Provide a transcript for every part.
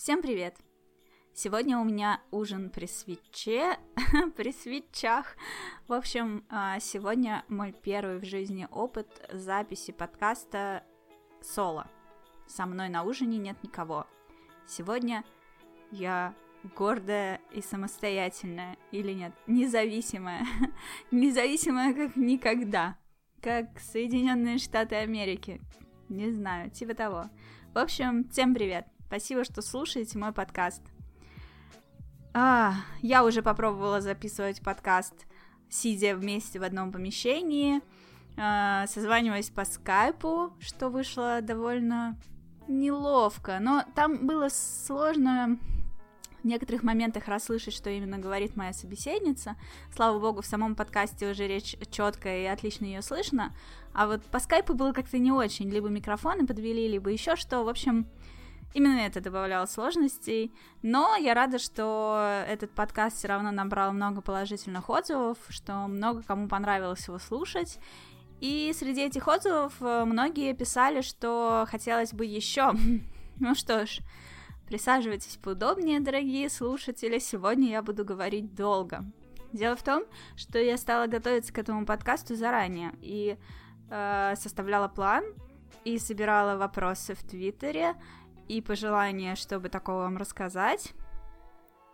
Всем привет! Сегодня у меня ужин при свече, при свечах. В общем, а, сегодня мой первый в жизни опыт записи подкаста соло. Со мной на ужине нет никого. Сегодня я гордая и самостоятельная, или нет, независимая. независимая как никогда. Как Соединенные Штаты Америки. Не знаю, типа того. В общем, всем привет! Спасибо, что слушаете мой подкаст. А, я уже попробовала записывать подкаст, сидя вместе в одном помещении, а, созваниваясь по скайпу, что вышло довольно неловко, но там было сложно в некоторых моментах расслышать, что именно говорит моя собеседница. Слава богу, в самом подкасте уже речь четкая и отлично ее слышно. А вот по скайпу было как-то не очень. Либо микрофоны подвели, либо еще что. В общем, Именно это добавляло сложностей, но я рада, что этот подкаст все равно набрал много положительных отзывов, что много кому понравилось его слушать. И среди этих отзывов э, многие писали, что хотелось бы еще. Ну что ж, присаживайтесь поудобнее, дорогие слушатели. Сегодня я буду говорить долго. Дело в том, что я стала готовиться к этому подкасту заранее и э, составляла план и собирала вопросы в Твиттере, и пожелания, чтобы такого вам рассказать.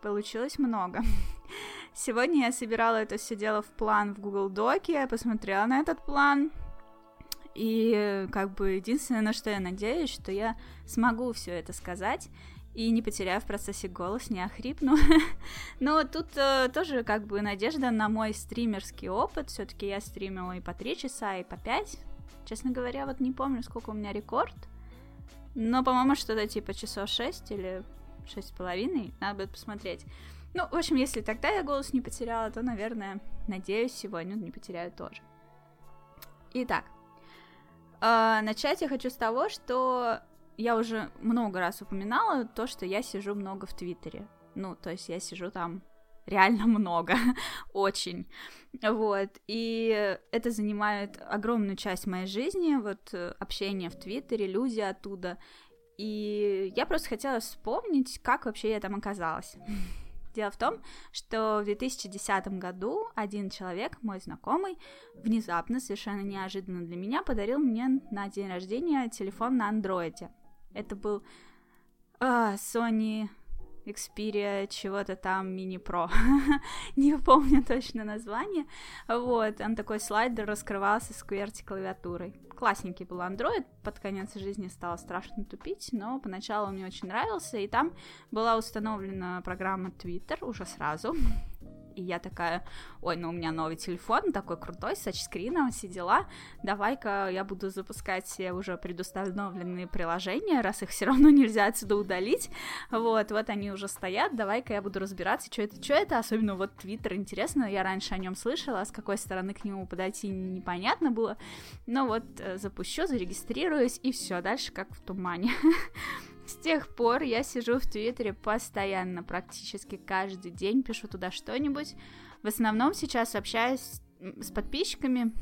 Получилось много. Сегодня я собирала это все дело в план в Google Доке, посмотрела на этот план, и как бы единственное, на что я надеюсь, что я смогу все это сказать, и не потеряю в процессе голос, не охрипну. Но тут э, тоже как бы надежда на мой стримерский опыт. Все-таки я стримила и по 3 часа, и по 5. Честно говоря, вот не помню, сколько у меня рекорд. Но, по-моему, что-то типа часов 6 или шесть с половиной. Надо будет посмотреть. Ну, в общем, если тогда я голос не потеряла, то, наверное, надеюсь, сегодня не потеряю тоже. Итак, э, начать я хочу с того, что я уже много раз упоминала то, что я сижу много в Твиттере. Ну, то есть я сижу там реально много, очень. Вот, и это занимает огромную часть моей жизни, вот э, общение в Твиттере, люди оттуда. И я просто хотела вспомнить, как вообще я там оказалась. Дело в том, что в 2010 году один человек, мой знакомый, внезапно, совершенно неожиданно для меня, подарил мне на день рождения телефон на андроиде. Это был uh, Sony Xperia чего-то там Mini Pro. Не помню точно название. Вот, там такой слайдер раскрывался с QWERTY клавиатурой. Классненький был Android, под конец жизни стало страшно тупить, но поначалу он мне очень нравился, и там была установлена программа Twitter уже сразу и я такая, ой, ну у меня новый телефон, такой крутой, с тачскрином, все дела, давай-ка я буду запускать все уже предустановленные приложения, раз их все равно нельзя отсюда удалить, вот, вот они уже стоят, давай-ка я буду разбираться, что это, что это, особенно вот Твиттер, интересно, я раньше о нем слышала, с какой стороны к нему подойти непонятно было, но вот э, запущу, зарегистрируюсь, и все, дальше как в тумане. С тех пор я сижу в Твиттере постоянно, практически каждый день пишу туда что-нибудь. В основном сейчас общаюсь с подписчиками,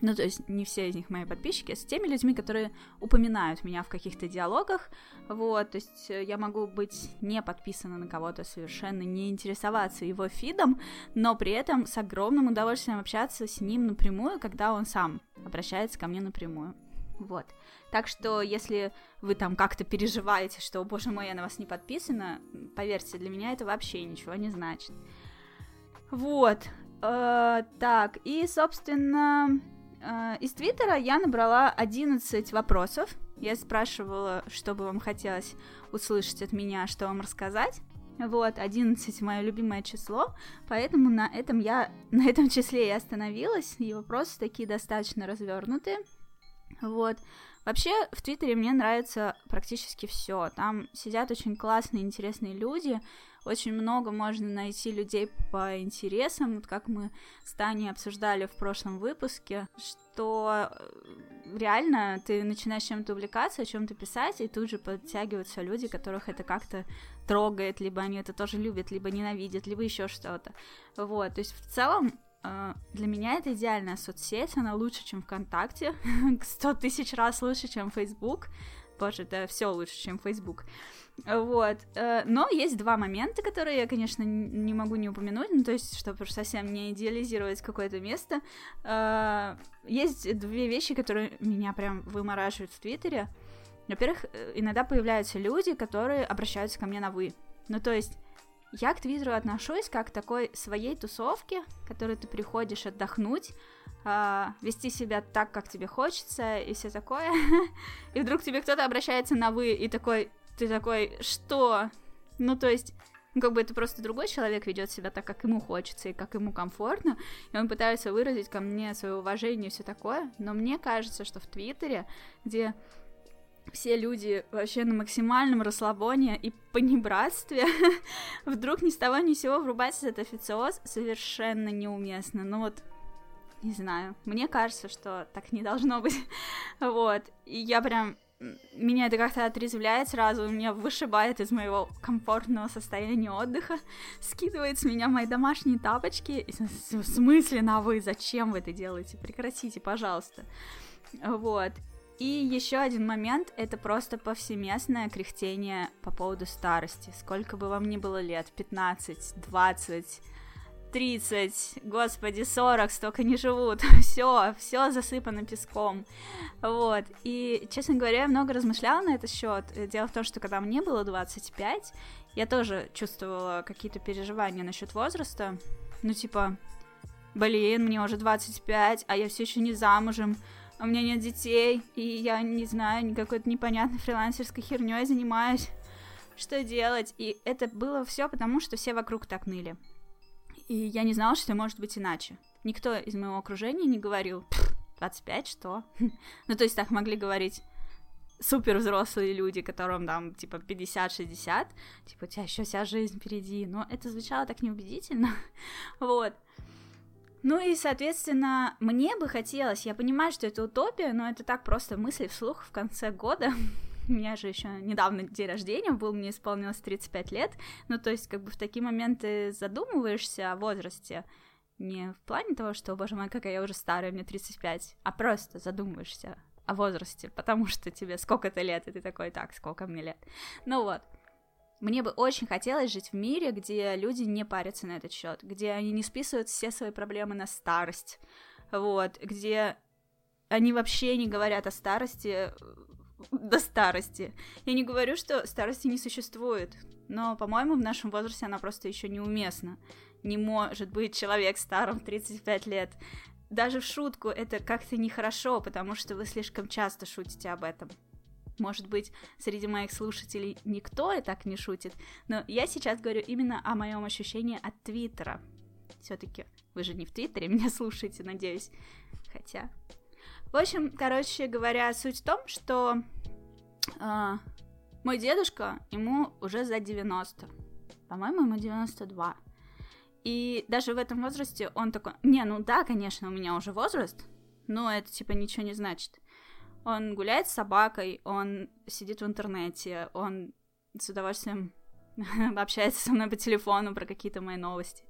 ну, то есть не все из них мои подписчики, а с теми людьми, которые упоминают меня в каких-то диалогах, вот, то есть э, я могу быть не подписана на кого-то, совершенно не интересоваться его фидом, но при этом с огромным удовольствием общаться с ним напрямую, когда он сам обращается ко мне напрямую. Вот. Так что, если вы там как-то переживаете, что, боже мой, я на вас не подписана, поверьте, для меня это вообще ничего не значит. Вот. Э, так, и, собственно, э, из Твиттера я набрала 11 вопросов. Я спрашивала, что бы вам хотелось услышать от меня, что вам рассказать. Вот, 11 мое любимое число, поэтому на этом я, на этом числе я остановилась, и вопросы такие достаточно развернутые. Вот. Вообще, в Твиттере мне нравится практически все. Там сидят очень классные, интересные люди. Очень много можно найти людей по интересам, вот как мы с Таней обсуждали в прошлом выпуске, что э, реально ты начинаешь чем-то увлекаться, о чем-то писать, и тут же подтягиваются люди, которых это как-то трогает, либо они это тоже любят, либо ненавидят, либо еще что-то. Вот, то есть в целом для меня это идеальная соцсеть, она лучше, чем ВКонтакте, сто тысяч раз лучше, чем Facebook, боже, это все лучше, чем Facebook. Вот. Э, но есть два момента, которые я, конечно, не могу не упомянуть, ну, то есть, чтобы совсем не идеализировать какое-то место. Э, есть две вещи, которые меня прям вымораживают в Твиттере. Во-первых, э, иногда появляются люди, которые обращаются ко мне на «вы». Ну, то есть, я к Твиттеру отношусь как к такой своей тусовке, к которой ты приходишь отдохнуть, э, вести себя так, как тебе хочется, и все такое. и вдруг тебе кто-то обращается на вы, и такой, ты такой, что? Ну, то есть, как бы это просто другой человек ведет себя так, как ему хочется и как ему комфортно, и он пытается выразить ко мне свое уважение и все такое, но мне кажется, что в Твиттере, где все люди вообще на максимальном расслабоне и понебратстве, вдруг ни с того ни с сего врубается этот официоз совершенно неуместно. Ну вот, не знаю, мне кажется, что так не должно быть. вот, и я прям меня это как-то отрезвляет сразу, меня вышибает из моего комфортного состояния отдыха, скидывает с меня мои домашние тапочки. В смысле на вы? Зачем вы это делаете? Прекратите, пожалуйста. Вот. И еще один момент — это просто повсеместное кряхтение по поводу старости. Сколько бы вам ни было лет, 15, 20, 30, господи, 40, столько не живут. все, все засыпано песком. Вот. И, честно говоря, я много размышляла на этот счет. Дело в том, что когда мне было 25, я тоже чувствовала какие-то переживания насчет возраста. Ну, типа, блин, мне уже 25, а я все еще не замужем у меня нет детей, и я не знаю, какой-то непонятной фрилансерской херней занимаюсь. Что делать? И это было все потому, что все вокруг так ныли. И я не знала, что может быть иначе. Никто из моего окружения не говорил, 25, что? ну, то есть так могли говорить супер взрослые люди, которым там, типа, 50-60, типа, у тебя еще вся жизнь впереди, но это звучало так неубедительно, вот. Ну и, соответственно, мне бы хотелось, я понимаю, что это утопия, но это так просто мысли вслух в конце года. У меня же еще недавно день рождения был, мне исполнилось 35 лет. Ну, то есть, как бы в такие моменты задумываешься о возрасте. Не в плане того, что, боже мой, какая я уже старая, мне 35, а просто задумываешься о возрасте, потому что тебе сколько-то лет, и ты такой, так, сколько мне лет. Ну вот. Мне бы очень хотелось жить в мире, где люди не парятся на этот счет, где они не списывают все свои проблемы на старость, вот, где они вообще не говорят о старости э, до старости. Я не говорю, что старости не существует, но, по-моему, в нашем возрасте она просто еще неуместна. Не может быть человек старым 35 лет. Даже в шутку это как-то нехорошо, потому что вы слишком часто шутите об этом. Может быть, среди моих слушателей никто и так не шутит, но я сейчас говорю именно о моем ощущении от Твиттера. Все-таки вы же не в Твиттере меня слушаете, надеюсь. Хотя. В общем, короче говоря, суть в том, что э, мой дедушка, ему уже за 90. По-моему, ему 92. И даже в этом возрасте он такой... Не, ну да, конечно, у меня уже возраст, но это типа ничего не значит. Он гуляет с собакой, он сидит в интернете, он с удовольствием общается со мной по телефону про какие-то мои новости.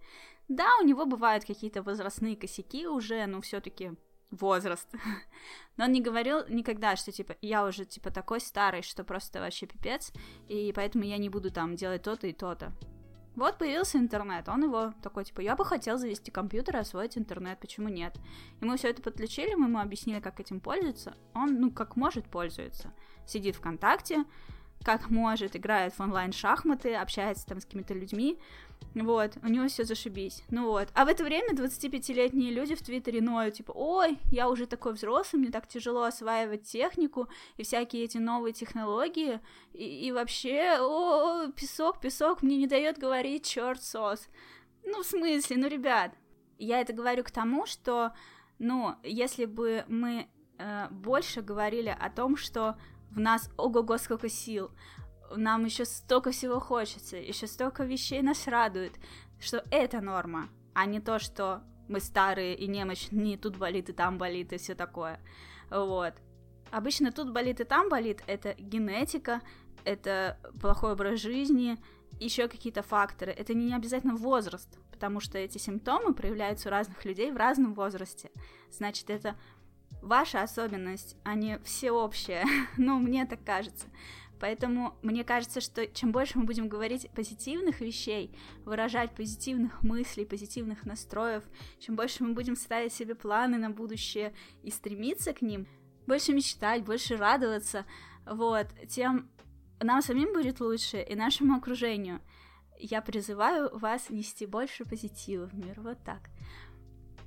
Да, у него бывают какие-то возрастные косяки уже, но все-таки возраст. Но он не говорил никогда, что типа я уже типа такой старый, что просто вообще пипец, и поэтому я не буду там делать то-то и то-то. Вот появился интернет, он его такой, типа, я бы хотел завести компьютер и освоить интернет, почему нет? И мы все это подключили, мы ему объяснили, как этим пользоваться, он, ну, как может, пользуется. Сидит ВКонтакте, как может, играет в онлайн-шахматы, общается там с какими-то людьми, вот, у него все зашибись. Ну вот. А в это время 25-летние люди в Твиттере ноют, типа, ой, я уже такой взрослый, мне так тяжело осваивать технику и всякие эти новые технологии, и, и вообще, о, песок, песок, мне не дает говорить черт сос. Ну, в смысле, ну, ребят, я это говорю к тому, что, ну, если бы мы э, больше говорили о том, что в нас ого-го сколько сил, нам еще столько всего хочется, еще столько вещей нас радует, что это норма, а не то, что мы старые и немощные, тут болит и там болит и все такое. Вот. Обычно тут болит и там болит, это генетика, это плохой образ жизни, еще какие-то факторы. Это не обязательно возраст, потому что эти симптомы проявляются у разных людей в разном возрасте. Значит, это ваша особенность, а не всеобщая. ну, мне так кажется. Поэтому мне кажется, что чем больше мы будем говорить позитивных вещей, выражать позитивных мыслей, позитивных настроев, чем больше мы будем ставить себе планы на будущее и стремиться к ним, больше мечтать, больше радоваться, вот, тем нам самим будет лучше и нашему окружению. Я призываю вас нести больше позитива в мир. Вот так.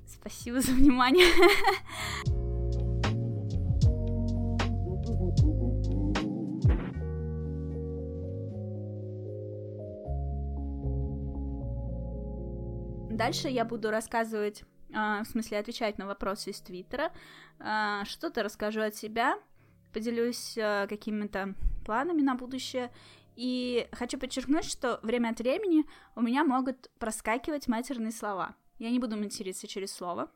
Спасибо за внимание. Дальше я буду рассказывать, а, в смысле отвечать на вопросы из Твиттера, а, что-то расскажу от себя, поделюсь а, какими-то планами на будущее. И хочу подчеркнуть, что время от времени у меня могут проскакивать матерные слова. Я не буду материться через слово,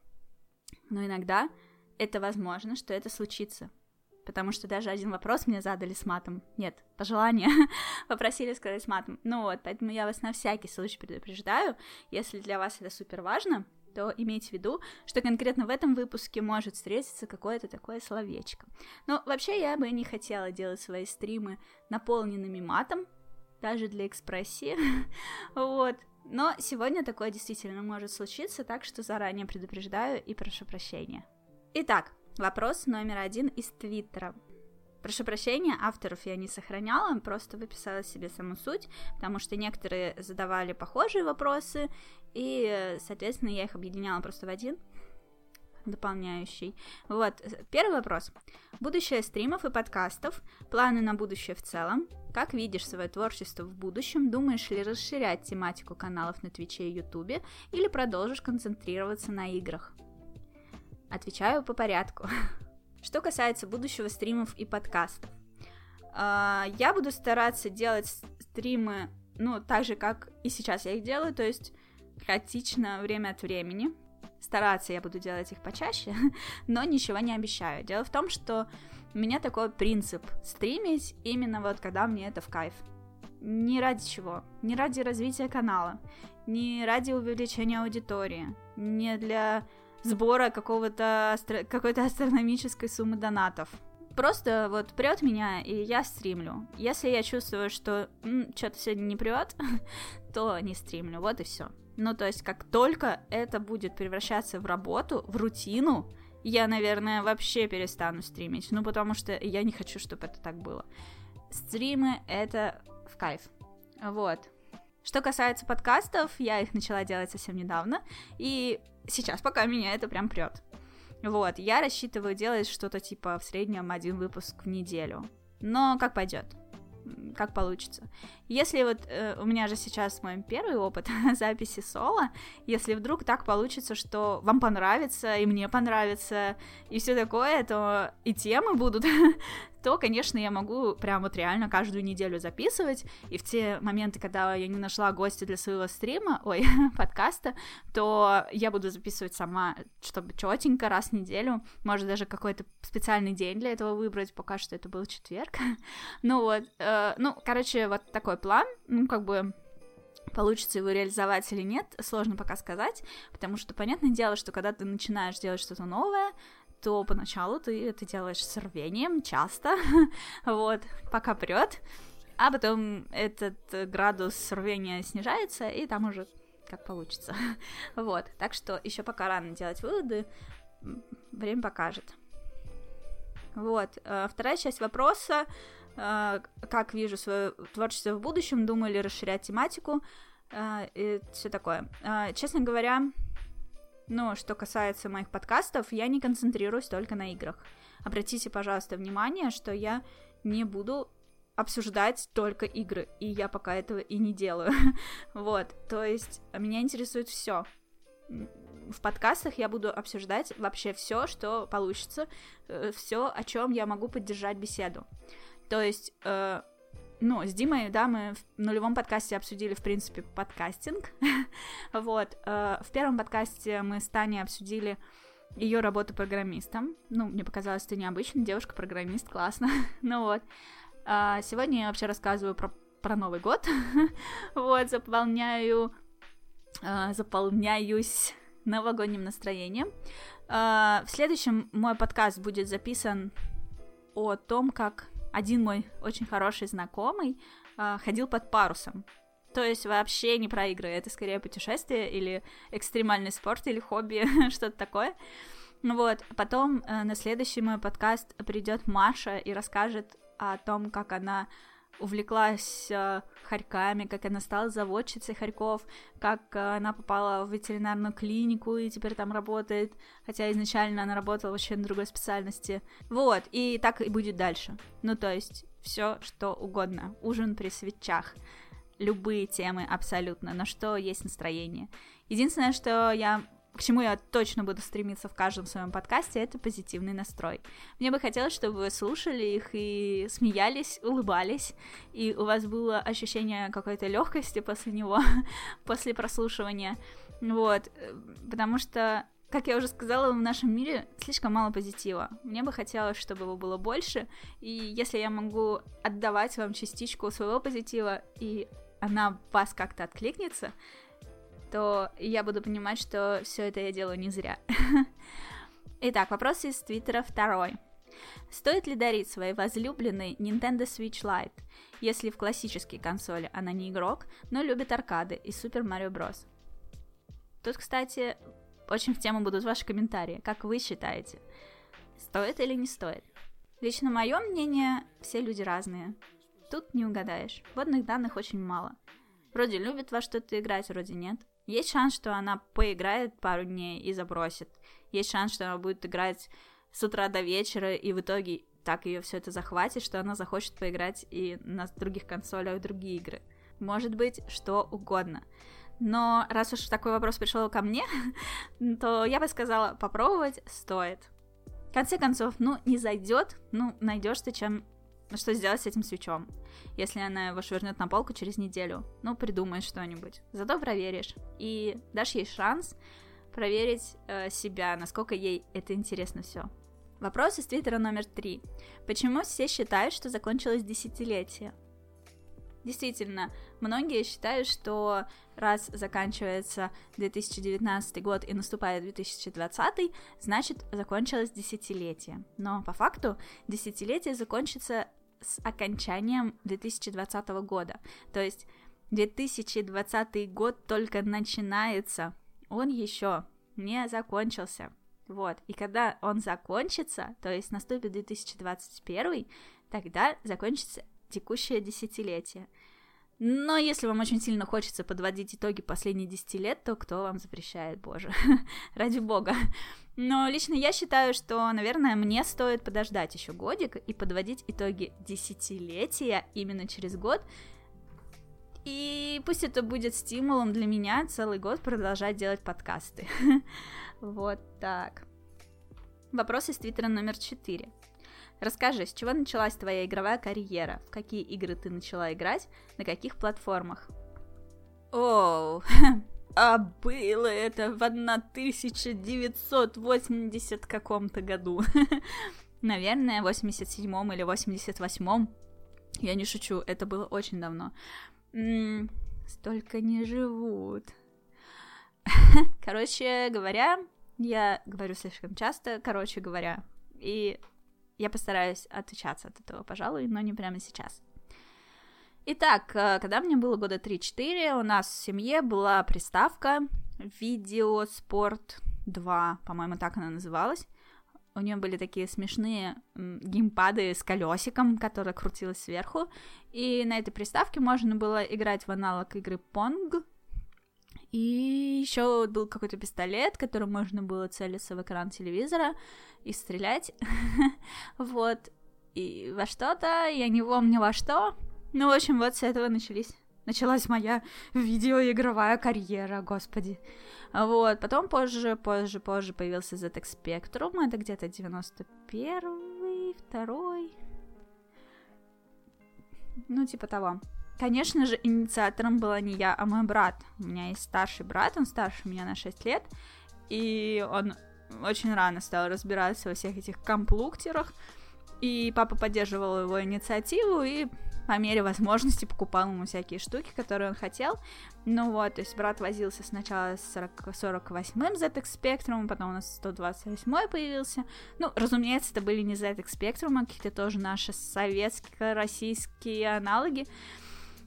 но иногда это возможно, что это случится потому что даже один вопрос мне задали с матом. Нет, пожелание попросили сказать с матом. Ну вот, поэтому я вас на всякий случай предупреждаю, если для вас это супер важно, то имейте в виду, что конкретно в этом выпуске может встретиться какое-то такое словечко. Но вообще я бы не хотела делать свои стримы наполненными матом, даже для экспрессии, вот. Но сегодня такое действительно может случиться, так что заранее предупреждаю и прошу прощения. Итак, Вопрос номер один из Твиттера. Прошу прощения, авторов я не сохраняла, просто выписала себе саму суть, потому что некоторые задавали похожие вопросы, и, соответственно, я их объединяла просто в один дополняющий. Вот, первый вопрос. Будущее стримов и подкастов, планы на будущее в целом, как видишь свое творчество в будущем? Думаешь ли расширять тематику каналов на Твиче и Ютубе или продолжишь концентрироваться на играх? Отвечаю по порядку. Что касается будущего стримов и подкастов. А, я буду стараться делать стримы, ну, так же, как и сейчас я их делаю, то есть хаотично время от времени. Стараться я буду делать их почаще, но ничего не обещаю. Дело в том, что у меня такой принцип стримить именно вот когда мне это в кайф. Не ради чего, не ради развития канала, не ради увеличения аудитории, не для сбора какого-то какой-то астрономической суммы донатов. Просто вот прет меня, и я стримлю. Если я чувствую, что что-то сегодня не прет, то не стримлю. Вот и все. Ну, то есть, как только это будет превращаться в работу, в рутину, я, наверное, вообще перестану стримить. Ну, потому что я не хочу, чтобы это так было. Стримы — это в кайф. Вот. Что касается подкастов, я их начала делать совсем недавно, и сейчас пока меня это прям прет. Вот, я рассчитываю делать что-то типа в среднем один выпуск в неделю. Но как пойдет как получится. Если вот э, у меня же сейчас мой первый опыт записи соло, если вдруг так получится, что вам понравится, и мне понравится, и все такое, то и темы будут то, конечно, я могу прям вот реально каждую неделю записывать, и в те моменты, когда я не нашла гостя для своего стрима, ой, подкаста, то я буду записывать сама, чтобы четенько раз в неделю, может даже какой-то специальный день для этого выбрать, пока что это был четверг, ну вот, э, ну, короче, вот такой план, ну, как бы Получится его реализовать или нет, сложно пока сказать, потому что понятное дело, что когда ты начинаешь делать что-то новое, то поначалу ты это делаешь с рвением, часто, вот, пока прет, а потом этот градус рвения снижается, и там уже как получится. вот, так что еще пока рано делать выводы, время покажет. Вот, э, вторая часть вопроса, э, как вижу свое творчество в будущем, думаю ли расширять тематику, э, и все такое. Честно говоря, но что касается моих подкастов, я не концентрируюсь только на играх. Обратите, пожалуйста, внимание, что я не буду обсуждать только игры, и я пока этого и не делаю. вот, то есть меня интересует все. В подкастах я буду обсуждать вообще все, что получится, э, все, о чем я могу поддержать беседу. То есть э, ну, с Димой, да, мы в нулевом подкасте обсудили, в принципе, подкастинг. вот. Э, в первом подкасте мы с Таней обсудили ее работу программистом. Ну, мне показалось, это необычно, девушка-программист, классно. ну вот. А сегодня я вообще рассказываю про, про Новый год. вот, заполняю... Э, заполняюсь новогодним настроением. Э, в следующем мой подкаст будет записан о том, как один мой очень хороший знакомый э, ходил под парусом. То есть вообще не про игры, это скорее путешествие или экстремальный спорт или хобби, что-то такое. Ну вот, потом э, на следующий мой подкаст придет Маша и расскажет о том, как она увлеклась э, хорьками, как она стала заводчицей хорьков, как э, она попала в ветеринарную клинику и теперь там работает, хотя изначально она работала вообще на другой специальности. Вот, и так и будет дальше. Ну, то есть, все что угодно. Ужин при свечах. Любые темы абсолютно, на что есть настроение. Единственное, что я к чему я точно буду стремиться в каждом своем подкасте, это позитивный настрой. Мне бы хотелось, чтобы вы слушали их и смеялись, улыбались, и у вас было ощущение какой-то легкости после него, после прослушивания. Вот, потому что как я уже сказала, в нашем мире слишком мало позитива. Мне бы хотелось, чтобы его было больше, и если я могу отдавать вам частичку своего позитива, и она вас как-то откликнется, то я буду понимать, что все это я делаю не зря. Итак, вопрос из Твиттера второй. Стоит ли дарить своей возлюбленной Nintendo Switch Lite, если в классические консоли она не игрок, но любит аркады и Super Mario Bros? Тут, кстати, очень в тему будут ваши комментарии. Как вы считаете, стоит или не стоит? Лично мое мнение, все люди разные. Тут не угадаешь. Водных данных очень мало. Вроде любит во что-то играть, вроде нет. Есть шанс, что она поиграет пару дней и забросит. Есть шанс, что она будет играть с утра до вечера, и в итоге так ее все это захватит, что она захочет поиграть и на других консолях другие игры. Может быть, что угодно. Но раз уж такой вопрос пришел ко мне, то я бы сказала, попробовать стоит. В конце концов, ну, не зайдет, ну, найдешь ты чем что сделать с этим свечом? Если она его швырнет на полку через неделю, ну придумай что-нибудь. Зато проверишь. И дашь ей шанс проверить э, себя, насколько ей это интересно все. Вопрос из твиттера номер три. Почему все считают, что закончилось десятилетие? Действительно, многие считают, что раз заканчивается 2019 год и наступает 2020, значит закончилось десятилетие. Но по факту десятилетие закончится с окончанием 2020 года. То есть 2020 год только начинается, он еще не закончился. Вот, и когда он закончится, то есть наступит 2021, тогда закончится текущее десятилетие. Но если вам очень сильно хочется подводить итоги последних 10 лет, то кто вам запрещает, боже, ради бога. Но лично я считаю, что, наверное, мне стоит подождать еще годик и подводить итоги десятилетия именно через год. И пусть это будет стимулом для меня целый год продолжать делать подкасты. вот так. Вопрос из твиттера номер 4. Расскажи, с чего началась твоя игровая карьера? В какие игры ты начала играть? На каких платформах? Оу, а было это в 1980 каком-то году. Наверное, 87-м или 88-м. Я не шучу, это было очень давно. Столько не живут. Короче говоря, я говорю слишком часто, короче говоря, и я постараюсь отличаться от этого, пожалуй, но не прямо сейчас. Итак, э, когда мне было года 3-4, у нас в семье была приставка Видеоспорт 2, по-моему, так она называлась. У нее были такие смешные геймпады с колесиком, которое крутилось сверху. И на этой приставке можно было играть в аналог игры Pong. И еще был какой-то пистолет, которым можно было целиться в экран телевизора и стрелять. вот. И во что-то, я не помню во что, ну, в общем, вот с этого начались началась моя видеоигровая карьера, господи. Вот, потом позже, позже, позже появился ZX Spectrum, это где-то 91-й, второй, ну, типа того. Конечно же, инициатором была не я, а мой брат. У меня есть старший брат, он старше меня на 6 лет, и он очень рано стал разбираться во всех этих комплуктерах, и папа поддерживал его инициативу, и по мере возможности покупал ему всякие штуки, которые он хотел. Ну вот, то есть брат возился сначала с 40, 48-м ZX Spectrum, потом у нас 128 появился. Ну, разумеется, это были не ZX Spectrum, а какие-то тоже наши советско-российские аналоги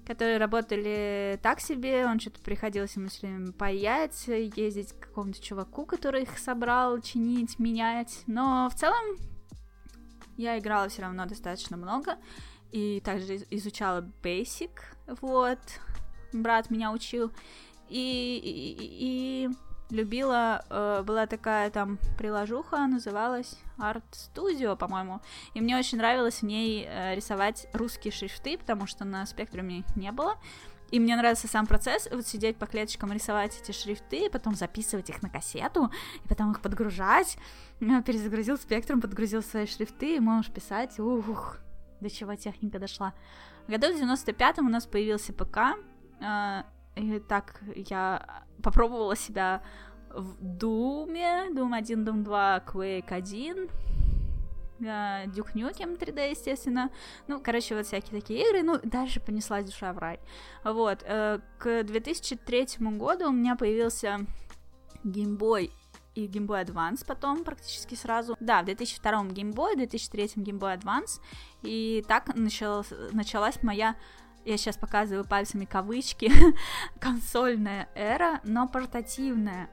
которые работали так себе, он что-то приходилось ему все время паять, ездить к какому-то чуваку, который их собрал, чинить, менять, но в целом я играла все равно достаточно много, и также изучала Basic, вот, брат меня учил, и, и, и любила, э, была такая там приложуха, называлась Art Studio, по-моему, и мне очень нравилось в ней э, рисовать русские шрифты, потому что на спектруме их не было, и мне нравится сам процесс, вот сидеть по клеточкам, рисовать эти шрифты, потом записывать их на кассету, и потом их подгружать. Перезагрузил спектром, подгрузил свои шрифты, и можешь писать. Ух, до чего техника дошла. В году в 95-м у нас появился ПК, э, и так я попробовала себя в Думе, Doom 1, Doom 2, Quake 1, Duke Nukem 3D, естественно. Ну, короче, вот всякие такие игры. Ну, дальше понеслась душа в рай. Вот. Э, к 2003 году у меня появился Boy и Game Boy Advance потом практически сразу. Да, в 2002 Game Boy, в 2003 Game Boy Advance. И так началась, началась моя я сейчас показываю пальцами кавычки, консольная эра, но портативная.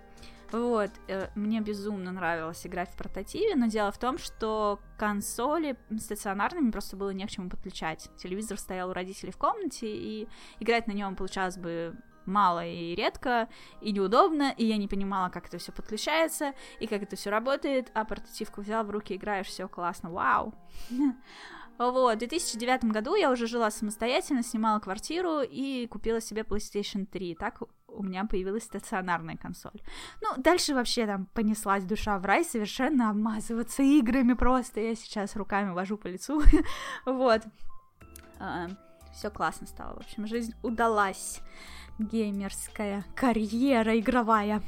Вот, э, мне безумно нравилось играть в портативе, но дело в том, что консоли стационарными просто было не к чему подключать. Телевизор стоял у родителей в комнате, и играть на нем получалось бы мало и редко, и неудобно, и я не понимала, как это все подключается, и как это все работает, а портативку взял в руки, играешь, все классно, вау. Вот, в 2009 году я уже жила самостоятельно, снимала квартиру и купила себе PlayStation 3. Так у меня появилась стационарная консоль. Ну, дальше вообще там понеслась душа в рай, совершенно обмазываться играми просто. Я сейчас руками вожу по лицу. вот. А, все классно стало. В общем, жизнь удалась. Геймерская карьера игровая.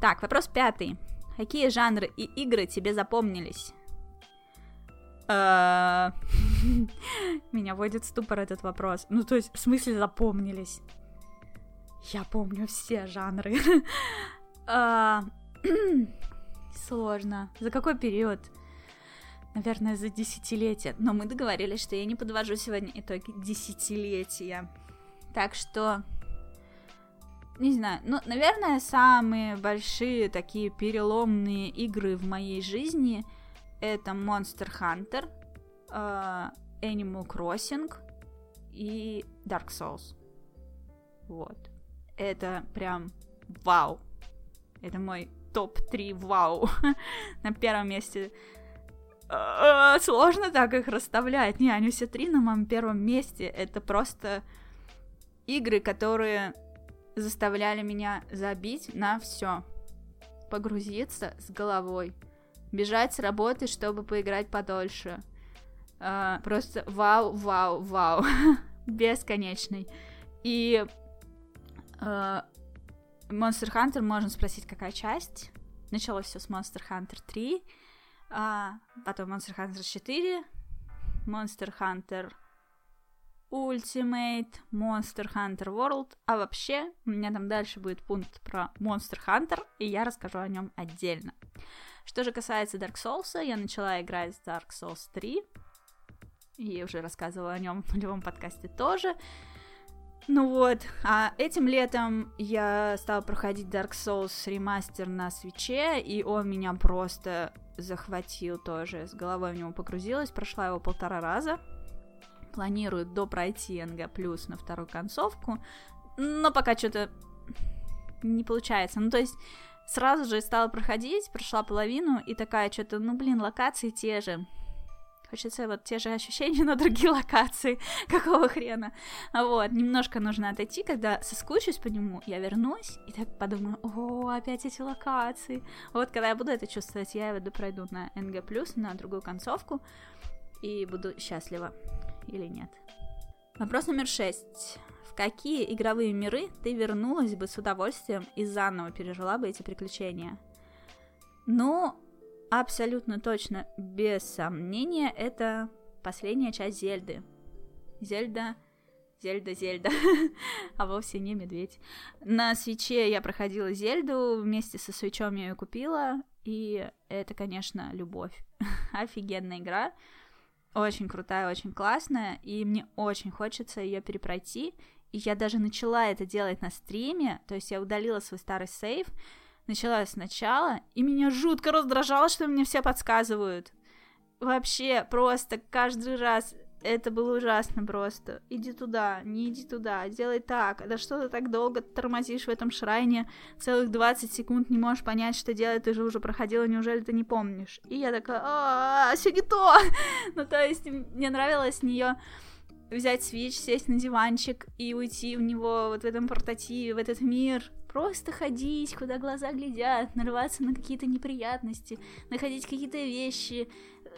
Так, вопрос пятый. Какие жанры и игры тебе запомнились? Э, меня вводит ступор этот вопрос. Ну, то есть, в смысле запомнились? Я помню все жанры. Э, сложно. За какой период? Наверное, за десятилетие. Но мы договорились, что я не подвожу сегодня итоги десятилетия. Так что... Не знаю, ну, наверное, самые большие такие переломные игры в моей жизни — это Monster Hunter, uh, Animal Crossing и Dark Souls. Вот. Это прям вау. Это мой топ-3 вау. на первом месте. А, сложно так их расставлять. Не, они все три на моем первом месте. Это просто игры, которые заставляли меня забить на все. Погрузиться с головой бежать с работы, чтобы поиграть подольше. Uh, просто вау, вау, вау. Бесконечный. И uh, Monster Hunter, можно спросить, какая часть. Началось все с Monster Hunter 3, uh, потом Monster Hunter 4, Monster Hunter Ultimate, Monster Hunter World, а вообще у меня там дальше будет пункт про Monster Hunter, и я расскажу о нем отдельно. Что же касается Dark Souls, я начала играть в Dark Souls 3. И уже рассказывала о нем в любом подкасте тоже. Ну вот, а этим летом я стала проходить Dark Souls ремастер на свече, и он меня просто захватил тоже, с головой в него погрузилась, прошла его полтора раза. Планирую допройти НГ плюс на вторую концовку, но пока что-то не получается. Ну, то есть, сразу же стала проходить, прошла половину, и такая что-то, ну блин, локации те же. Хочется вот те же ощущения, но другие локации. Какого хрена? Вот, немножко нужно отойти, когда соскучусь по нему, я вернусь и так подумаю, о, опять эти локации. Вот, когда я буду это чувствовать, я его пройду на NG+, на другую концовку, и буду счастлива. Или нет. Вопрос номер шесть какие игровые миры ты вернулась бы с удовольствием и заново пережила бы эти приключения? Ну, абсолютно точно, без сомнения, это последняя часть Зельды. Зельда Зельда, Зельда, а вовсе не медведь. На свече я проходила Зельду, вместе со свечом я ее купила, и это, конечно, любовь. Офигенная игра, очень крутая, очень классная, и мне очень хочется ее перепройти, и я даже начала это делать на стриме, то есть я удалила свой старый сейв, начала сначала, и меня жутко раздражало, что мне все подсказывают. Вообще, просто каждый раз это было ужасно просто. Иди туда, не иди туда, делай так. Да что ты так долго тормозишь в этом шрайне? Целых 20 секунд не можешь понять, что делать, ты же уже проходила, неужели ты не помнишь? И я такая, а, все не то. ну, то есть, мне нравилось с нее взять свеч, сесть на диванчик и уйти в него, вот в этом портативе, в этот мир, просто ходить, куда глаза глядят, нарываться на какие-то неприятности, находить какие-то вещи,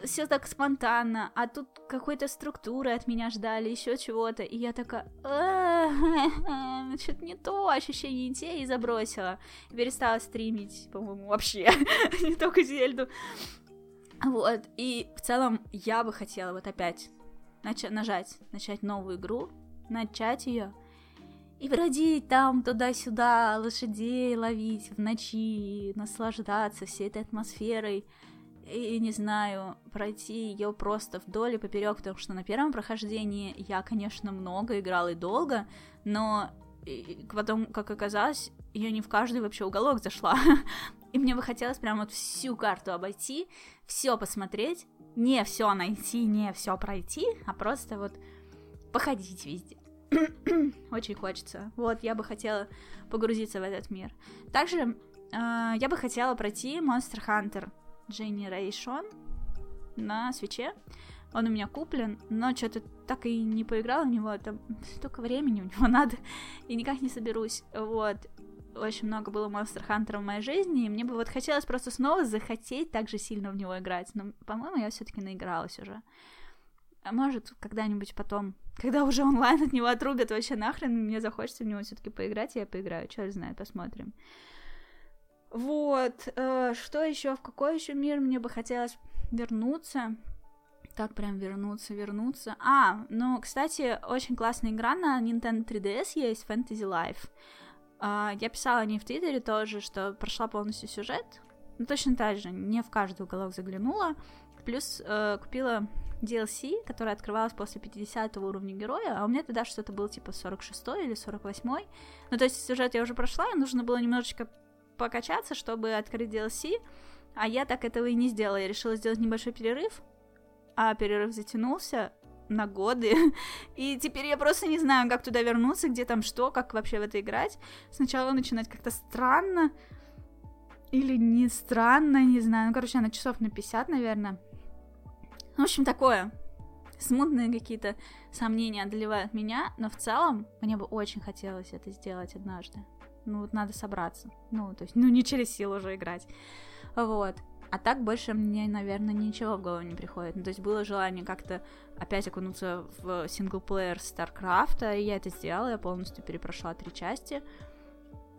все так спонтанно, а тут какой-то структуры от меня ждали, еще чего-то, и я такая, что-то не то, ощущение не те, и забросила, и перестала стримить, по-моему, вообще, не только Зельду, вот, и в целом я бы хотела вот опять нач- нажать, начать новую игру, начать ее, и бродить там туда-сюда, лошадей ловить в ночи, наслаждаться всей этой атмосферой, и не знаю, пройти ее просто вдоль и поперек, потому что на первом прохождении я, конечно, много играла и долго, но потом, как оказалось, я не в каждый вообще уголок зашла. И мне бы хотелось прям вот всю карту обойти, все посмотреть, не все найти, не все пройти, а просто вот походить везде. Очень хочется. Вот, я бы хотела погрузиться в этот мир. Также э, я бы хотела пройти Monster Hunter Generation на свече. Он у меня куплен, но что-то так и не поиграла в него, там столько времени у него надо, и никак не соберусь. Вот. Очень много было Monster Hunter в моей жизни, и мне бы вот хотелось просто снова захотеть так же сильно в него играть, но, по-моему, я все-таки наигралась уже. А может, когда-нибудь потом, когда уже онлайн от него отрубят вообще нахрен, мне захочется в него все-таки поиграть, и я поиграю, черт знает, посмотрим. Вот, э, что еще, в какой еще мир мне бы хотелось вернуться? Так прям вернуться, вернуться. А, ну, кстати, очень классная игра на Nintendo 3DS есть, Fantasy Life. Э, я писала о ней в Твиттере тоже, что прошла полностью сюжет. Ну, точно так же, не в каждый уголок заглянула. Плюс э, купила DLC, которая открывалась после 50 уровня героя, а у меня тогда что-то было типа 46 или 48. Ну, то есть сюжет я уже прошла, и нужно было немножечко покачаться, чтобы открыть DLC, а я так этого и не сделала. Я решила сделать небольшой перерыв, а перерыв затянулся на годы, и теперь я просто не знаю, как туда вернуться, где там что, как вообще в это играть. Сначала начинать как-то странно, или не странно, не знаю, ну, короче, на часов на 50, наверное. В общем, такое. Смутные какие-то сомнения одолевают меня, но в целом мне бы очень хотелось это сделать однажды. Ну, вот надо собраться. Ну, то есть, ну, не через силу уже играть. Вот. А так больше мне, наверное, ничего в голову не приходит. Ну, то есть было желание как-то опять окунуться в синглплеер StarCraft, и я это сделала, я полностью перепрошла три части.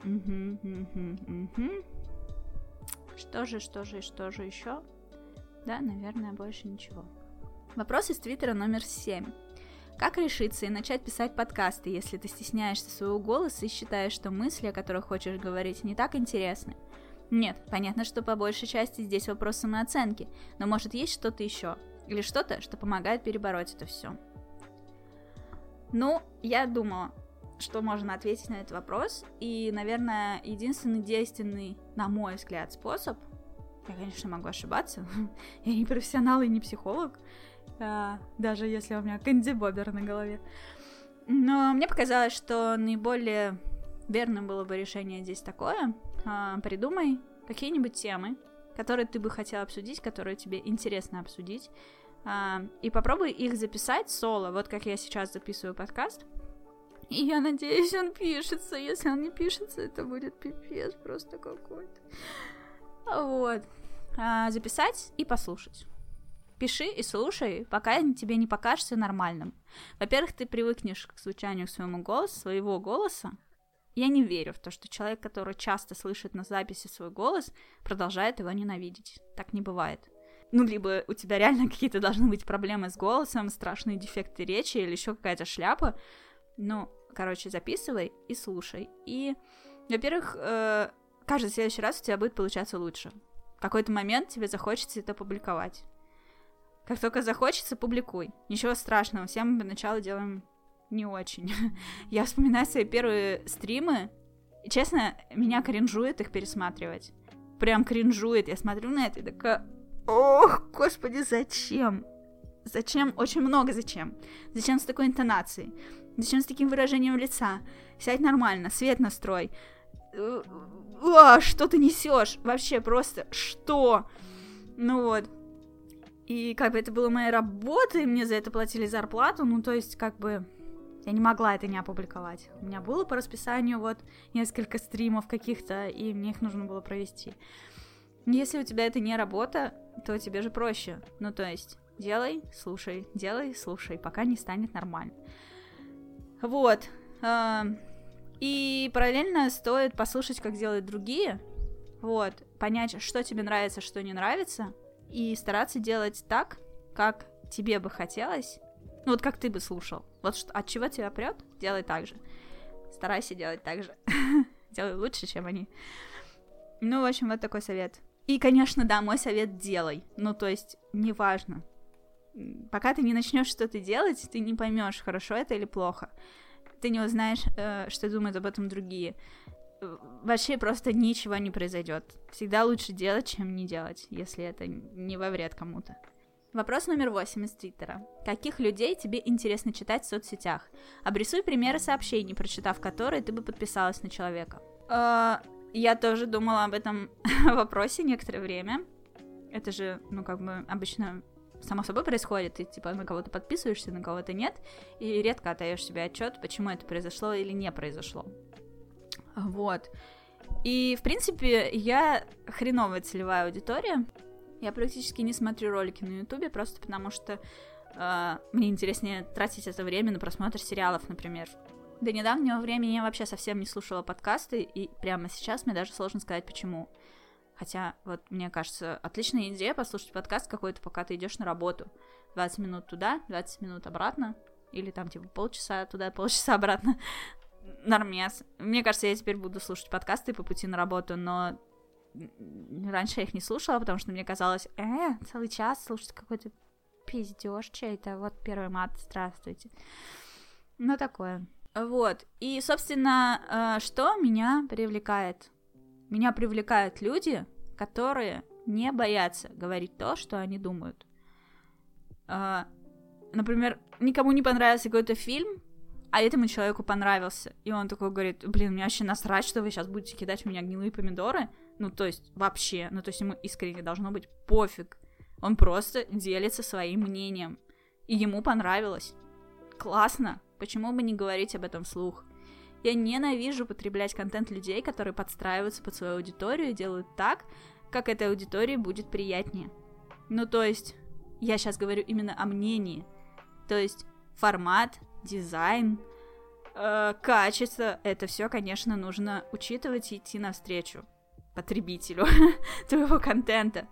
Угу, угу, угу. Что же, что же, что же еще? Да, наверное, больше ничего. Вопрос из твиттера номер семь. Как решиться и начать писать подкасты, если ты стесняешься своего голоса и считаешь, что мысли, о которых хочешь говорить, не так интересны? Нет, понятно, что по большей части здесь вопрос самооценки, но может есть что-то еще? Или что-то, что помогает перебороть это все? Ну, я думала, что можно ответить на этот вопрос, и, наверное, единственный действенный, на мой взгляд, способ, я, конечно, могу ошибаться, я не профессионал и не психолог, даже если у меня Кэнди Бобер на голове. Но мне показалось, что наиболее верным было бы решение здесь такое. А, придумай какие-нибудь темы, которые ты бы хотела обсудить, которые тебе интересно обсудить, а, и попробуй их записать соло, вот как я сейчас записываю подкаст. И я надеюсь, он пишется. Если он не пишется, это будет пипец просто какой-то. Вот. А, записать и послушать. Пиши и слушай, пока тебе не покажется нормальным. Во-первых, ты привыкнешь к звучанию своему голосу, своего голоса. Я не верю в то, что человек, который часто слышит на записи свой голос, продолжает его ненавидеть. Так не бывает. ну, либо у тебя реально какие-то должны быть проблемы с голосом, страшные дефекты речи или еще какая-то шляпа. Ну, короче, записывай и слушай. И, во-первых, э, каждый следующий раз у тебя будет получаться лучше. В какой-то момент тебе захочется это публиковать. Как только захочется, публикуй. Ничего страшного, все мы поначалу делаем не очень. Я вспоминаю свои первые стримы, и, честно, меня кринжует их пересматривать. Прям кринжует. Я смотрю на это и такая, ох, господи, зачем? Зачем? Очень много зачем. Зачем с такой интонацией? Зачем с таким выражением лица? Сядь нормально, свет настрой. О, что ты несешь? Вообще просто что? Ну вот. И как бы это была моя работа, и мне за это платили зарплату, ну то есть как бы я не могла это не опубликовать. У меня было по расписанию вот несколько стримов каких-то, и мне их нужно было провести. Если у тебя это не работа, то тебе же проще. Ну, то есть, делай, слушай, делай, слушай, пока не станет нормально. Вот. И параллельно стоит послушать, как делают другие. Вот. Понять, что тебе нравится, что не нравится. И стараться делать так, как тебе бы хотелось. Ну, вот как ты бы слушал. Вот что, от чего тебя прет, делай так же. Старайся делать так же. делай лучше, чем они. Ну, в общем, вот такой совет. И, конечно, да, мой совет делай. Ну, то есть, неважно. Пока ты не начнешь что-то делать, ты не поймешь, хорошо это или плохо. Ты не узнаешь, э, что думают об этом другие. Вообще просто ничего не произойдет. Всегда лучше делать, чем не делать, если это не во вред кому-то. Вопрос номер восемь из Твиттера. Каких людей тебе интересно читать в соцсетях? Обрисуй примеры сообщений, прочитав которые ты бы подписалась на человека. Э, я тоже думала об этом вопросе некоторое время. Это же, ну, как бы обычно само собой происходит, ты типа на кого-то подписываешься, на кого-то нет, и редко отдаешь себе отчет, почему это произошло или не произошло. Вот. И, в принципе, я хреновая целевая аудитория. Я практически не смотрю ролики на Ютубе, просто потому что э, мне интереснее тратить это время на просмотр сериалов, например. До недавнего времени я вообще совсем не слушала подкасты, и прямо сейчас мне даже сложно сказать, почему. Хотя, вот, мне кажется, отличная идея послушать подкаст какой-то, пока ты идешь на работу. 20 минут туда, 20 минут обратно, или там, типа, полчаса туда, полчаса обратно. Нормес. Мне кажется, я теперь буду слушать подкасты по пути на работу, но раньше я их не слушала, потому что мне казалось, э, целый час слушать какой-то пиздеж чей-то, вот первый мат, здравствуйте. Ну, такое. Вот. И, собственно, э, что меня привлекает? Меня привлекают люди, которые не боятся говорить то, что они думают. Э, например, никому не понравился какой-то фильм, а этому человеку понравился. И он такой говорит, блин, мне вообще насрать, что вы сейчас будете кидать в меня гнилые помидоры. Ну, то есть, вообще, ну, то есть ему искренне должно быть пофиг. Он просто делится своим мнением. И ему понравилось. Классно. Почему бы не говорить об этом вслух? Я ненавижу потреблять контент людей, которые подстраиваются под свою аудиторию и делают так, как этой аудитории будет приятнее. Ну, то есть, я сейчас говорю именно о мнении. То есть, формат, дизайн, э, качество, это все, конечно, нужно учитывать и идти навстречу потребителю твоего контента.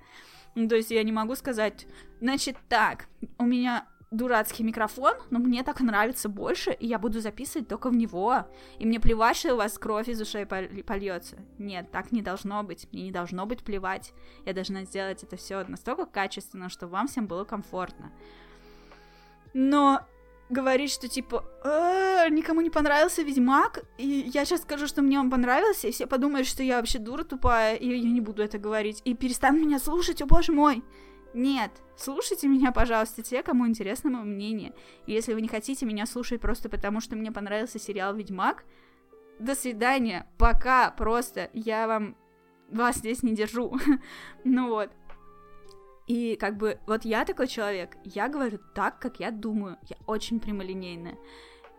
Ну, то есть я не могу сказать, значит так, у меня дурацкий микрофон, но мне так нравится больше, и я буду записывать только в него. И мне плевать, что у вас кровь из ушей польется. Нет, так не должно быть. Мне не должно быть плевать. Я должна сделать это все настолько качественно, чтобы вам всем было комфортно. Но говорить, что типа «Э, никому не понравился Ведьмак, и я сейчас скажу, что мне он понравился, и все подумают, что я вообще дура тупая, и я не буду это говорить, и перестанут меня слушать, о боже мой. Нет, слушайте меня, пожалуйста, те, кому интересно мое мнение. И если вы не хотите меня слушать просто потому, что мне понравился сериал «Ведьмак», до свидания, пока, просто, я вам, вас здесь не держу. ну вот. И как бы, вот я такой человек, я говорю так, как я думаю, я очень прямолинейная.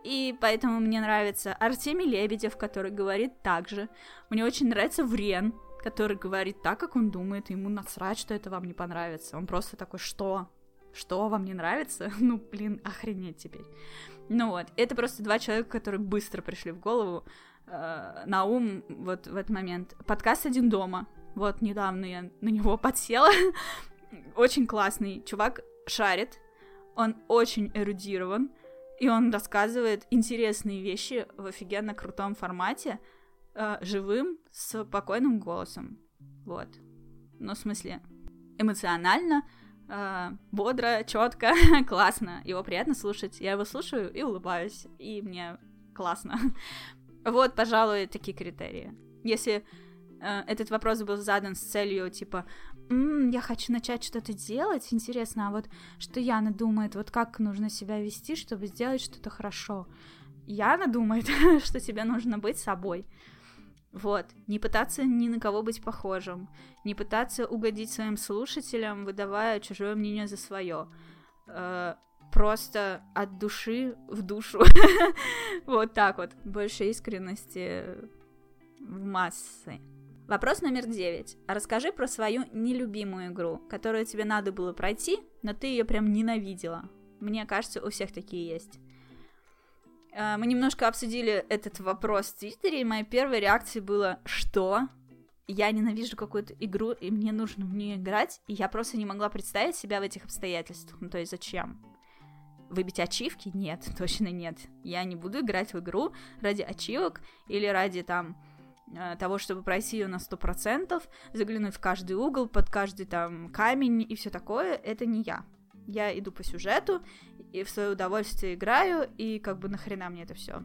И поэтому мне нравится Артемий Лебедев, который говорит так же. Мне очень нравится Врен, который говорит так, как он думает, и ему насрать, что это вам не понравится. Он просто такой, что? Что вам не нравится? Ну, блин, охренеть теперь. Ну вот, это просто два человека, которые быстро пришли в голову э, на ум вот в этот момент. Подкаст «Один дома». Вот, недавно я на него подсела. Очень классный. Чувак шарит, он очень эрудирован, и он рассказывает интересные вещи в офигенно крутом формате, э, живым, с спокойным голосом. Вот. Ну, в смысле, эмоционально, э, бодро, четко, классно. Его приятно слушать. Я его слушаю и улыбаюсь, и мне классно. Вот, пожалуй, такие критерии. Если э, этот вопрос был задан с целью, типа, М, я хочу начать что-то делать, интересно, а вот что Яна думает, вот как нужно себя вести, чтобы сделать что-то хорошо. Яна думает, что тебе нужно быть собой. Вот, не пытаться ни на кого быть похожим, не пытаться угодить своим слушателям, выдавая чужое мнение за свое. Э, просто от души в душу. вот так вот. Больше искренности в массы. Вопрос номер девять. Расскажи про свою нелюбимую игру, которую тебе надо было пройти, но ты ее прям ненавидела. Мне кажется, у всех такие есть. Э, мы немножко обсудили этот вопрос в Твиттере, и моя первая реакция была «Что? Я ненавижу какую-то игру, и мне нужно в нее играть, и я просто не могла представить себя в этих обстоятельствах. Ну, то есть зачем? Выбить ачивки? Нет, точно нет. Я не буду играть в игру ради ачивок или ради там того, чтобы пройти ее на 100%, заглянуть в каждый угол, под каждый там камень и все такое, это не я. Я иду по сюжету и в свое удовольствие играю, и как бы нахрена мне это все.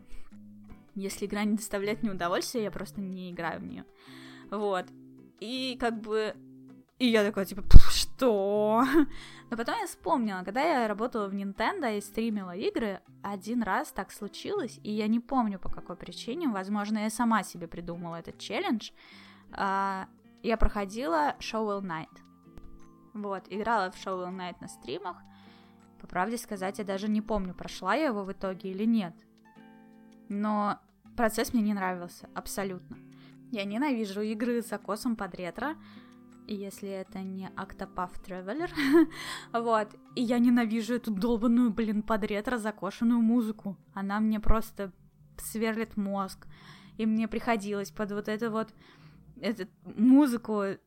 Если игра не доставляет мне удовольствия, я просто не играю в нее. Вот. И как бы и я такая, типа, что? Но потом я вспомнила, когда я работала в Nintendo и стримила игры, один раз так случилось, и я не помню по какой причине, возможно, я сама себе придумала этот челлендж. А, я проходила Shovel Knight. Вот, играла в Shovel Knight на стримах. По правде сказать, я даже не помню, прошла я его в итоге или нет. Но процесс мне не нравился, абсолютно. Я ненавижу игры с закосом под ретро, если это не Octopath Traveler. вот. И я ненавижу эту долбанную, блин, под ретро закошенную музыку. Она мне просто сверлит мозг. И мне приходилось под вот это вот эту музыку э,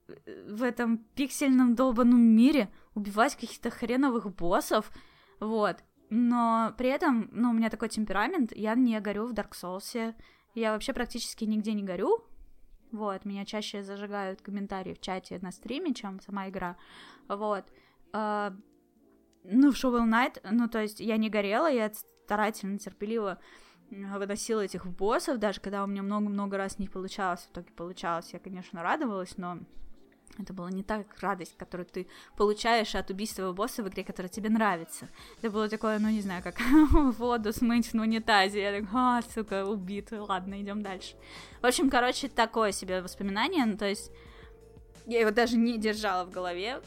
в этом пиксельном долбанном мире убивать каких-то хреновых боссов. Вот. Но при этом, ну, у меня такой темперамент, я не горю в Dark Souls. Я вообще практически нигде не горю, вот, меня чаще зажигают комментарии в чате на стриме, чем сама игра. Вот. Uh, ну, в Shovel Knight, ну, то есть я не горела, я старательно, терпеливо выносила этих боссов, даже когда у меня много-много раз не получалось, в итоге получалось, я, конечно, радовалась, но это была не так радость, которую ты получаешь от убийства босса в игре, которая тебе нравится. Это было такое, ну не знаю, как воду смыть в унитазе. Я так, а, сука, убит, ладно, идем дальше. В общем, короче, такое себе воспоминание, ну то есть я его даже не держала в голове.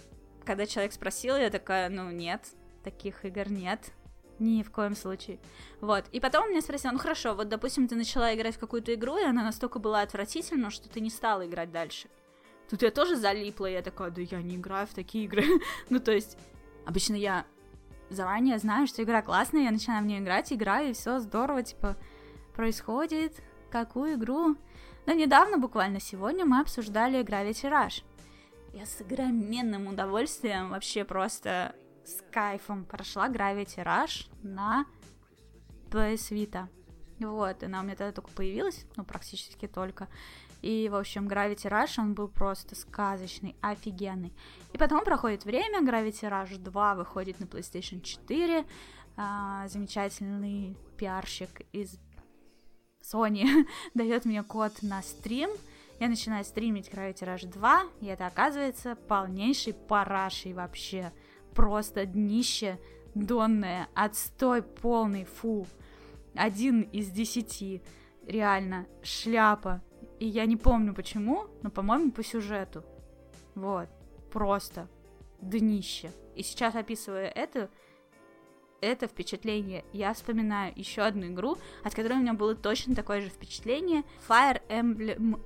Когда человек спросил, я такая, ну нет, таких игр нет. Ни в коем случае. Вот. И потом он меня спросил, ну хорошо, вот допустим, ты начала играть в какую-то игру, и она настолько была отвратительна, что ты не стала играть дальше. Тут я тоже залипла, я такая, да я не играю в такие игры. ну, то есть, обычно я заранее знаю, что игра классная, я начинаю в нее играть, играю, и все здорово, типа, происходит. Какую игру? Но недавно, буквально сегодня, мы обсуждали Gravity Rush. Я с огроменным удовольствием, вообще просто с кайфом прошла Gravity Rush на PS Vita. Вот, она у меня тогда только появилась, ну, практически только. И, в общем, Gravity Rush, он был просто сказочный, офигенный. И потом проходит время, Gravity Rush 2 выходит на PlayStation 4, а, замечательный пиарщик из Sony дает мне код на стрим, я начинаю стримить Gravity Rush 2, и это оказывается полнейший парашей вообще. Просто днище донное, отстой полный, фу. Один из десяти. Реально, шляпа. И я не помню почему, но, по-моему, по сюжету. Вот. Просто днище. И сейчас, описывая это, это впечатление, я вспоминаю еще одну игру, от которой у меня было точно такое же впечатление. Fire Emblem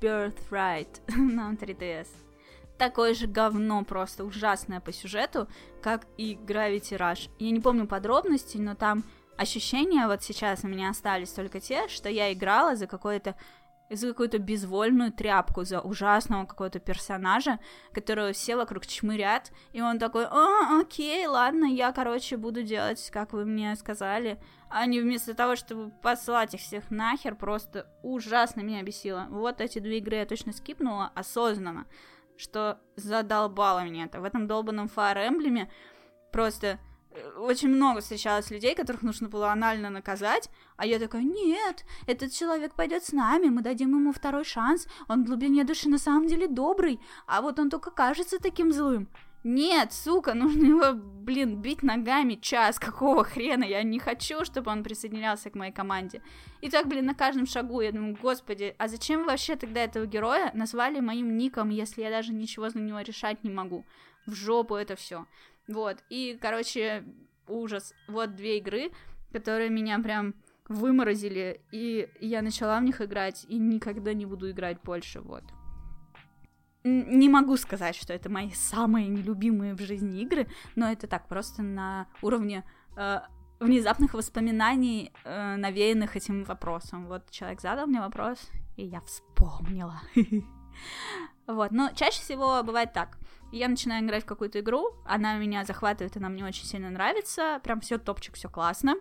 Birthright на 3DS. Такое же говно, просто ужасное по сюжету, как и Gravity Rush. Я не помню подробностей, но там ощущения вот сейчас у меня остались только те, что я играла за какое-то за какую-то безвольную тряпку, за ужасного какого-то персонажа, которого все вокруг чмырят, и он такой, а, окей, ладно, я, короче, буду делать, как вы мне сказали, а не вместо того, чтобы послать их всех нахер, просто ужасно меня бесило. Вот эти две игры я точно скипнула осознанно, что задолбало меня это. В этом долбанном Fire Emblem просто очень много встречалось людей, которых нужно было анально наказать, а я такая, нет, этот человек пойдет с нами, мы дадим ему второй шанс, он в глубине души на самом деле добрый, а вот он только кажется таким злым. Нет, сука, нужно его, блин, бить ногами час, какого хрена, я не хочу, чтобы он присоединялся к моей команде. И так, блин, на каждом шагу я думаю, господи, а зачем вообще тогда этого героя назвали моим ником, если я даже ничего за него решать не могу? В жопу это все. Вот, и, короче, ужас. Вот две игры, которые меня прям выморозили, и я начала в них играть, и никогда не буду играть больше, вот. Не могу сказать, что это мои самые нелюбимые в жизни игры, но это так, просто на уровне э, внезапных воспоминаний, э, навеянных этим вопросом. Вот человек задал мне вопрос, и я вспомнила. Вот, но чаще всего бывает так я начинаю играть в какую-то игру, она меня захватывает, она мне очень сильно нравится, прям все топчик, все классно,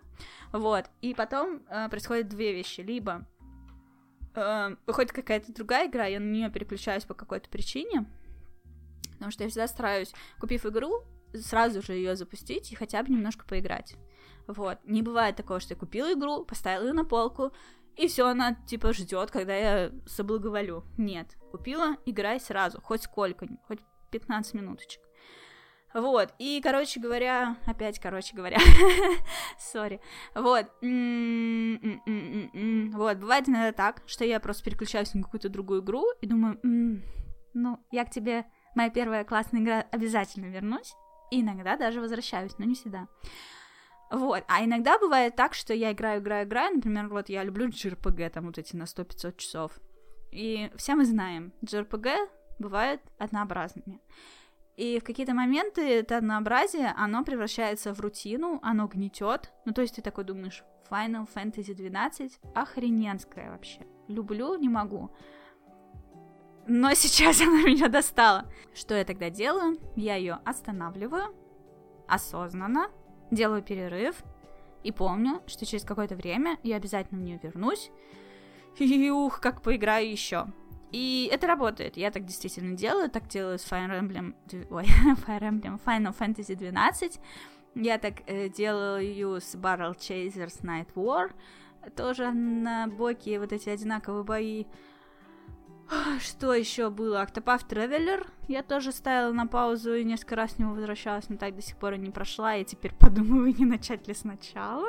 вот, и потом э, происходят две вещи, либо э, выходит какая-то другая игра, я на нее переключаюсь по какой-то причине, потому что я всегда стараюсь, купив игру, сразу же ее запустить и хотя бы немножко поиграть. Вот. Не бывает такого, что я купила игру, поставила ее на полку, и все, она типа ждет, когда я соблаговолю. Нет. Купила, играй сразу, хоть сколько, хоть 15 минуточек. Вот, и, короче говоря, опять, короче говоря, сори, вот, вот, бывает иногда так, что я просто переключаюсь на какую-то другую игру и думаю, ну, я к тебе, моя первая классная игра, обязательно вернусь, и иногда даже возвращаюсь, но не всегда. Вот, а иногда бывает так, что я играю, играю, играю, например, вот я люблю JRPG, там вот эти на 100-500 часов, и все мы знаем, JRPG бывают однообразными. И в какие-то моменты это однообразие, оно превращается в рутину, оно гнетет. Ну, то есть ты такой думаешь, Final Fantasy 12 охрененская вообще. Люблю, не могу. Но сейчас она меня достала. Что я тогда делаю? Я ее останавливаю осознанно, делаю перерыв и помню, что через какое-то время я обязательно в нее вернусь. И ух, как поиграю еще. И это работает. Я так действительно делаю. Так делаю с Fire Emblem... Ой, Fire Emblem... Final Fantasy 12. Я так э, делаю с Barrel Chasers Night War. Тоже на боке вот эти одинаковые бои. Что еще было? Octopath Traveler я тоже ставила на паузу и несколько раз с него возвращалась, но так до сих пор и не прошла. Я теперь подумаю, не начать ли сначала.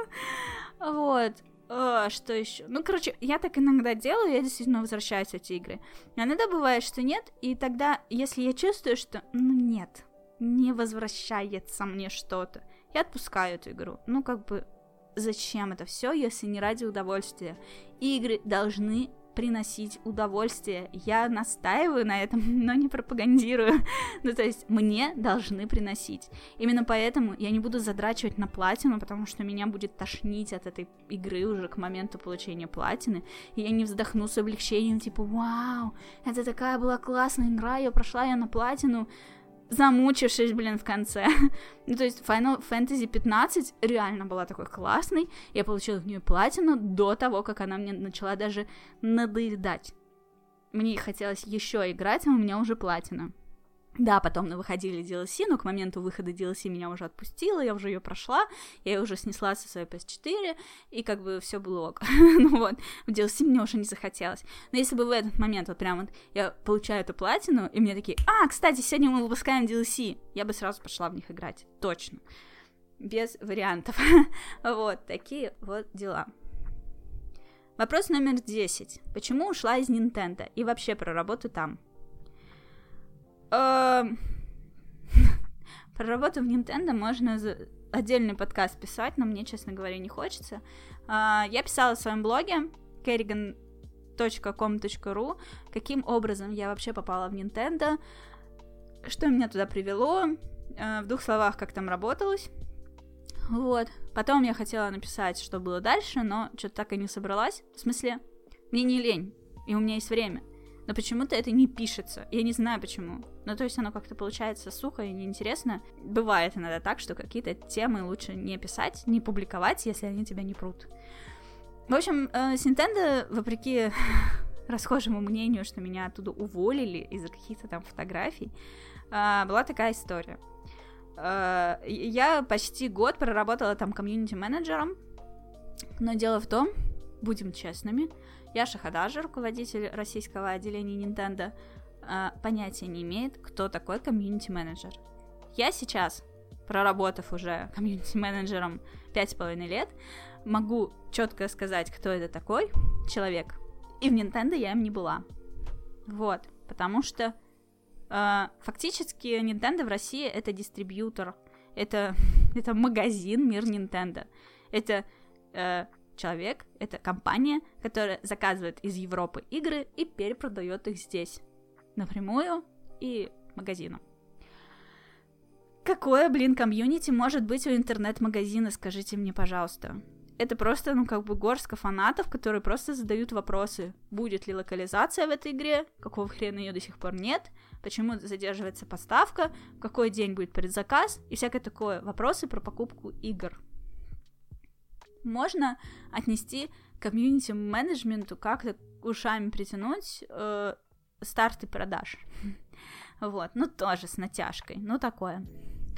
Вот. О, что еще? Ну, короче, я так иногда делаю, я действительно возвращаюсь в эти игры. А иногда бывает, что нет, и тогда, если я чувствую, что, ну, нет, не возвращается мне что-то, я отпускаю эту игру. Ну, как бы, зачем это все, если не ради удовольствия? Игры должны приносить удовольствие. Я настаиваю на этом, но не пропагандирую. ну, то есть, мне должны приносить. Именно поэтому я не буду задрачивать на платину, потому что меня будет тошнить от этой игры уже к моменту получения платины. И я не вздохну с облегчением, типа, вау, это такая была классная игра, я прошла ее на платину замучившись, блин, в конце. ну, то есть Final Fantasy 15 реально была такой классной. Я получила в нее платину до того, как она мне начала даже надоедать. Мне хотелось еще играть, а у меня уже платина. Да, потом выходили DLC, но к моменту выхода DLC меня уже отпустила, я уже ее прошла, я уже снесла со своей PS4, и как бы все было ок. ну вот, в DLC мне уже не захотелось. Но если бы в этот момент вот прям вот я получаю эту платину, и мне такие, а, кстати, сегодня мы выпускаем DLC, я бы сразу пошла в них играть, точно. Без вариантов. вот, такие вот дела. Вопрос номер 10. Почему ушла из Nintendo и вообще про работу там? Эм, про работу в Nintendo можно отдельный подкаст писать, но мне, честно говоря, не хочется. А, я писала в своем блоге kerrigan.com.ru, каким образом я вообще попала в Nintendo, что меня туда привело, э, в двух словах, как там работалось. Вот. Потом я хотела написать, что было дальше, но что-то так и не собралась. В смысле, мне не лень и у меня есть время. Но почему-то это не пишется. Я не знаю почему. Ну, то есть оно как-то получается сухо и неинтересно. Бывает иногда так, что какие-то темы лучше не писать, не публиковать, если они тебя не прут. В общем, э, с Nintendo, вопреки расхожему мнению, что меня оттуда уволили из-за каких-то там фотографий, э, была такая история. Э, я почти год проработала там комьюнити-менеджером, но дело в том, будем честными, я Шахадажа, руководитель российского отделения Nintendo, э, понятия не имеет, кто такой комьюнити-менеджер. Я сейчас, проработав уже комьюнити-менеджером пять с половиной лет, могу четко сказать, кто это такой человек. И в Nintendo я им не была. Вот, потому что э, фактически Nintendo в России это дистрибьютор, это, это магазин Мир Nintendo. Это э, человек, это компания, которая заказывает из Европы игры и перепродает их здесь. Напрямую и магазину. Какое, блин, комьюнити может быть у интернет-магазина, скажите мне, пожалуйста. Это просто, ну, как бы горстка фанатов, которые просто задают вопросы. Будет ли локализация в этой игре? Какого хрена ее до сих пор нет? Почему задерживается поставка? В какой день будет предзаказ? И всякое такое. Вопросы про покупку игр можно отнести комьюнити менеджменту как-то ушами притянуть э, старты продаж. Вот, ну тоже с натяжкой, ну такое.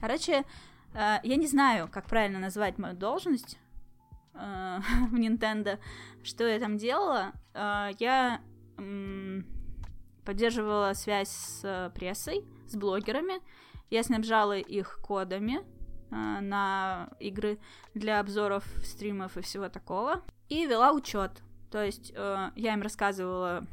Короче, э, я не знаю, как правильно назвать мою должность э, в Nintendo, что я там делала. Э, я э, поддерживала связь с прессой, с блогерами, я снабжала их кодами, Э, на игры для обзоров, стримов и всего такого. И вела учет. То есть э, я им рассказывала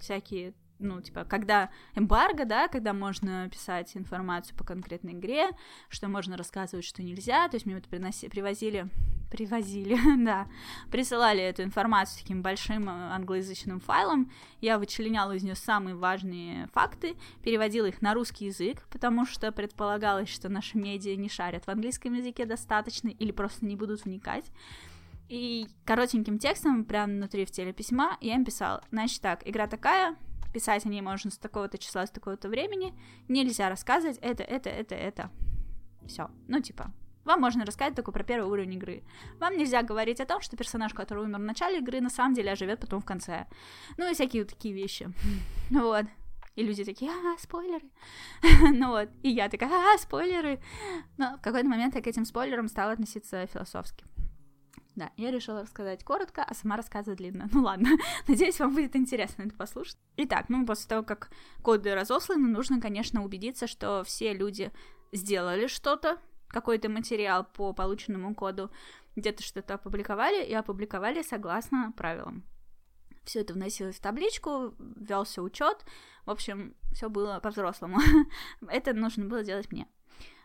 всякие ну, типа, когда эмбарго, да, когда можно писать информацию по конкретной игре, что можно рассказывать, что нельзя, то есть мне вот приноси, привозили, привозили, да, присылали эту информацию таким большим э, англоязычным файлом, я вычленяла из нее самые важные факты, переводила их на русский язык, потому что предполагалось, что наши медиа не шарят в английском языке достаточно или просто не будут вникать, и коротеньким текстом, прямо внутри в теле письма, я им писала, значит так, игра такая, писать о ней можно с такого-то числа, с такого-то времени, нельзя рассказывать это, это, это, это. Все. Ну, типа, вам можно рассказать только про первый уровень игры. Вам нельзя говорить о том, что персонаж, который умер в начале игры, на самом деле оживет потом в конце. Ну и всякие вот такие вещи. Вот. И люди такие, а, спойлеры. ну вот. И я такая, а, спойлеры. Но в какой-то момент я к этим спойлерам стала относиться философски. Да, я решила рассказать коротко, а сама рассказывать длинно. Ну ладно, надеюсь, вам будет интересно это послушать. Итак, ну после того, как коды разосланы, нужно, конечно, убедиться, что все люди сделали что-то, какой-то материал по полученному коду, где-то что-то опубликовали и опубликовали согласно правилам. Все это вносилось в табличку, велся учет. В общем, все было по-взрослому. это нужно было делать мне.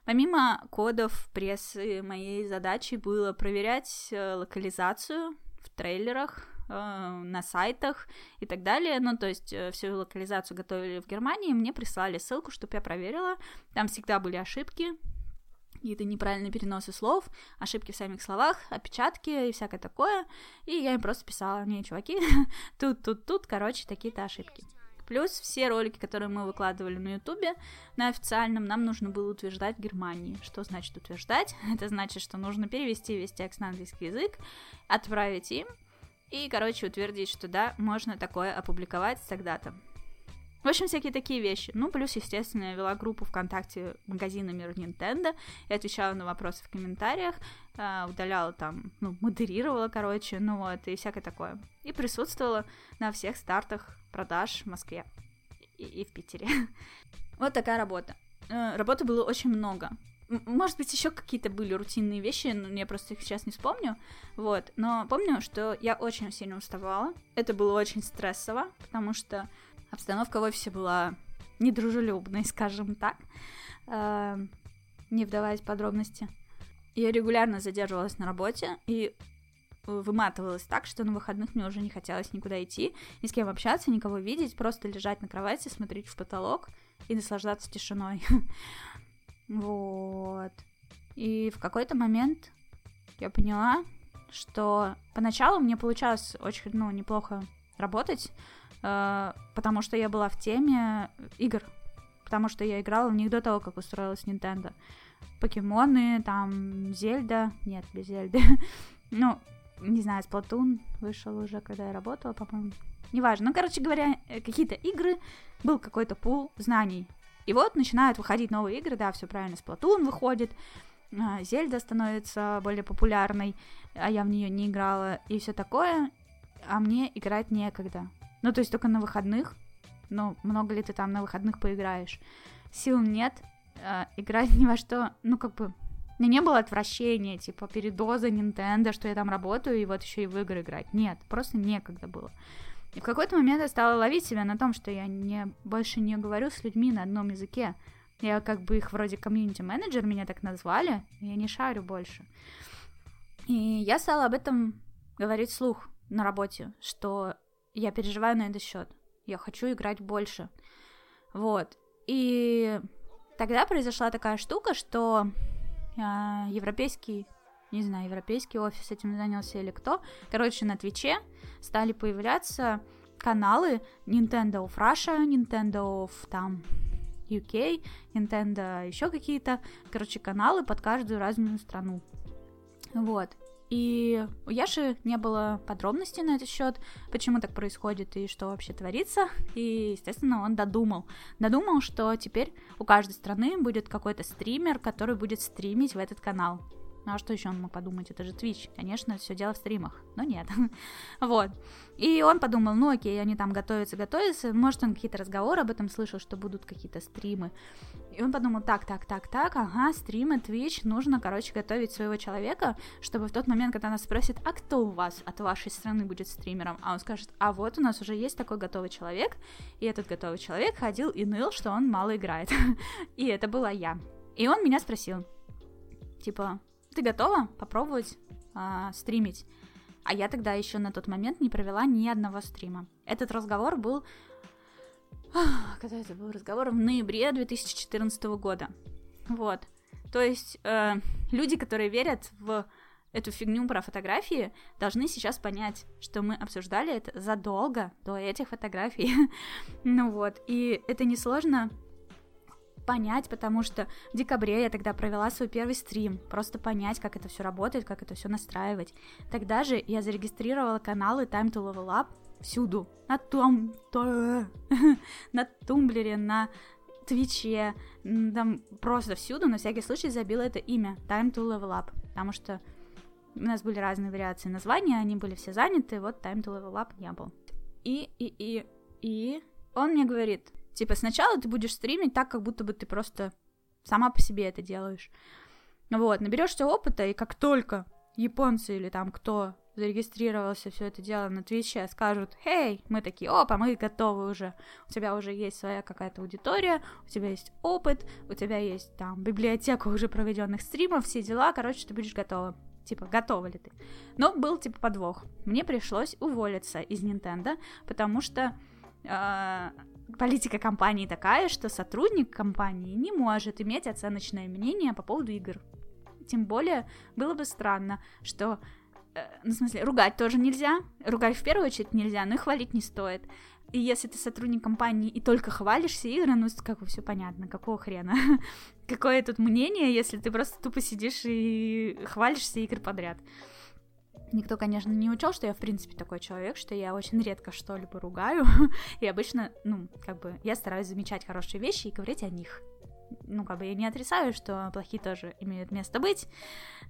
Помимо кодов прессы, моей задачей было проверять э, локализацию в трейлерах, э, на сайтах и так далее. Ну, то есть э, всю локализацию готовили в Германии, мне прислали ссылку, чтобы я проверила. Там всегда были ошибки, какие-то неправильные переносы слов, ошибки в самих словах, опечатки и всякое такое. И я им просто писала, не, чуваки, тут, тут, тут, короче, такие-то ошибки. Плюс все ролики, которые мы выкладывали на Ютубе, на официальном, нам нужно было утверждать в Германии. Что значит утверждать? Это значит, что нужно перевести весь текст на английский язык, отправить им, и, короче, утвердить, что да, можно такое опубликовать тогда-то. В общем, всякие такие вещи. Ну, плюс, естественно, я вела группу ВКонтакте магазина Мир Nintendo и отвечала на вопросы в комментариях, э, удаляла там, ну, модерировала, короче, ну вот, и всякое такое. И присутствовала на всех стартах продаж в Москве и, и в Питере. вот такая работа. Э, работы было очень много. Может быть, еще какие-то были рутинные вещи, но я просто их сейчас не вспомню. Вот. Но помню, что я очень сильно уставала. Это было очень стрессово, потому что Обстановка в офисе была недружелюбной, скажем так, э, не вдаваясь в подробности. Я регулярно задерживалась на работе и выматывалась так, что на выходных мне уже не хотелось никуда идти, ни с кем общаться, никого видеть, просто лежать на кровати, смотреть в потолок и наслаждаться тишиной. Вот. И в какой-то момент я поняла, что поначалу мне получалось очень, ну, неплохо работать, э, потому что я была в теме игр, потому что я играла в них до того, как устроилась Nintendo. Покемоны, там, Зельда, нет, без Зельды, ну, не знаю, Splatoon вышел уже, когда я работала, по-моему, неважно. Ну, короче говоря, э, какие-то игры, был какой-то пул знаний. И вот начинают выходить новые игры, да, все правильно, Splatoon выходит, а, Зельда становится более популярной, а я в нее не играла, и все такое, а мне играть некогда. Ну, то есть только на выходных, ну, много ли ты там на выходных поиграешь? Сил нет, э, играть ни во что, ну, как бы, у меня не было отвращения, типа, передоза Nintendo, что я там работаю, и вот еще и в игры играть. Нет, просто некогда было. И в какой-то момент я стала ловить себя на том, что я не, больше не говорю с людьми на одном языке. Я как бы их вроде комьюнити-менеджер, меня так назвали, я не шарю больше. И я стала об этом говорить вслух на работе, что я переживаю на этот счет. Я хочу играть больше. Вот. И тогда произошла такая штука, что э, европейский, не знаю, европейский офис этим занялся или кто. Короче, на Твиче стали появляться каналы Nintendo of Russia, Nintendo of там UK, Nintendo, еще какие-то, короче, каналы под каждую разную страну. Вот. И у Яши не было подробностей на этот счет, почему так происходит и что вообще творится. И, естественно, он додумал. Додумал, что теперь у каждой страны будет какой-то стример, который будет стримить в этот канал. Ну а что еще он мог подумать? Это же Twitch. Конечно, все дело в стримах. Но нет. вот. И он подумал, ну окей, они там готовятся, готовятся. Может, он какие-то разговоры об этом слышал, что будут какие-то стримы. И он подумал, так, так, так, так, ага, стримы, Twitch, нужно, короче, готовить своего человека, чтобы в тот момент, когда нас спросит, а кто у вас от вашей страны будет стримером, а он скажет, а вот у нас уже есть такой готовый человек, и этот готовый человек ходил и ныл, что он мало играет. и это была я. И он меня спросил, типа, ты готова попробовать э, стримить? А я тогда еще на тот момент не провела ни одного стрима. Этот разговор был... Когда это был разговор? В ноябре 2014 года. Вот. То есть э, люди, которые верят в эту фигню про фотографии, должны сейчас понять, что мы обсуждали это задолго до этих фотографий. ну вот, и это несложно понять, потому что в декабре я тогда провела свой первый стрим, просто понять, как это все работает, как это все настраивать. Тогда же я зарегистрировала каналы Time to Level Up всюду, на том, то, на Tumblr е, на Twitch е, там просто всюду, на всякий случай забила это имя Time to Level Up, потому что у нас были разные вариации названия, они были все заняты, вот Time to Level Up не был. И, и, и, и он мне говорит, Типа сначала ты будешь стримить так, как будто бы ты просто сама по себе это делаешь. Вот, наберешься опыта, и как только японцы или там кто зарегистрировался все это дело на Твиче, скажут, «Эй, мы такие, опа, мы готовы уже, у тебя уже есть своя какая-то аудитория, у тебя есть опыт, у тебя есть там библиотека уже проведенных стримов, все дела, короче, ты будешь готова». Типа, готова ли ты? Но был, типа, подвох. Мне пришлось уволиться из Nintendo, потому что э, политика компании такая, что сотрудник компании не может иметь оценочное мнение по поводу игр. Тем более, было бы странно, что ну, в смысле, ругать тоже нельзя. Ругать в первую очередь нельзя, но и хвалить не стоит. И если ты сотрудник компании и только хвалишься игры, ну, как бы все понятно, какого хрена? Какое тут мнение, если ты просто тупо сидишь и хвалишься игры подряд? Никто, конечно, не учел, что я, в принципе, такой человек, что я очень редко что-либо ругаю. и обычно, ну, как бы, я стараюсь замечать хорошие вещи и говорить о них. Ну, как бы я не отрицаю, что плохие тоже имеют место быть.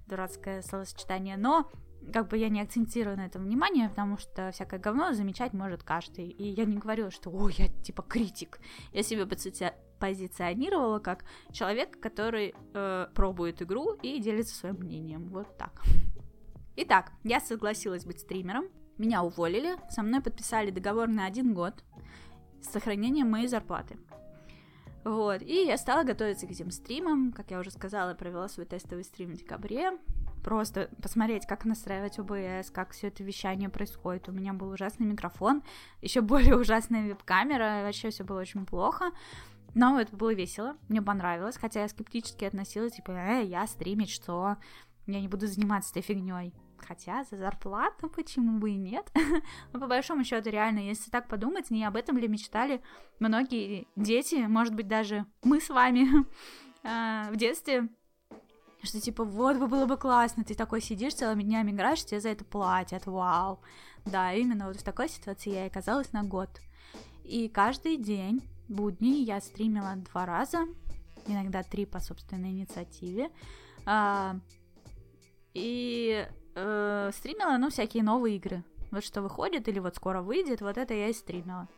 Дурацкое словосочетание, но как бы я не акцентирую на этом внимание, потому что всякое говно замечать может каждый. И я не говорю, что «Ой, я типа критик». Я себя позиционировала как человек, который э, пробует игру и делится своим мнением. Вот так. Итак, я согласилась быть стримером, меня уволили, со мной подписали договор на один год с сохранением моей зарплаты. Вот, и я стала готовиться к этим стримам, как я уже сказала, провела свой тестовый стрим в декабре, просто посмотреть, как настраивать ОБС, как все это вещание происходит. У меня был ужасный микрофон, еще более ужасная веб-камера, вообще все было очень плохо. Но это было весело, мне понравилось, хотя я скептически относилась, типа, э, я стримить, что? Я не буду заниматься этой фигней Хотя за зарплату почему бы и нет? Но по большому счету, реально, если так подумать, не об этом ли мечтали многие дети, может быть, даже мы с вами а, в детстве, что типа, вот бы было бы классно, ты такой сидишь целыми днями играешь, тебе за это платят, вау. Да, именно вот в такой ситуации я и оказалась на год. И каждый день, будни, я стримила два раза, иногда три по собственной инициативе. А, и э, стримила, ну, всякие новые игры. Вот что выходит или вот скоро выйдет, вот это я и стримила.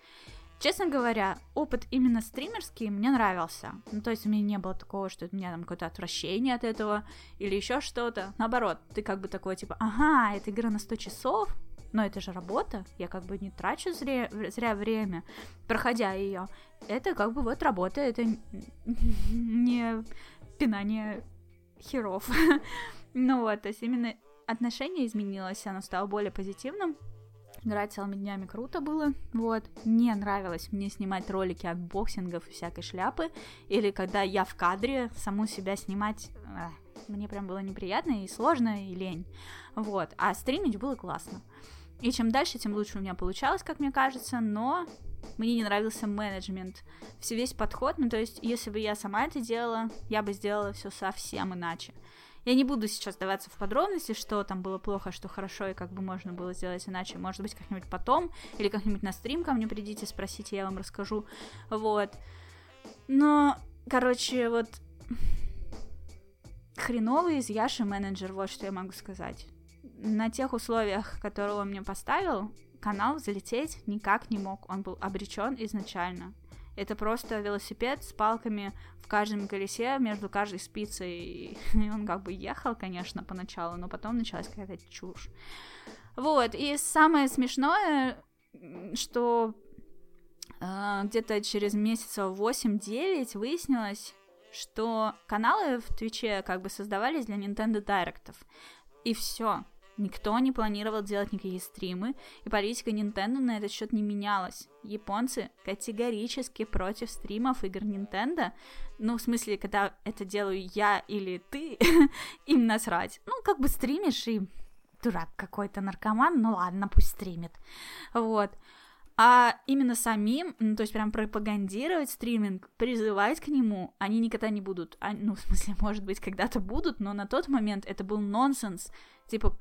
Честно говоря, опыт именно стримерский мне нравился. Ну, то есть у меня не было такого, что у меня там какое-то отвращение от этого или еще что-то. Наоборот, ты как бы такой, типа, ага, это игра на 100 часов, но это же работа, я как бы не трачу зря, зря время, проходя ее. Это как бы вот работа, это не пинание херов. ну вот, то есть именно отношение изменилось, оно стало более позитивным, Играть целыми днями круто было, вот. Не нравилось мне снимать ролики unboxing ов и всякой шляпы, или когда я в кадре, саму себя снимать, эх, мне прям было неприятно и сложно, и лень, вот. А стримить было классно. И чем дальше, тем лучше у меня получалось, как мне кажется, но мне не нравился менеджмент, все весь подход, ну то есть, если бы я сама это делала, я бы сделала все совсем иначе. Я не буду сейчас даваться в подробности, что там было плохо, что хорошо, и как бы можно было сделать иначе. Может быть, как-нибудь потом, или как-нибудь на стрим ко мне придите, спросите, я вам расскажу. Вот. Но, короче, вот хреновый из Яши менеджер, вот что я могу сказать. На тех условиях, которые он мне поставил, канал залететь никак не мог. Он был обречен изначально. Это просто велосипед с палками в каждом колесе между каждой спицей. И он как бы ехал, конечно, поначалу, но потом началась какая-то чушь. Вот, и самое смешное, что э, где-то через месяцев 8-9 выяснилось, что каналы в Твиче как бы создавались для Nintendo Директов. И все. Никто не планировал делать никакие стримы, и политика Nintendo на этот счет не менялась. Японцы категорически против стримов игр Nintendo. Ну, в смысле, когда это делаю я или ты, им насрать. Ну, как бы стримишь и дурак какой-то наркоман, ну ладно, пусть стримит. Вот. А именно самим, ну, то есть прям пропагандировать стриминг, призывать к нему, они никогда не будут. А, ну, в смысле, может быть, когда-то будут, но на тот момент это был нонсенс. Типа,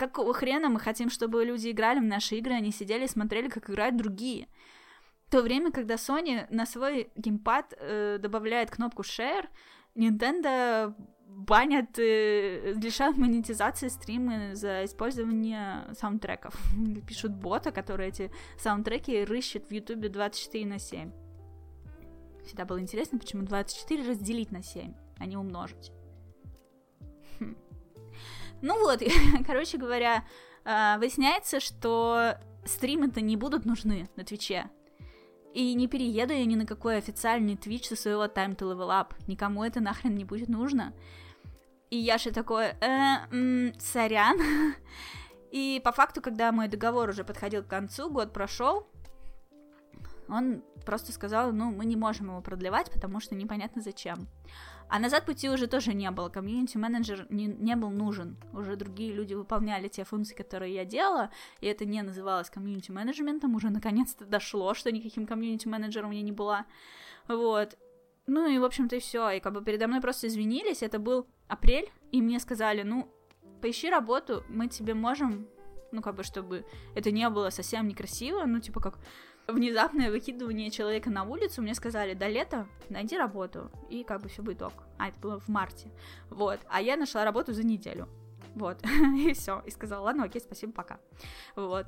какого хрена мы хотим, чтобы люди играли в наши игры, они сидели и смотрели, как играют другие. В то время, когда Sony на свой геймпад э, добавляет кнопку Share, Nintendo банят, э, лишают монетизации стримы за использование саундтреков. Пишут бота, который эти саундтреки рыщет в Ютубе 24 на 7. Всегда было интересно, почему 24 разделить на 7, а не умножить. Ну вот, короче говоря, а, выясняется, что стримы-то не будут нужны на Твиче. И не перееду я ни на какой официальный твич со своего Time to Level Up. Никому это нахрен не будет нужно. И Яша такой, э, м, сорян. И по факту, когда мой договор уже подходил к концу, год прошел, он просто сказал, ну, мы не можем его продлевать, потому что непонятно зачем. А назад пути уже тоже не было. Комьюнити-менеджер не, не был нужен. Уже другие люди выполняли те функции, которые я делала, и это не называлось комьюнити-менеджментом. Уже наконец-то дошло, что никаким комьюнити-менеджером я не была. Вот. Ну и, в общем-то, и все. И как бы передо мной просто извинились. Это был апрель, и мне сказали, ну, поищи работу, мы тебе можем, ну, как бы, чтобы это не было совсем некрасиво, ну, типа, как внезапное выкидывание человека на улицу, мне сказали, до лета найди работу, и как бы все будет ок. А, это было в марте. Вот. А я нашла работу за неделю. Вот. и все. И сказала, ладно, окей, спасибо, пока. Вот.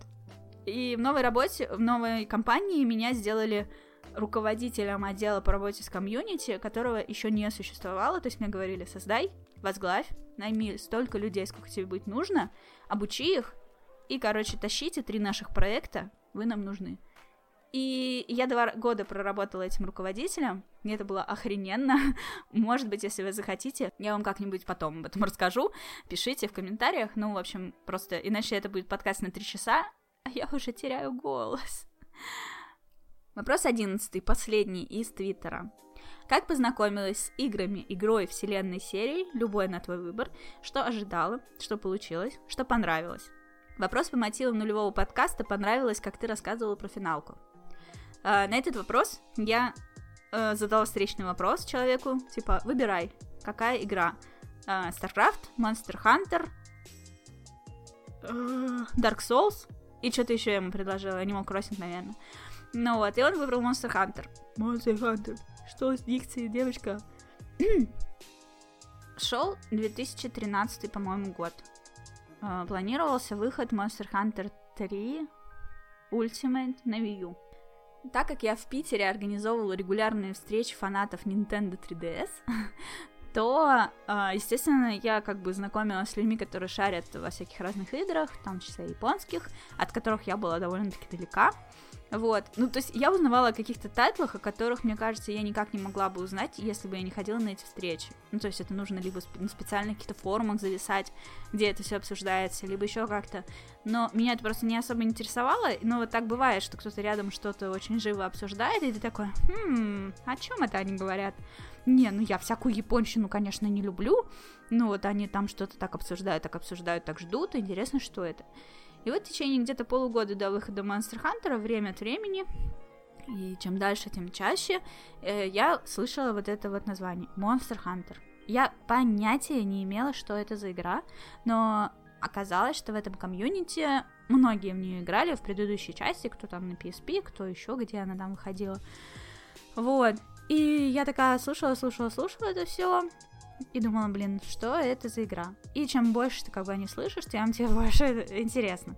И в новой работе, в новой компании меня сделали руководителем отдела по работе с комьюнити, которого еще не существовало. То есть мне говорили, создай, возглавь, найми столько людей, сколько тебе будет нужно, обучи их, и, короче, тащите три наших проекта, вы нам нужны. И я два года проработала этим руководителем, и это было охрененно. Может быть, если вы захотите, я вам как-нибудь потом об этом расскажу. Пишите в комментариях. Ну, в общем, просто иначе это будет подкаст на три часа, а я уже теряю голос. Вопрос одиннадцатый, последний из Твиттера. Как познакомилась с играми, игрой, вселенной, серией, любой на твой выбор, что ожидала, что получилось, что понравилось. Вопрос по мотивам нулевого подкаста понравилось, как ты рассказывала про финалку. А, на этот вопрос я э, задала встречный вопрос человеку, типа, выбирай, какая игра? Э, StarCraft, Monster Hunter, э, Dark Souls и что-то еще я ему предложила, Animal Crossing, наверное. Ну вот, и он выбрал Monster Hunter. Monster Hunter. Что с дикцией, девочка? Шел 2013, по-моему, год. Э, планировался выход Monster Hunter 3 Ultimate на Wii U. Так как я в Питере организовывала регулярные встречи фанатов Nintendo 3DS, то, а, естественно, я как бы знакомилась с людьми, которые шарят во всяких разных играх, в том числе японских, от которых я была довольно-таки далека. Вот, ну, то есть я узнавала о каких-то тайтлах, о которых, мне кажется, я никак не могла бы узнать, если бы я не ходила на эти встречи. Ну, то есть это нужно либо на специальных каких-то форумах зависать, где это все обсуждается, либо еще как-то. Но меня это просто не особо интересовало, но вот так бывает, что кто-то рядом что-то очень живо обсуждает, и ты такой, хм, о чем это они говорят? Не, ну я всякую японщину, конечно, не люблю, но вот они там что-то так обсуждают, так обсуждают, так ждут, интересно, что это. И вот в течение где-то полугода до выхода Monster Hunter время от времени и чем дальше, тем чаще э, я слышала вот это вот название Monster Hunter. Я понятия не имела, что это за игра, но оказалось, что в этом комьюнити многие в нее играли в предыдущей части, кто там на PSP, кто еще, где она там выходила. Вот. И я такая слушала, слушала, слушала это все, и думала, блин, что это за игра? И чем больше ты как бы не слышишь, тем тебе больше интересно.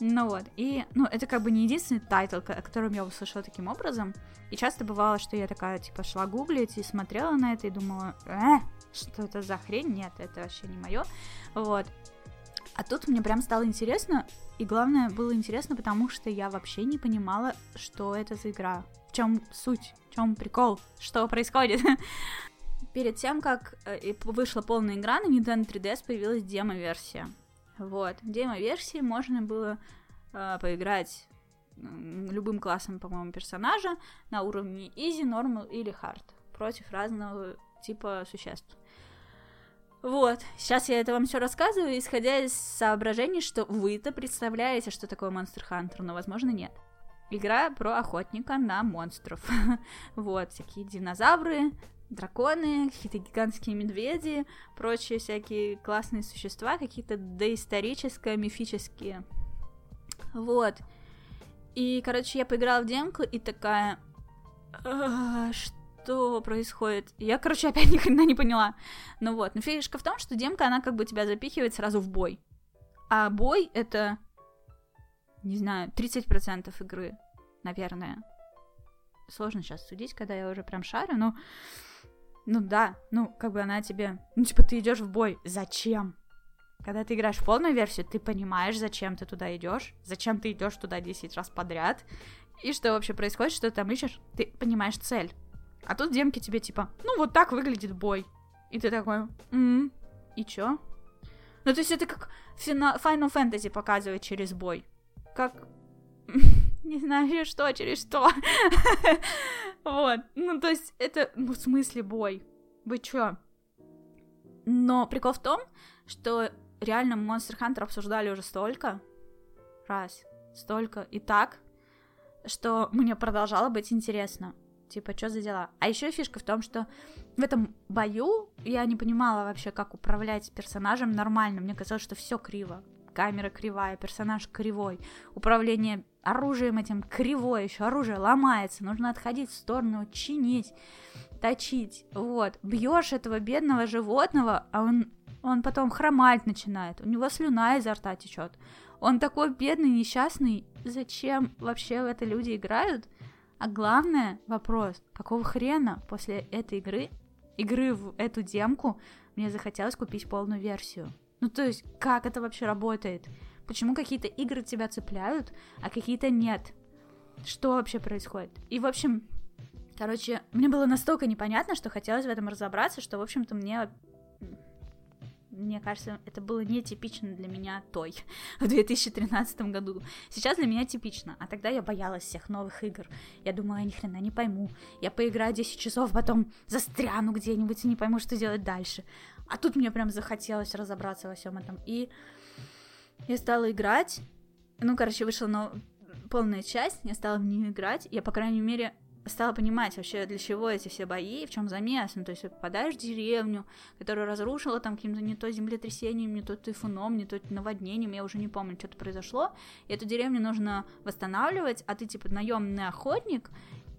Ну вот, и, ну, это как бы не единственный title, о котором я услышала таким образом. И часто бывало, что я такая, типа, шла гуглить и смотрела на это и думала, э, что это за хрень? Нет, это вообще не мое. Вот. А тут мне прям стало интересно, и главное, было интересно, потому что я вообще не понимала, что это за игра. В чем суть, в чем прикол, что происходит. перед тем, как э, вышла полная игра, на Nintendo 3DS появилась демо-версия. Вот, в демо-версии можно было э, поиграть любым классом, по-моему, персонажа на уровне Easy, Normal или Hard против разного типа существ. Вот, сейчас я это вам все рассказываю, исходя из соображений, что вы-то представляете, что такое Monster Hunter, но, возможно, нет. Игра про охотника на монстров. вот, всякие динозавры, драконы, какие-то гигантские медведи, прочие всякие классные существа, какие-то доисторические, мифические. Вот. И, короче, я поиграла в демку и такая... Что происходит? Я, короче, опять ни хрена не поняла. Ну вот, но фишка в том, что демка, она как бы тебя запихивает сразу в бой. А бой — это, не знаю, 30% игры, наверное. Сложно сейчас судить, когда я уже прям шарю, но... Ну да, ну как бы она тебе... Ну типа ты идешь в бой. Зачем? Когда ты играешь в полную версию, ты понимаешь, зачем ты туда идешь, зачем ты идешь туда 10 раз подряд, и что вообще происходит, что ты там ищешь, ты понимаешь цель. А тут демки тебе типа, ну вот так выглядит бой. И ты такой, м-м, и чё? Ну то есть это как Final Fantasy показывает через бой. Как не знаю, что, через что. вот. Ну, то есть, это, ну, в смысле бой. Вы чё? Но прикол в том, что реально Monster Hunter обсуждали уже столько, раз, столько и так, что мне продолжало быть интересно. Типа, что за дела? А еще фишка в том, что в этом бою я не понимала вообще, как управлять персонажем нормально. Мне казалось, что все криво камера кривая, персонаж кривой, управление оружием этим кривое, еще оружие ломается, нужно отходить в сторону, чинить, точить, вот, бьешь этого бедного животного, а он, он потом хромать начинает, у него слюна изо рта течет, он такой бедный, несчастный, зачем вообще в это люди играют? А главное вопрос, какого хрена после этой игры, игры в эту демку, мне захотелось купить полную версию? Ну, то есть, как это вообще работает? Почему какие-то игры тебя цепляют, а какие-то нет? Что вообще происходит? И, в общем, короче, мне было настолько непонятно, что хотелось в этом разобраться, что, в общем-то, мне мне кажется, это было нетипично для меня той в 2013 году. Сейчас для меня типично, а тогда я боялась всех новых игр. Я думала, я ни хрена не пойму. Я поиграю 10 часов, потом застряну где-нибудь и не пойму, что делать дальше. А тут мне прям захотелось разобраться во всем этом. И я стала играть. Ну, короче, вышла но... полная часть, я стала в нее играть. Я, по крайней мере, стала понимать вообще, для чего эти все бои, в чем замес. Ну, то есть, попадаешь в деревню, которую разрушила там каким-то не то землетрясением, не то тайфуном, не то наводнением, я уже не помню, что-то произошло. И эту деревню нужно восстанавливать, а ты, типа, наемный охотник,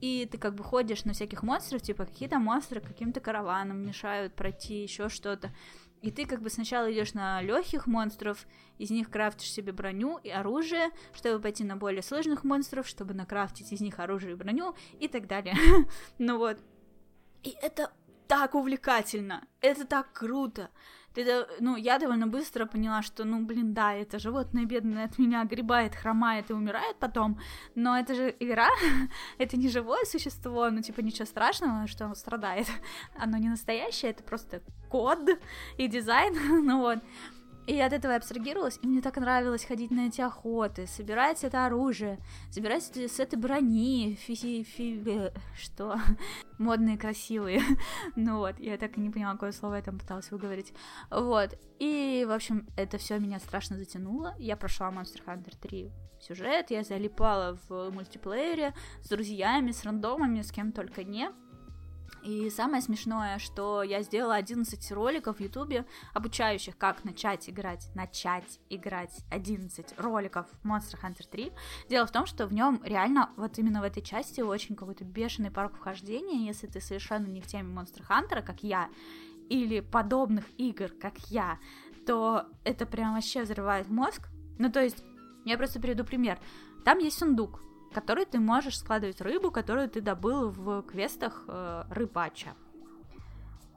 и ты как бы ходишь на всяких монстров, типа, какие-то монстры каким-то караваном мешают пройти, еще что-то. И ты как бы сначала идешь на легких монстров, из них крафтишь себе броню и оружие, чтобы пойти на более сложных монстров, чтобы накрафтить из них оружие и броню и так далее. ну вот. И это так увлекательно, это так круто. Ты, ну, я довольно быстро поняла, что, ну, блин, да, это животное бедное от меня огребает, хромает и умирает потом, но это же игра, это не живое существо, ну, типа, ничего страшного, что оно страдает, оно не настоящее, это просто код и дизайн, ну вот. И от этого я абстрагировалась, и мне так нравилось ходить на эти охоты, собирать это оружие, собирать с этой брони, фи фи э, что? Модные, красивые. ну вот, я так и не поняла, какое слово я там пыталась выговорить. Вот, и, в общем, это все меня страшно затянуло. Я прошла Monster Hunter 3 сюжет, я залипала в мультиплеере с друзьями, с рандомами, с кем только не. И самое смешное, что я сделала 11 роликов в Ютубе, обучающих, как начать играть, начать играть 11 роликов Monster Hunter 3. Дело в том, что в нем реально, вот именно в этой части, очень какой-то бешеный порог вхождения, если ты совершенно не в теме Monster Hunter, как я, или подобных игр, как я, то это прям вообще взрывает мозг. Ну, то есть, я просто приведу пример. Там есть сундук, который ты можешь складывать рыбу, которую ты добыл в квестах э, рыбача.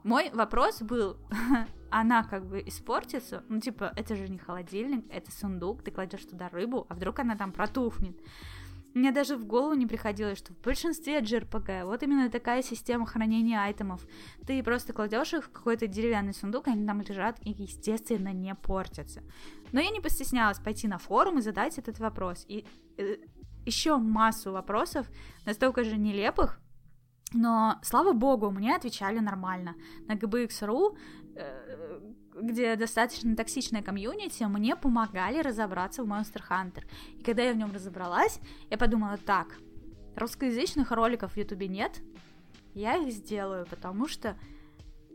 Мой вопрос был, она как бы испортится, ну типа, это же не холодильник, это сундук, ты кладешь туда рыбу, а вдруг она там протухнет. Мне даже в голову не приходилось, что в большинстве JRPG вот именно такая система хранения айтемов. Ты просто кладешь их в какой-то деревянный сундук, они там лежат и, естественно, не портятся. Но я не постеснялась пойти на форум и задать этот вопрос. И э, еще массу вопросов, настолько же нелепых, но, слава богу, мне отвечали нормально. На GBX.ru, э, где достаточно токсичная комьюнити, мне помогали разобраться в Monster Hunter. И когда я в нем разобралась, я подумала, так, русскоязычных роликов в Ютубе нет, я их сделаю, потому что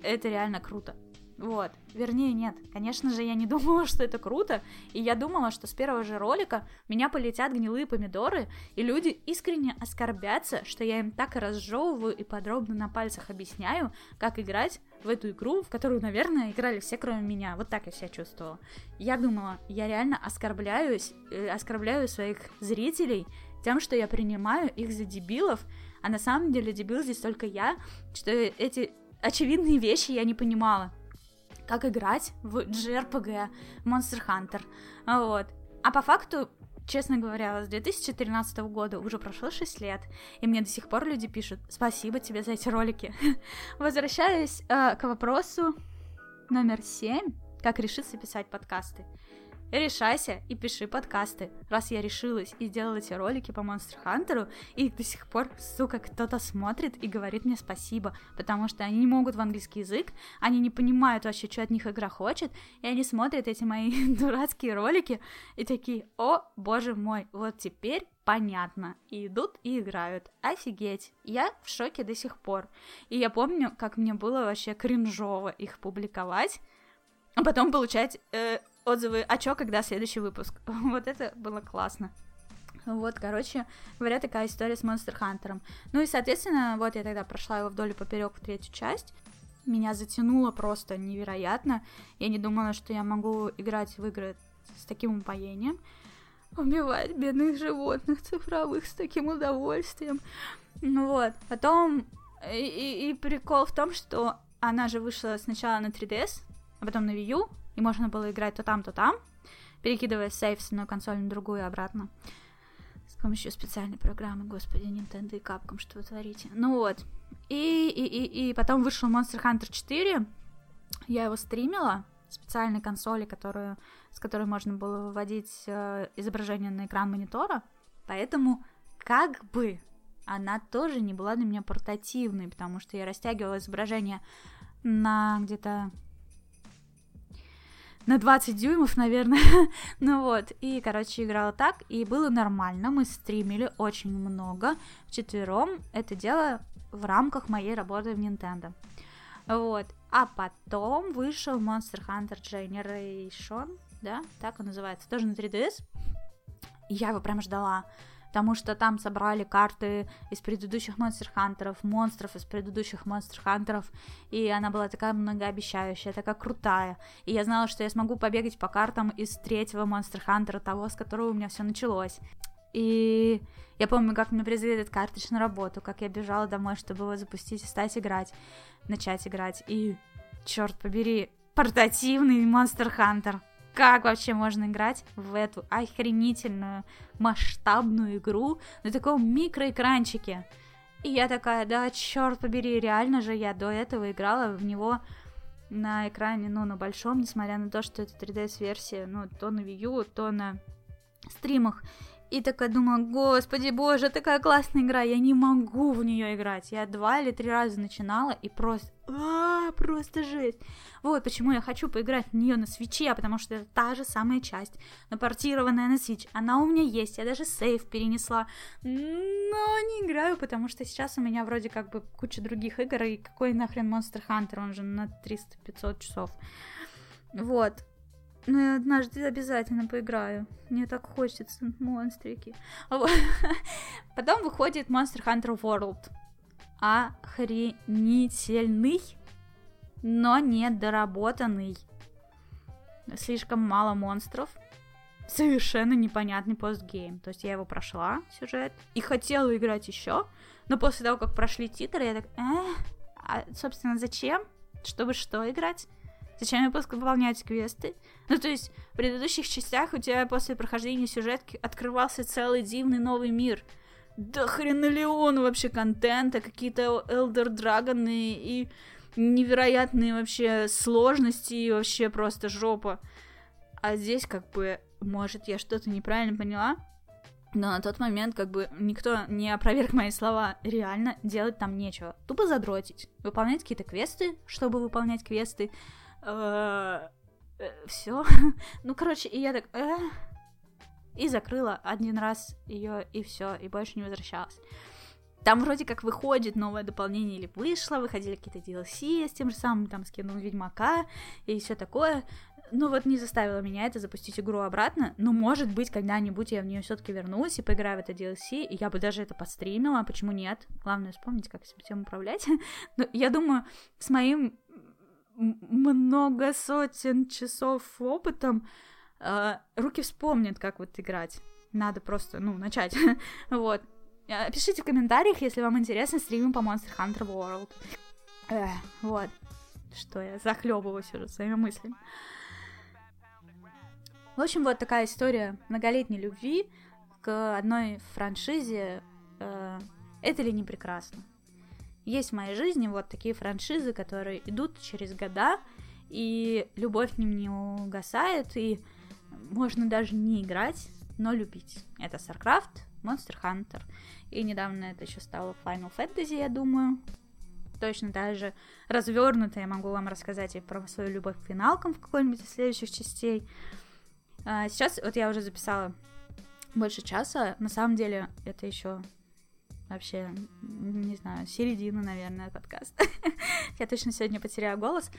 это реально круто. Вот. Вернее, нет. Конечно же, я не думала, что это круто. И я думала, что с первого же ролика меня полетят гнилые помидоры, и люди искренне оскорбятся, что я им так разжевываю и подробно на пальцах объясняю, как играть в эту игру, в которую, наверное, играли все, кроме меня. Вот так я себя чувствовала. Я думала, я реально оскорбляюсь, э, оскорбляю своих зрителей тем, что я принимаю их за дебилов, а на самом деле дебил здесь только я, что эти очевидные вещи я не понимала как играть в JRPG Monster Hunter. Вот. А по факту, честно говоря, с 2013 года уже прошло 6 лет, и мне до сих пор люди пишут «Спасибо тебе за эти ролики». Возвращаясь э, к вопросу номер 7, как решиться писать подкасты. Решайся и пиши подкасты, раз я решилась и сделала эти ролики по Монстр Хантеру, и до сих пор, сука, кто-то смотрит и говорит мне спасибо, потому что они не могут в английский язык, они не понимают вообще, что от них игра хочет, и они смотрят эти мои дурацкие ролики и такие, о, боже мой, вот теперь понятно. И идут и играют. Офигеть. Я в шоке до сих пор. И я помню, как мне было вообще кринжово их публиковать, а потом получать э, отзывы, а чё, когда следующий выпуск? вот это было классно. Вот, короче говоря, такая история с Monster Hunter. Ну и, соответственно, вот я тогда прошла его вдоль и поперек в третью часть. Меня затянуло просто невероятно. Я не думала, что я могу играть в игры с таким упоением. Убивать бедных животных цифровых с таким удовольствием. Ну вот. Потом и, и, и прикол в том, что она же вышла сначала на 3DS, а потом на Wii U, и можно было играть то там, то там, перекидывая сейф с одной консоли на другую и обратно. С помощью специальной программы, господи, Nintendo и Capcom, что вы творите. Ну вот. И, и, и, и потом вышел Monster Hunter 4, я его стримила, специальной консоли, которую, с которой можно было выводить э, изображение на экран монитора, поэтому как бы она тоже не была для меня портативной, потому что я растягивала изображение на где-то на 20 дюймов, наверное. ну вот, и, короче, играла так, и было нормально, мы стримили очень много, вчетвером это дело в рамках моей работы в Nintendo. Вот, а потом вышел Monster Hunter Generation, да, так он называется, тоже на 3DS. Я его прям ждала потому что там собрали карты из предыдущих Monster Hunter, монстров из предыдущих Monster Hunter, и она была такая многообещающая, такая крутая. И я знала, что я смогу побегать по картам из третьего Monster Hunter, того, с которого у меня все началось. И я помню, как мне привезли этот картридж на работу, как я бежала домой, чтобы его запустить и стать играть, начать играть. И, черт побери, портативный Monster Hunter как вообще можно играть в эту охренительную масштабную игру на таком микроэкранчике. И я такая, да, черт побери, реально же я до этого играла в него на экране, ну, на большом, несмотря на то, что это 3DS-версия, ну, то на Wii U, то на стримах. И такая думала, господи боже, такая классная игра, я не могу в нее играть. Я два или три раза начинала и просто, просто жесть. Вот почему я хочу поиграть в нее на свече, потому что это та же самая часть, напортированная на свич. Она у меня есть, я даже сейф перенесла, но не играю, потому что сейчас у меня вроде как бы куча других игр, и какой нахрен Monster Hunter, он же на 300-500 часов. Вот, ну, я однажды обязательно поиграю. Мне так хочется, монстрики. Потом выходит Monster Hunter World. Охренительный, но недоработанный. Слишком мало монстров. Совершенно непонятный постгейм. То есть я его прошла, сюжет, и хотела играть еще, но после того, как прошли титры, я так, э, а, собственно, зачем? Чтобы что играть? Зачем я выполнять квесты? Ну, то есть, в предыдущих частях у тебя после прохождения сюжетки открывался целый дивный новый мир. Да хренолеон вообще контента, какие-то Elder Dragon и невероятные вообще сложности, и вообще просто жопа. А здесь как бы, может, я что-то неправильно поняла, но на тот момент как бы никто не опроверг мои слова. Реально делать там нечего. Тупо задротить. Выполнять какие-то квесты, чтобы выполнять квесты. Э, э, все. ну, короче, и я так... Э, и закрыла один раз ее, и все, и больше не возвращалась. Там вроде как выходит новое дополнение или вышло, выходили какие-то DLC с тем же самым, там, скинул Ведьмака и все такое. Ну вот не заставило меня это запустить игру обратно, но может быть когда-нибудь я в нее все-таки вернусь и поиграю в это DLC, и я бы даже это подстримила, почему нет? Главное вспомнить, как всем управлять. но я думаю, с моим много сотен часов опытом, э, руки вспомнят, как вот играть. Надо просто, ну, начать. вот. Э, пишите в комментариях, если вам интересно стримим по Monster Hunter World. Э, вот. Что я захлебываюсь уже своими мыслями. В общем, вот такая история многолетней любви к одной франшизе. Э, это ли не прекрасно? Есть в моей жизни вот такие франшизы, которые идут через года, и любовь к ним не угасает, и можно даже не играть, но любить. Это StarCraft, Monster Hunter, и недавно это еще стало Final Fantasy, я думаю. Точно так же развернуто я могу вам рассказать и про свою любовь к финалкам в какой-нибудь из следующих частей. А сейчас вот я уже записала больше часа. На самом деле это еще вообще, не знаю, середина, наверное, подкаста. я точно сегодня потеряю голос,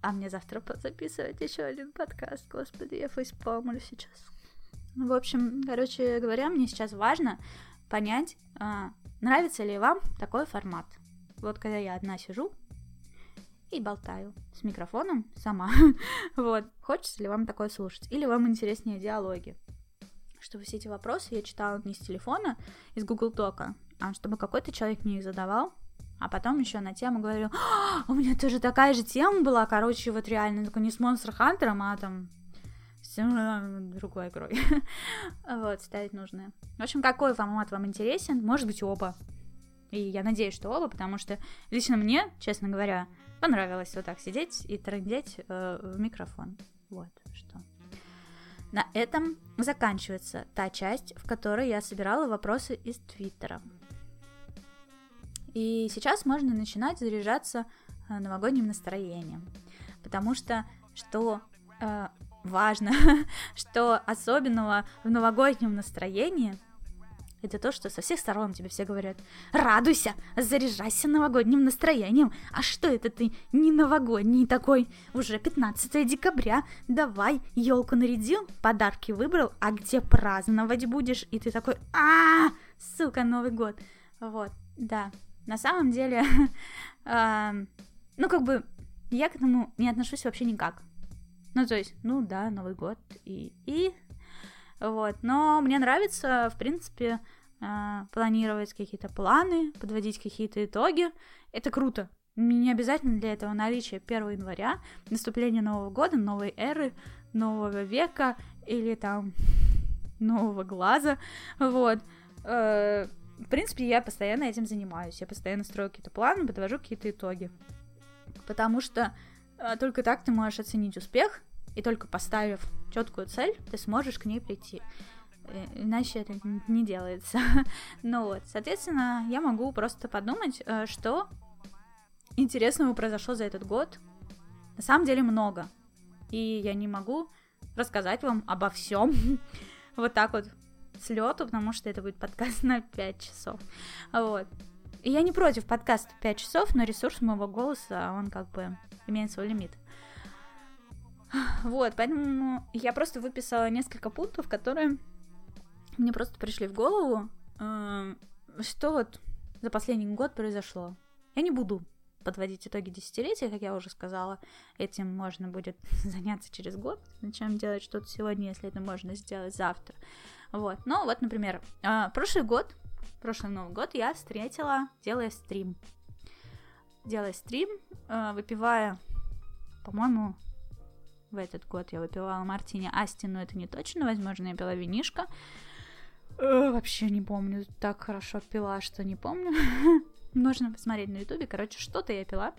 а мне завтра записывать еще один подкаст. Господи, я фейспалмлю сейчас. В общем, короче говоря, мне сейчас важно понять, а, нравится ли вам такой формат. Вот когда я одна сижу и болтаю с микрофоном сама. вот, хочется ли вам такое слушать? Или вам интереснее диалоги? Чтобы все эти вопросы я читала не с телефона, из Google Дока, а чтобы какой-то человек мне их задавал, а потом еще на тему говорю, «А, у меня тоже такая же тема была, короче, вот реально, только не с Monster Hunter, а там другой игрой. вот, ставить нужное. В общем, какой формат вам интересен? Может быть, оба. И я надеюсь, что оба, потому что лично мне, честно говоря, понравилось вот так сидеть и трындеть э, в микрофон. Вот что. На этом заканчивается та часть, в которой я собирала вопросы из Твиттера. И сейчас можно начинать заряжаться э, новогодним настроением. Потому что что э, важно, что особенного в новогоднем настроении – это то, что со всех сторон тебе все говорят «Радуйся, заряжайся новогодним настроением, а что это ты не новогодний такой? Уже 15 декабря, давай, елку нарядил, подарки выбрал, а где праздновать будешь?» И ты такой а сука, Новый год!» Вот, да, на самом деле, ну как бы я к этому не отношусь вообще никак. Ну, то есть, ну да, Новый год и, и вот. Но мне нравится, в принципе, а, планировать какие-то планы, подводить какие-то итоги. Это круто. Не обязательно для этого наличие 1 января, наступление Нового года, новой эры, нового века или там нового глаза. Вот. Э, в принципе, я постоянно этим занимаюсь. Я постоянно строю какие-то планы, подвожу какие-то итоги. Потому что только так ты можешь оценить успех, и только поставив четкую цель, ты сможешь к ней прийти. Э, иначе это не делается. ну вот, соответственно, я могу просто подумать, э, что интересного произошло за этот год. На самом деле много. И я не могу рассказать вам обо всем вот так вот с лету, потому что это будет подкаст на 5 часов. Вот. И я не против подкаста 5 часов, но ресурс моего голоса, он как бы имеет свой лимит. Вот, поэтому я просто выписала несколько пунктов, которые мне просто пришли в голову, э, что вот за последний год произошло. Я не буду подводить итоги десятилетия, как я уже сказала. Этим можно будет заняться через год. Зачем делать что-то сегодня, если это можно сделать завтра? Вот. Ну, вот, например, э, прошлый год, прошлый Новый год я встретила, делая стрим. Делая стрим, э, выпивая, по-моему, в этот год я выпивала мартини Асти, но это не точно, возможно, я пила винишко. Э, вообще не помню, так хорошо пила, что не помню. Можно посмотреть на ютубе, короче, что-то я пила.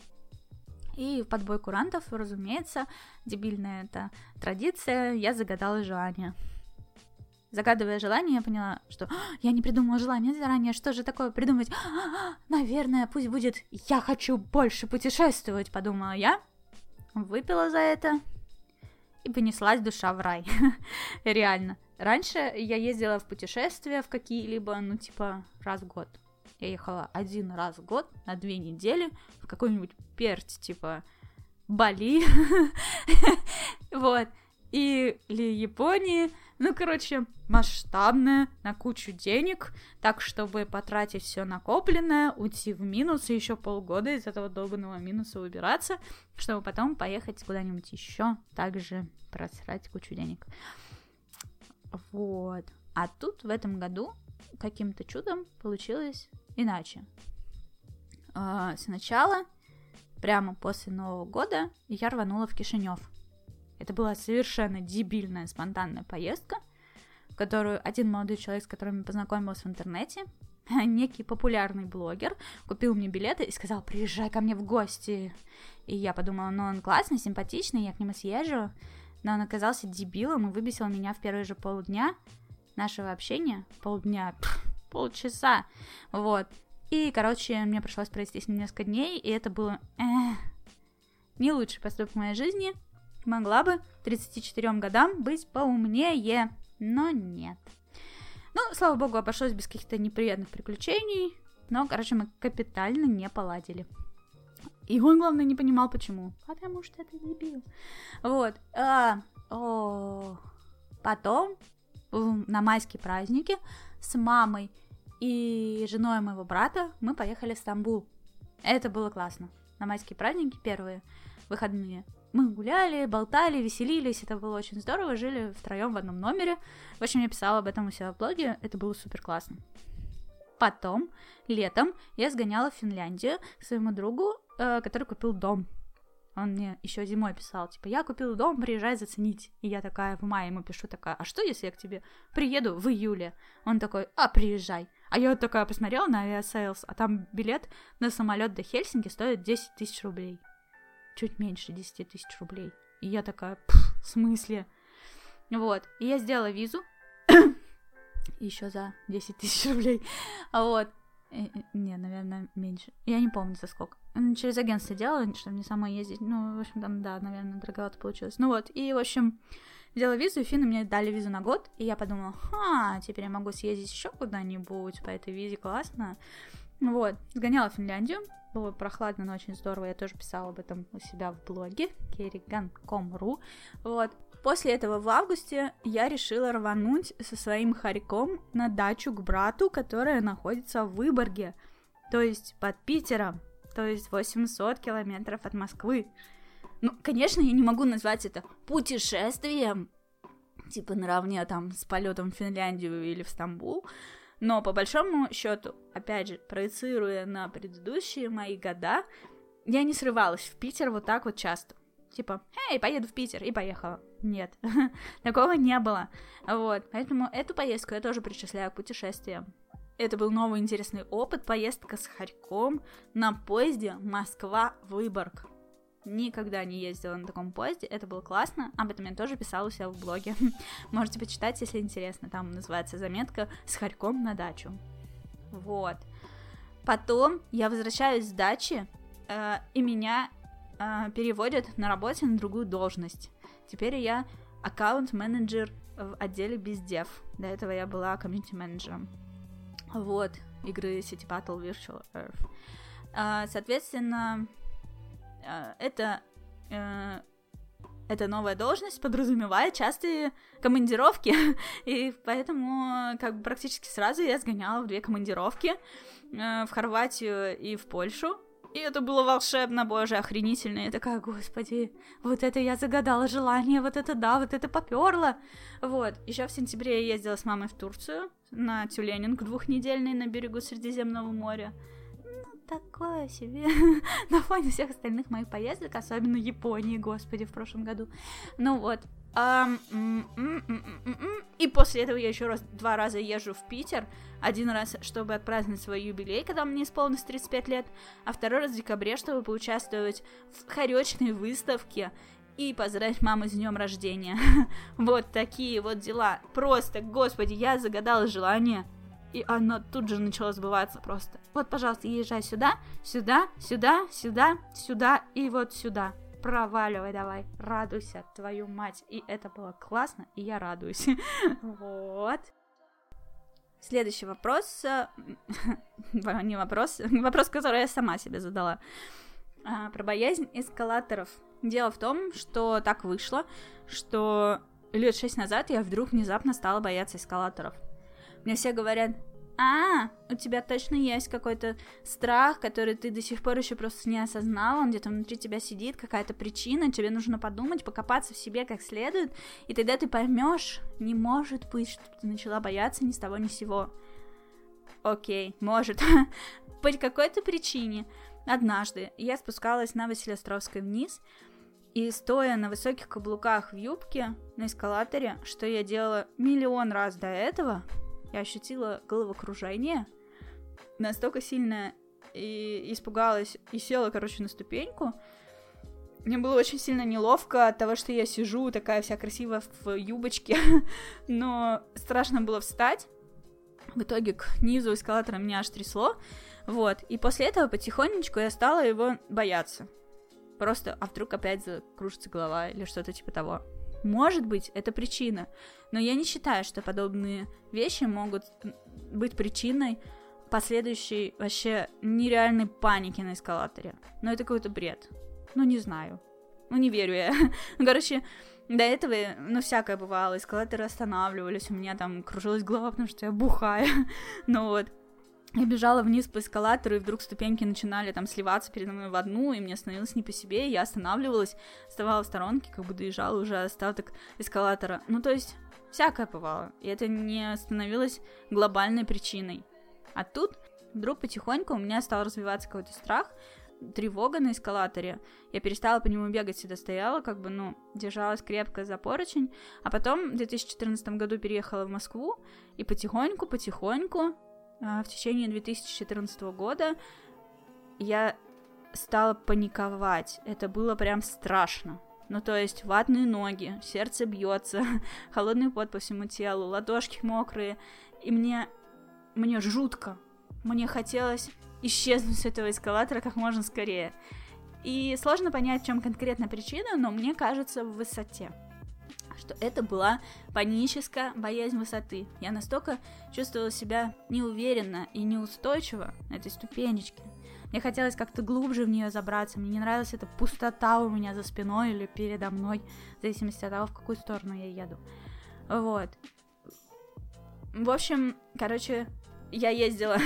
И в подбой курантов, разумеется, дебильная эта традиция, я загадала желание. Загадывая желание, я поняла, что «А, я не придумала желание заранее, что же такое придумать? «А, наверное, пусть будет «я хочу больше путешествовать», подумала я. Выпила за это, и понеслась душа в рай. Реально. Раньше я ездила в путешествия в какие-либо, ну, типа, раз в год. Я ехала один раз в год на две недели в какой-нибудь перть, типа, Бали. вот. Или Японии. Ну, короче, масштабная, на кучу денег, так, чтобы потратить все накопленное, уйти в минус и еще полгода из этого долбанного минуса выбираться, чтобы потом поехать куда-нибудь еще, также просрать кучу денег. Вот. А тут в этом году каким-то чудом получилось иначе. А, сначала, прямо после Нового года, я рванула в Кишинев – это была совершенно дебильная, спонтанная поездка, которую один молодой человек, с которым я познакомилась в интернете, некий популярный блогер, купил мне билеты и сказал, приезжай ко мне в гости. И я подумала, ну он классный, симпатичный, я к нему съезжу. Но он оказался дебилом и выбесил меня в первые же полдня нашего общения. Полдня, пфф, полчаса. Вот. И, короче, мне пришлось провести с ним несколько дней, и это было э, не лучший поступок в моей жизни. Могла бы 34 годам быть поумнее, но нет. Ну, слава богу, обошлось без каких-то неприятных приключений, но, короче, мы капитально не поладили. И он, главное, не понимал, почему. Потому что это дебил. Вот. А, о, потом, на майские праздники, с мамой и женой моего брата мы поехали в Стамбул. Это было классно. На майские праздники первые выходные мы гуляли, болтали, веселились, это было очень здорово, жили втроем в одном номере. В общем, я писала об этом у себя в блоге, это было супер классно. Потом, летом, я сгоняла в Финляндию к своему другу, э, который купил дом. Он мне еще зимой писал, типа, я купил дом, приезжай заценить. И я такая в мае ему пишу, такая, а что, если я к тебе приеду в июле? Он такой, а, приезжай. А я вот такая посмотрела на Aviasales, а там билет на самолет до Хельсинки стоит 10 тысяч рублей. Чуть меньше 10 тысяч рублей. И я такая, в смысле? Вот. И я сделала визу. Еще за 10 тысяч рублей. Вот. Не, наверное, меньше. Я не помню за сколько. Через агентство делала, чтобы не самой ездить. Ну, в общем, там, да, наверное, дороговато получилось. Ну вот, и, в общем, Сделала визу, и финны мне дали визу на год, и я подумала, ха, теперь я могу съездить еще куда-нибудь по этой визе, классно. Вот, сгоняла в Финляндию, было прохладно, но очень здорово, я тоже писала об этом у себя в блоге kerigan.com.ru, вот. После этого в августе я решила рвануть со своим хорьком на дачу к брату, которая находится в Выборге, то есть под Питером, то есть 800 километров от Москвы. Ну, конечно, я не могу назвать это путешествием, типа наравне там с полетом в Финляндию или в Стамбул, но по большому счету, опять же, проецируя на предыдущие мои года, я не срывалась в Питер вот так вот часто. Типа, эй, поеду в Питер, и поехала. Нет, такого не было. Вот, поэтому эту поездку я тоже причисляю к путешествиям. Это был новый интересный опыт, поездка с Харьком на поезде Москва-Выборг никогда не ездила на таком поезде, это было классно, об этом я тоже писала у себя в блоге. Можете почитать, если интересно, там называется заметка «С хорьком на дачу». Вот. Потом я возвращаюсь с дачи, э, и меня э, переводят на работе на другую должность. Теперь я аккаунт-менеджер в отделе бездев. До этого я была комьюнити-менеджером. Вот, игры City Battle Virtual Earth. Э, соответственно, это э, эта новая должность подразумевает частые командировки, и поэтому как бы практически сразу я сгоняла в две командировки э, в Хорватию и в Польшу. И это было волшебно, боже, охренительно. Я такая, господи, вот это я загадала желание, вот это да, вот это поперло. Вот. Еще в сентябре я ездила с мамой в Турцию на тюленинг двухнедельный на берегу Средиземного моря такое себе на фоне всех остальных моих поездок, особенно Японии, господи, в прошлом году. Ну вот. И после этого я еще раз два раза езжу в Питер. Один раз, чтобы отпраздновать свой юбилей, когда мне исполнилось 35 лет, а второй раз в декабре, чтобы поучаствовать в хоречной выставке и поздравить маму с днем рождения. вот такие вот дела. Просто, господи, я загадала желание и оно тут же начало сбываться просто. Вот, пожалуйста, езжай сюда, сюда, сюда, сюда, сюда и вот сюда. Проваливай давай, радуйся, твою мать. И это было классно, и я радуюсь. Вот. Следующий вопрос, э, не вопрос, вопрос, который я сама себе задала, а, про боязнь эскалаторов. Дело в том, что так вышло, что лет шесть назад я вдруг внезапно стала бояться эскалаторов. Мне все говорят, а, у тебя точно есть какой-то страх, который ты до сих пор еще просто не осознал, он где-то внутри тебя сидит, какая-то причина, тебе нужно подумать, покопаться в себе как следует, и тогда ты поймешь, не может быть, что ты начала бояться ни с того ни с сего. Окей, может. По какой-то причине. Однажды я спускалась на Василиостровской вниз, и стоя на высоких каблуках в юбке на эскалаторе, что я делала миллион раз до этого, я ощутила головокружение настолько сильно и испугалась и села, короче, на ступеньку. Мне было очень сильно неловко от того, что я сижу такая вся красивая в юбочке, но страшно было встать. В итоге к низу эскалатора меня аж трясло. Вот. И после этого потихонечку я стала его бояться. Просто, а вдруг опять закружится голова или что-то типа того. Может быть, это причина, но я не считаю, что подобные вещи могут быть причиной последующей вообще нереальной паники на эскалаторе. Но это какой-то бред. Ну, не знаю. Ну, не верю я. Ну, короче, до этого, ну, всякое бывало. Эскалаторы останавливались, у меня там кружилась голова, потому что я бухая. ну вот. Я бежала вниз по эскалатору, и вдруг ступеньки начинали там сливаться передо мной в одну, и мне становилось не по себе, и я останавливалась, вставала в сторонке, как бы доезжала уже остаток эскалатора. Ну, то есть, всякое бывало, и это не становилось глобальной причиной. А тут вдруг потихоньку у меня стал развиваться какой-то страх, тревога на эскалаторе. Я перестала по нему бегать, всегда стояла, как бы, ну, держалась крепко за поручень. А потом в 2014 году переехала в Москву, и потихоньку-потихоньку в течение 2014 года я стала паниковать. Это было прям страшно. Ну, то есть ватные ноги, сердце бьется, холодный пот по всему телу, ладошки мокрые. И мне, мне жутко. Мне хотелось исчезнуть с этого эскалатора как можно скорее. И сложно понять, в чем конкретно причина, но мне кажется, в высоте. Что это была паническая боязнь высоты. Я настолько чувствовала себя неуверенно и неустойчиво на этой ступенечке. Мне хотелось как-то глубже в нее забраться. Мне не нравилась эта пустота у меня за спиной или передо мной, в зависимости от того, в какую сторону я еду. Вот. В общем, короче, я ездила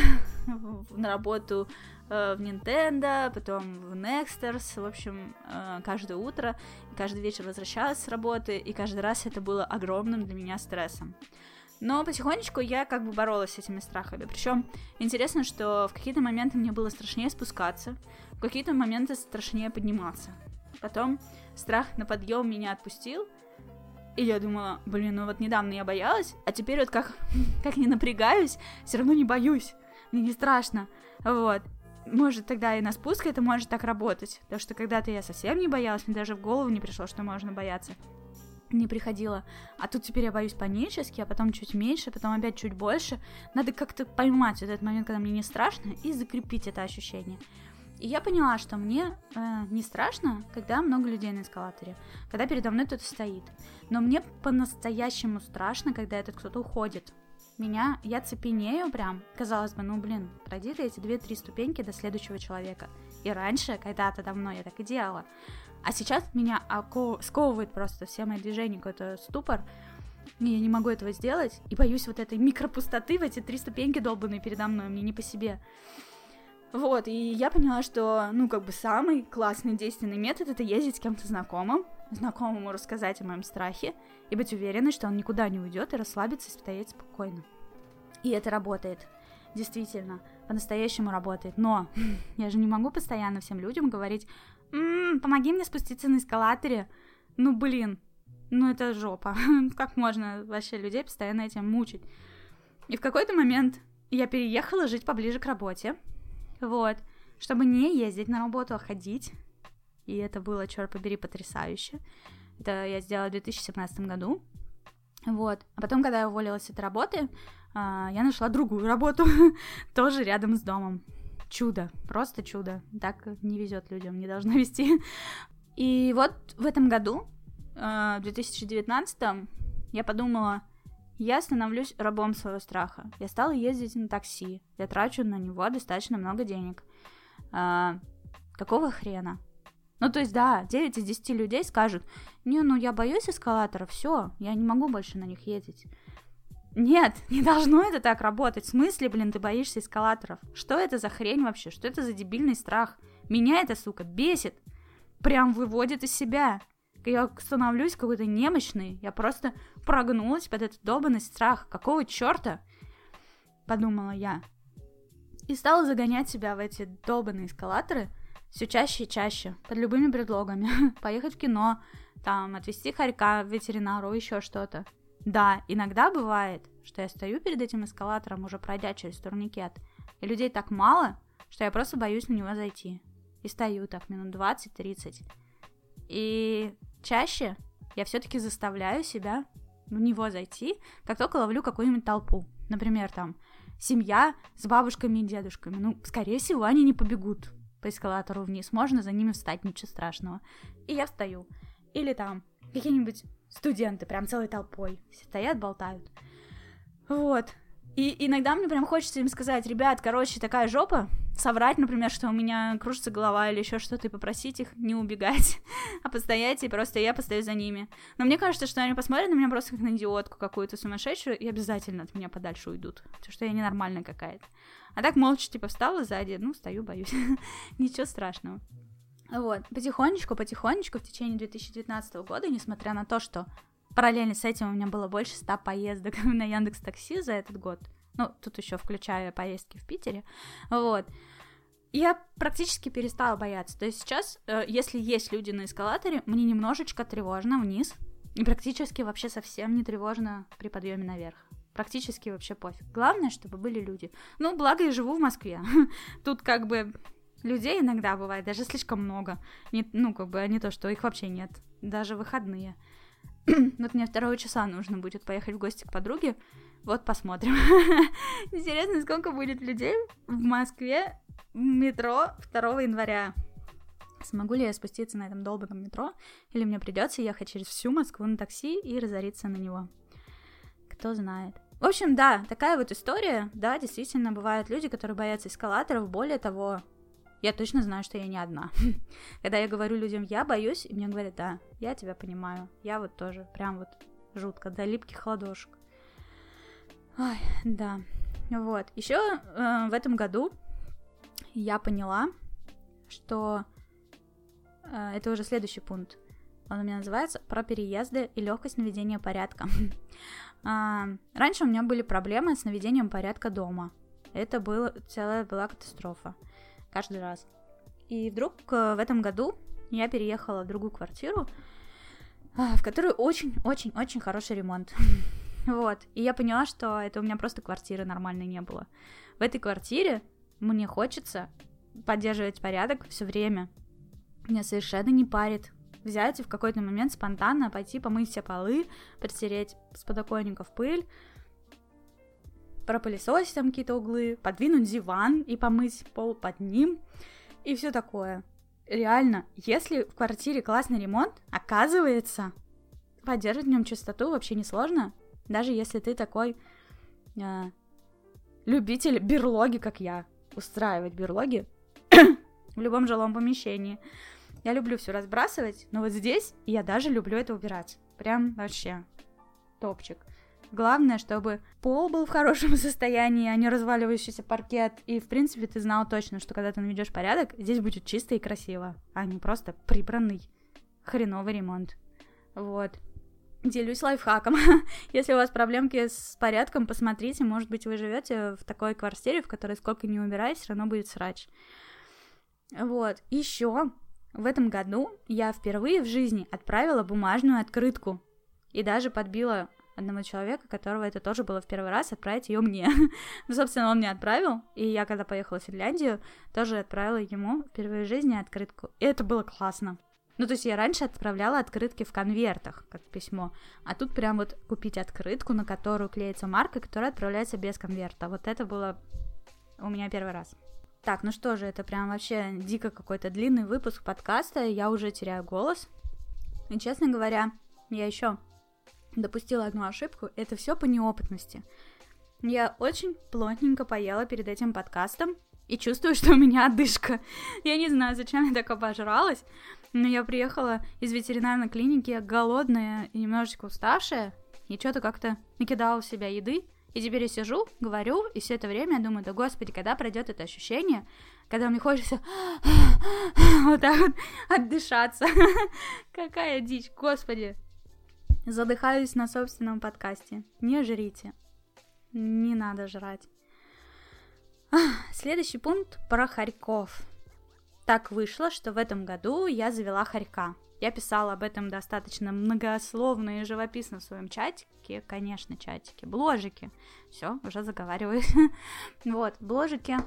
на работу э, в Nintendo, потом в Nexters, в общем, э, каждое утро, каждый вечер возвращалась с работы, и каждый раз это было огромным для меня стрессом. Но потихонечку я как бы боролась с этими страхами. Причем интересно, что в какие-то моменты мне было страшнее спускаться, в какие-то моменты страшнее подниматься. Потом страх на подъем меня отпустил, и я думала, блин, ну вот недавно я боялась, а теперь вот как, как не напрягаюсь, все равно не боюсь. Мне не страшно. Вот. Может, тогда и на спуск это может так работать. Потому что когда-то я совсем не боялась, мне даже в голову не пришло, что можно бояться не приходило. А тут теперь я боюсь панически, а потом чуть меньше, потом опять чуть больше. Надо как-то поймать вот этот момент, когда мне не страшно, и закрепить это ощущение. И я поняла, что мне э, не страшно, когда много людей на эскалаторе, когда передо мной кто-то стоит. Но мне по-настоящему страшно, когда этот кто-то уходит. Меня, я цепенею прям, казалось бы, ну блин, пройди ты эти две-три ступеньки до следующего человека. И раньше, когда-то давно я так и делала. А сейчас меня сковывает просто все мои движения, какой-то ступор. Я не могу этого сделать, и боюсь вот этой микропустоты в эти три ступеньки долбанные передо мной, мне не по себе. Вот, и я поняла, что, ну, как бы самый классный действенный метод — это ездить с кем-то знакомым, знакомому рассказать о моем страхе, и быть уверенной, что он никуда не уйдет, и расслабиться, и стоять спокойно. И это работает. Действительно, по-настоящему работает. Но я же не могу постоянно всем людям говорить, М-м, помоги мне спуститься на эскалаторе. Ну, блин, ну это жопа. как можно вообще людей постоянно этим мучить? И в какой-то момент я переехала жить поближе к работе. Вот. Чтобы не ездить на работу, а ходить. И это было, черт побери, потрясающе. Это я сделала в 2017 году. Вот. А потом, когда я уволилась от работы, а, я нашла другую работу, тоже рядом с домом чудо, просто чудо. Так не везет людям, не должно вести. И вот в этом году, э, в 2019, я подумала, я становлюсь рабом своего страха. Я стала ездить на такси. Я трачу на него достаточно много денег. А, какого хрена? Ну, то есть, да, 9 из 10 людей скажут, не, ну я боюсь эскалатора, все, я не могу больше на них ездить. Нет, не должно это так работать. В смысле, блин, ты боишься эскалаторов? Что это за хрень вообще? Что это за дебильный страх? Меня это, сука, бесит. Прям выводит из себя. Я становлюсь какой-то немощный. Я просто прогнулась под этот долбанный страх. Какого черта? Подумала я. И стала загонять себя в эти долбанные эскалаторы все чаще и чаще, под любыми предлогами. Поехать в кино, там, отвезти хорька ветеринару, еще что-то. Да, иногда бывает, что я стою перед этим эскалатором, уже пройдя через турникет, и людей так мало, что я просто боюсь на него зайти. И стою так минут 20-30. И чаще я все-таки заставляю себя в него зайти, как только ловлю какую-нибудь толпу. Например, там, семья с бабушками и дедушками. Ну, скорее всего, они не побегут по эскалатору вниз. Можно за ними встать, ничего страшного. И я встаю. Или там какие-нибудь студенты прям целой толпой. Стоят, болтают. Вот. И иногда мне прям хочется им сказать, ребят, короче, такая жопа, соврать, например, что у меня кружится голова или еще что-то, и попросить их не убегать, а постоять, и просто я постою за ними. Но мне кажется, что они посмотрят на меня просто как на идиотку какую-то сумасшедшую, и обязательно от меня подальше уйдут, потому что я ненормальная какая-то. А так молча, типа, встала сзади, ну, стою, боюсь. Ничего страшного. Вот, потихонечку, потихонечку в течение 2019 года, несмотря на то, что параллельно с этим у меня было больше 100 поездок на Яндекс Такси за этот год, ну, тут еще включая поездки в Питере, вот, я практически перестала бояться. То есть сейчас, э, если есть люди на эскалаторе, мне немножечко тревожно вниз, и практически вообще совсем не тревожно при подъеме наверх. Практически вообще пофиг. Главное, чтобы были люди. Ну, благо я живу в Москве. Тут как бы людей иногда бывает даже слишком много. Не, ну, как бы не то, что их вообще нет. Даже выходные. вот мне второго часа нужно будет поехать в гости к подруге. Вот посмотрим. Интересно, сколько будет людей в Москве в метро 2 января. Смогу ли я спуститься на этом долбанном метро, или мне придется ехать через всю Москву на такси и разориться на него? Кто знает. В общем, да, такая вот история. Да, действительно, бывают люди, которые боятся эскалаторов. Более того, я точно знаю, что я не одна. Когда я говорю людям, я боюсь, и мне говорят, да, я тебя понимаю. Я вот тоже, прям вот жутко, до липких ладошек. Ой, да. Вот. Еще э, в этом году я поняла, что э, это уже следующий пункт. Он у меня называется про переезды и легкость наведения порядка. а, раньше у меня были проблемы с наведением порядка дома. Это было, целая была катастрофа. Каждый раз. И вдруг э, в этом году я переехала в другую квартиру, а, в которой очень-очень-очень хороший ремонт. Вот. И я поняла, что это у меня просто квартиры нормальной не было. В этой квартире мне хочется поддерживать порядок все время. Меня совершенно не парит взять и в какой-то момент спонтанно пойти помыть все полы, протереть с подоконников пыль, пропылесосить там какие-то углы, подвинуть диван и помыть пол под ним и все такое. Реально, если в квартире классный ремонт, оказывается, поддерживать в нем чистоту вообще не сложно, даже если ты такой э, любитель берлоги, как я устраивать берлоги в любом жилом помещении. Я люблю все разбрасывать, но вот здесь я даже люблю это убирать. Прям вообще топчик. Главное, чтобы пол был в хорошем состоянии, а не разваливающийся паркет. И, в принципе, ты знал точно, что когда ты наведешь порядок, здесь будет чисто и красиво, а не просто прибранный хреновый ремонт. Вот. Делюсь лайфхаком. Если у вас проблемки с порядком, посмотрите, может быть, вы живете в такой квартире, в которой сколько не убирать, все равно будет срач. Вот. Еще в этом году я впервые в жизни отправила бумажную открытку и даже подбила одного человека, которого это тоже было в первый раз, отправить ее мне. ну, собственно, он мне отправил, и я, когда поехала в Финляндию, тоже отправила ему впервые в жизни открытку. И это было классно. Ну, то есть я раньше отправляла открытки в конвертах, как письмо, а тут прям вот купить открытку, на которую клеится марка, которая отправляется без конверта. Вот это было у меня первый раз. Так, ну что же, это прям вообще дико какой-то длинный выпуск подкаста, я уже теряю голос. И, честно говоря, я еще допустила одну ошибку, это все по неопытности. Я очень плотненько поела перед этим подкастом, и чувствую, что у меня одышка. Я не знаю, зачем я так обожралась, но я приехала из ветеринарной клиники голодная и немножечко уставшая, и что-то как-то накидала в себя еды, и теперь я сижу, говорю, и все это время я думаю, да господи, когда пройдет это ощущение, когда мне хочется вот так вот отдышаться. Какая дичь, господи. Задыхаюсь на собственном подкасте. Не жрите. Не надо жрать. Следующий пункт про хорьков. Так вышло, что в этом году я завела хорька. Я писала об этом достаточно многословно и живописно в своем чатике, конечно, чатике, бложике. Все, уже заговариваюсь. вот, бложике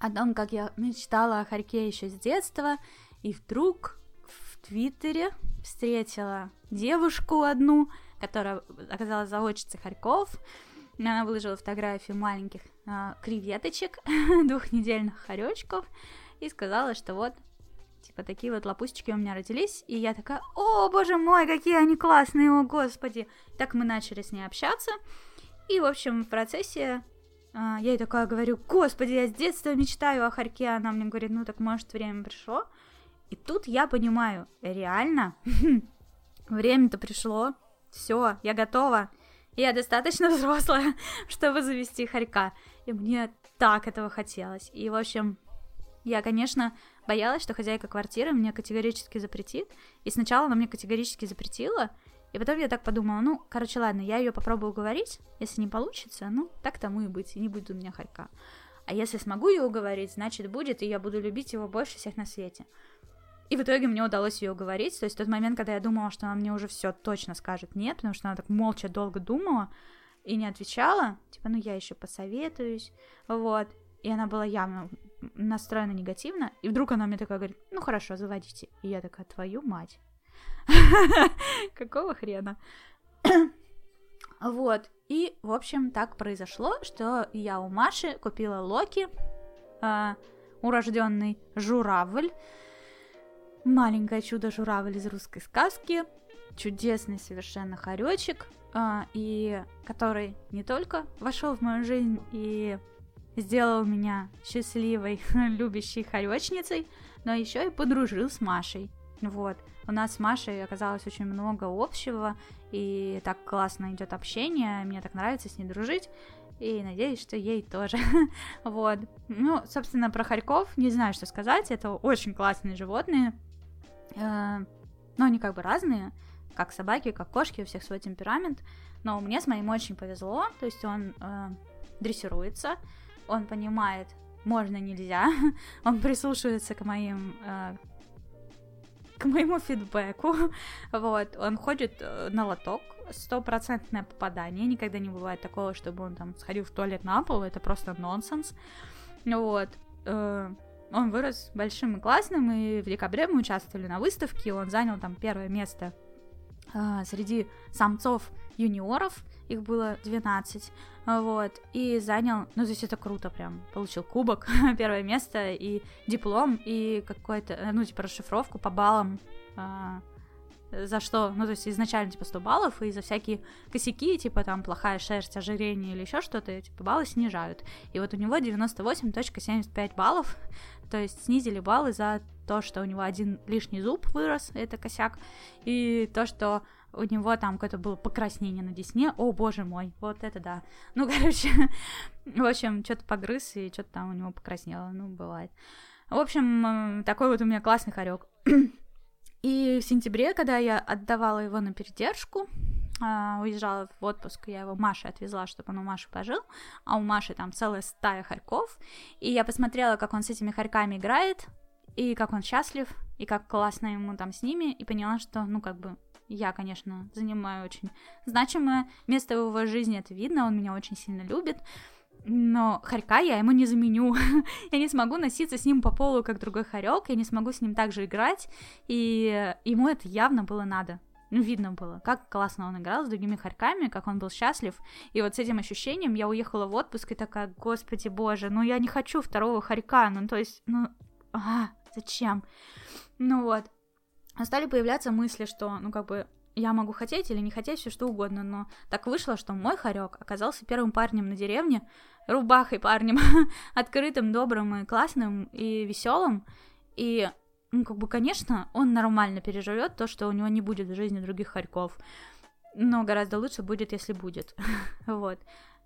о том, как я мечтала о хорьке еще с детства, и вдруг в Твиттере встретила девушку одну, которая оказалась заочницей хорьков, она выложила фотографию маленьких э, креветочек, двухнедельных хоречков, и сказала, что вот, типа, такие вот лопусточки у меня родились. И я такая, о, боже мой, какие они классные, о, господи. Так мы начали с ней общаться. И, в общем, в процессе э, я ей такая говорю, господи, я с детства мечтаю о хорьке. Она мне говорит, ну так, может, время пришло. И тут я понимаю, реально, время-то пришло, все, я готова. Я достаточно взрослая, чтобы завести хорька. И мне так этого хотелось. И, в общем, я, конечно, боялась, что хозяйка квартиры мне категорически запретит. И сначала она мне категорически запретила. И потом я так подумала, ну, короче, ладно, я ее попробую уговорить. Если не получится, ну, так тому и быть, и не будет у меня хорька. А если смогу ее уговорить, значит будет, и я буду любить его больше всех на свете. И в итоге мне удалось ее уговорить. То есть в тот момент, когда я думала, что она мне уже все точно скажет нет, потому что она так молча долго думала, и не отвечала, типа, ну я еще посоветуюсь, вот. И она была явно настроена негативно, и вдруг она мне такая говорит, ну хорошо, заводите. И я такая, твою мать. Какого хрена? вот, и, в общем, так произошло, что я у Маши купила Локи, э, урожденный журавль, маленькое чудо-журавль из русской сказки, чудесный совершенно хоречек, э, и который не только вошел в мою жизнь и сделал меня счастливой, любящей хоречницей, но еще и подружил с Машей. Вот. У нас с Машей оказалось очень много общего, и так классно идет общение, мне так нравится с ней дружить, и надеюсь, что ей тоже. вот. Ну, собственно, про хорьков не знаю, что сказать, это очень классные животные, э, но они как бы разные, как собаки, как кошки, у всех свой темперамент, но мне с моим очень повезло, то есть он э, дрессируется, он понимает, можно, нельзя, он прислушивается к моим э, к моему фидбэку, вот, он ходит э, на лоток, стопроцентное попадание, никогда не бывает такого, чтобы он там сходил в туалет на пол, это просто нонсенс, вот, э, он вырос большим и классным, и в декабре мы участвовали на выставке, он занял там первое место э, среди самцов юниоров, их было 12, вот, и занял, ну, здесь это круто прям, получил кубок, первое место, и диплом, и какой-то, э, ну, типа, расшифровку по баллам, а, за что, ну, то есть изначально, типа, 100 баллов, и за всякие косяки, типа, там, плохая шерсть, ожирение или еще что-то, типа, баллы снижают. И вот у него 98.75 баллов, то есть снизили баллы за то, что у него один лишний зуб вырос, это косяк, и то, что у него там какое-то было покраснение на десне, о боже мой, вот это да. Ну, короче, в общем, что-то погрыз, и что-то там у него покраснело, ну, бывает. В общем, такой вот у меня классный хорек. И в сентябре, когда я отдавала его на передержку, Uh, уезжала в отпуск, я его Маше отвезла, чтобы он у Маши пожил, а у Маши там целая стая хорьков, и я посмотрела, как он с этими хорьками играет, и как он счастлив, и как классно ему там с ними, и поняла, что, ну, как бы, я, конечно, занимаю очень значимое место в его жизни, это видно, он меня очень сильно любит, но хорька я ему не заменю. я не смогу носиться с ним по полу, как другой хорек, я не смогу с ним также играть, и ему это явно было надо. Ну, видно было, как классно он играл с другими хорьками, как он был счастлив. И вот с этим ощущением я уехала в отпуск и такая, господи боже, ну я не хочу второго хорька, ну то есть, ну, а, зачем? Ну вот, стали появляться мысли, что, ну, как бы, я могу хотеть или не хотеть все что угодно, но так вышло, что мой хорек оказался первым парнем на деревне, рубахой парнем, открытым, добрым и классным и веселым. И, ну, как бы, конечно, он нормально переживет то, что у него не будет в жизни других хорьков. Но гораздо лучше будет, если будет. вот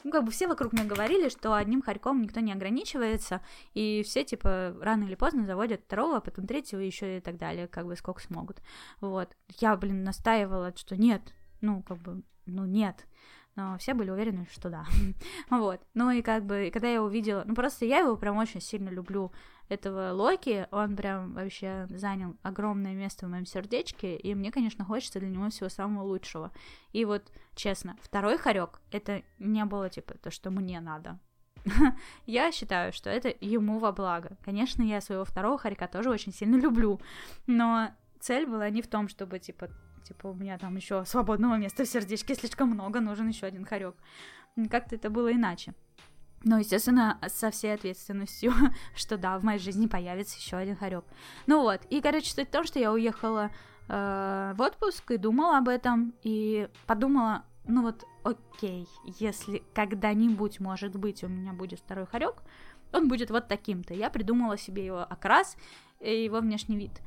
ну, как бы все вокруг меня говорили, что одним хорьком никто не ограничивается, и все, типа, рано или поздно заводят второго, а потом третьего, еще и так далее, как бы сколько смогут. Вот. Я, блин, настаивала, что нет, ну, как бы, ну, нет но все были уверены, что да. вот. Ну и как бы, когда я увидела, ну просто я его прям очень сильно люблю, этого Локи, он прям вообще занял огромное место в моем сердечке, и мне, конечно, хочется для него всего самого лучшего. И вот, честно, второй хорек, это не было типа то, что мне надо. я считаю, что это ему во благо. Конечно, я своего второго хорька тоже очень сильно люблю, но цель была не в том, чтобы, типа, Типа, у меня там еще свободного места в сердечке слишком много, нужен еще один хорек. Как-то это было иначе. Но, естественно, со всей ответственностью, что да, в моей жизни появится еще один хорек. Ну вот, и, короче, суть в том, что я уехала э, в отпуск и думала об этом, и подумала, ну вот, окей, если когда-нибудь, может быть, у меня будет второй хорек, он будет вот таким-то. Я придумала себе его окрас и его внешний вид.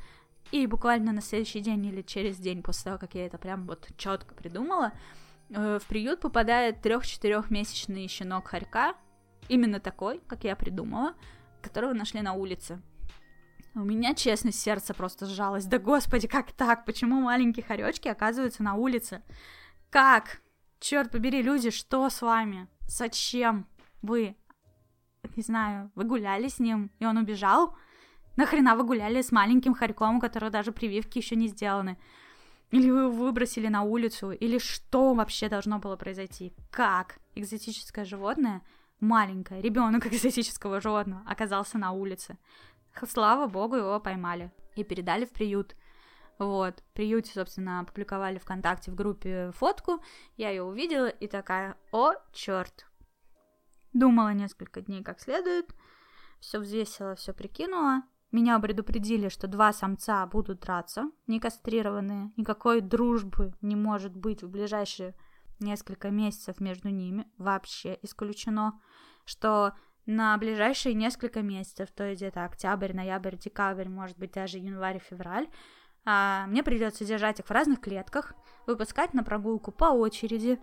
И буквально на следующий день или через день после того, как я это прям вот четко придумала, э, в приют попадает трех-четырехмесячный щенок хорька, именно такой, как я придумала, которого нашли на улице. У меня, честно, сердце просто сжалось. Да господи, как так? Почему маленькие хоречки оказываются на улице? Как? Черт побери, люди, что с вами? Зачем вы, не знаю, вы гуляли с ним, и он убежал? Нахрена вы гуляли с маленьким хорьком, у которого даже прививки еще не сделаны? Или вы его выбросили на улицу? Или что вообще должно было произойти? Как? экзотическое животное, маленькое, ребенок экзотического животного, оказался на улице. Слава богу, его поймали и передали в приют. Вот, в приюте, собственно, опубликовали ВКонтакте в группе фотку, я ее увидела и такая, о, черт. Думала несколько дней как следует, все взвесила, все прикинула. Меня предупредили, что два самца будут драться, не кастрированные, никакой дружбы не может быть в ближайшие несколько месяцев между ними, вообще исключено, что на ближайшие несколько месяцев, то есть где-то октябрь, ноябрь, декабрь, может быть даже январь, февраль, а, мне придется держать их в разных клетках, выпускать на прогулку по очереди,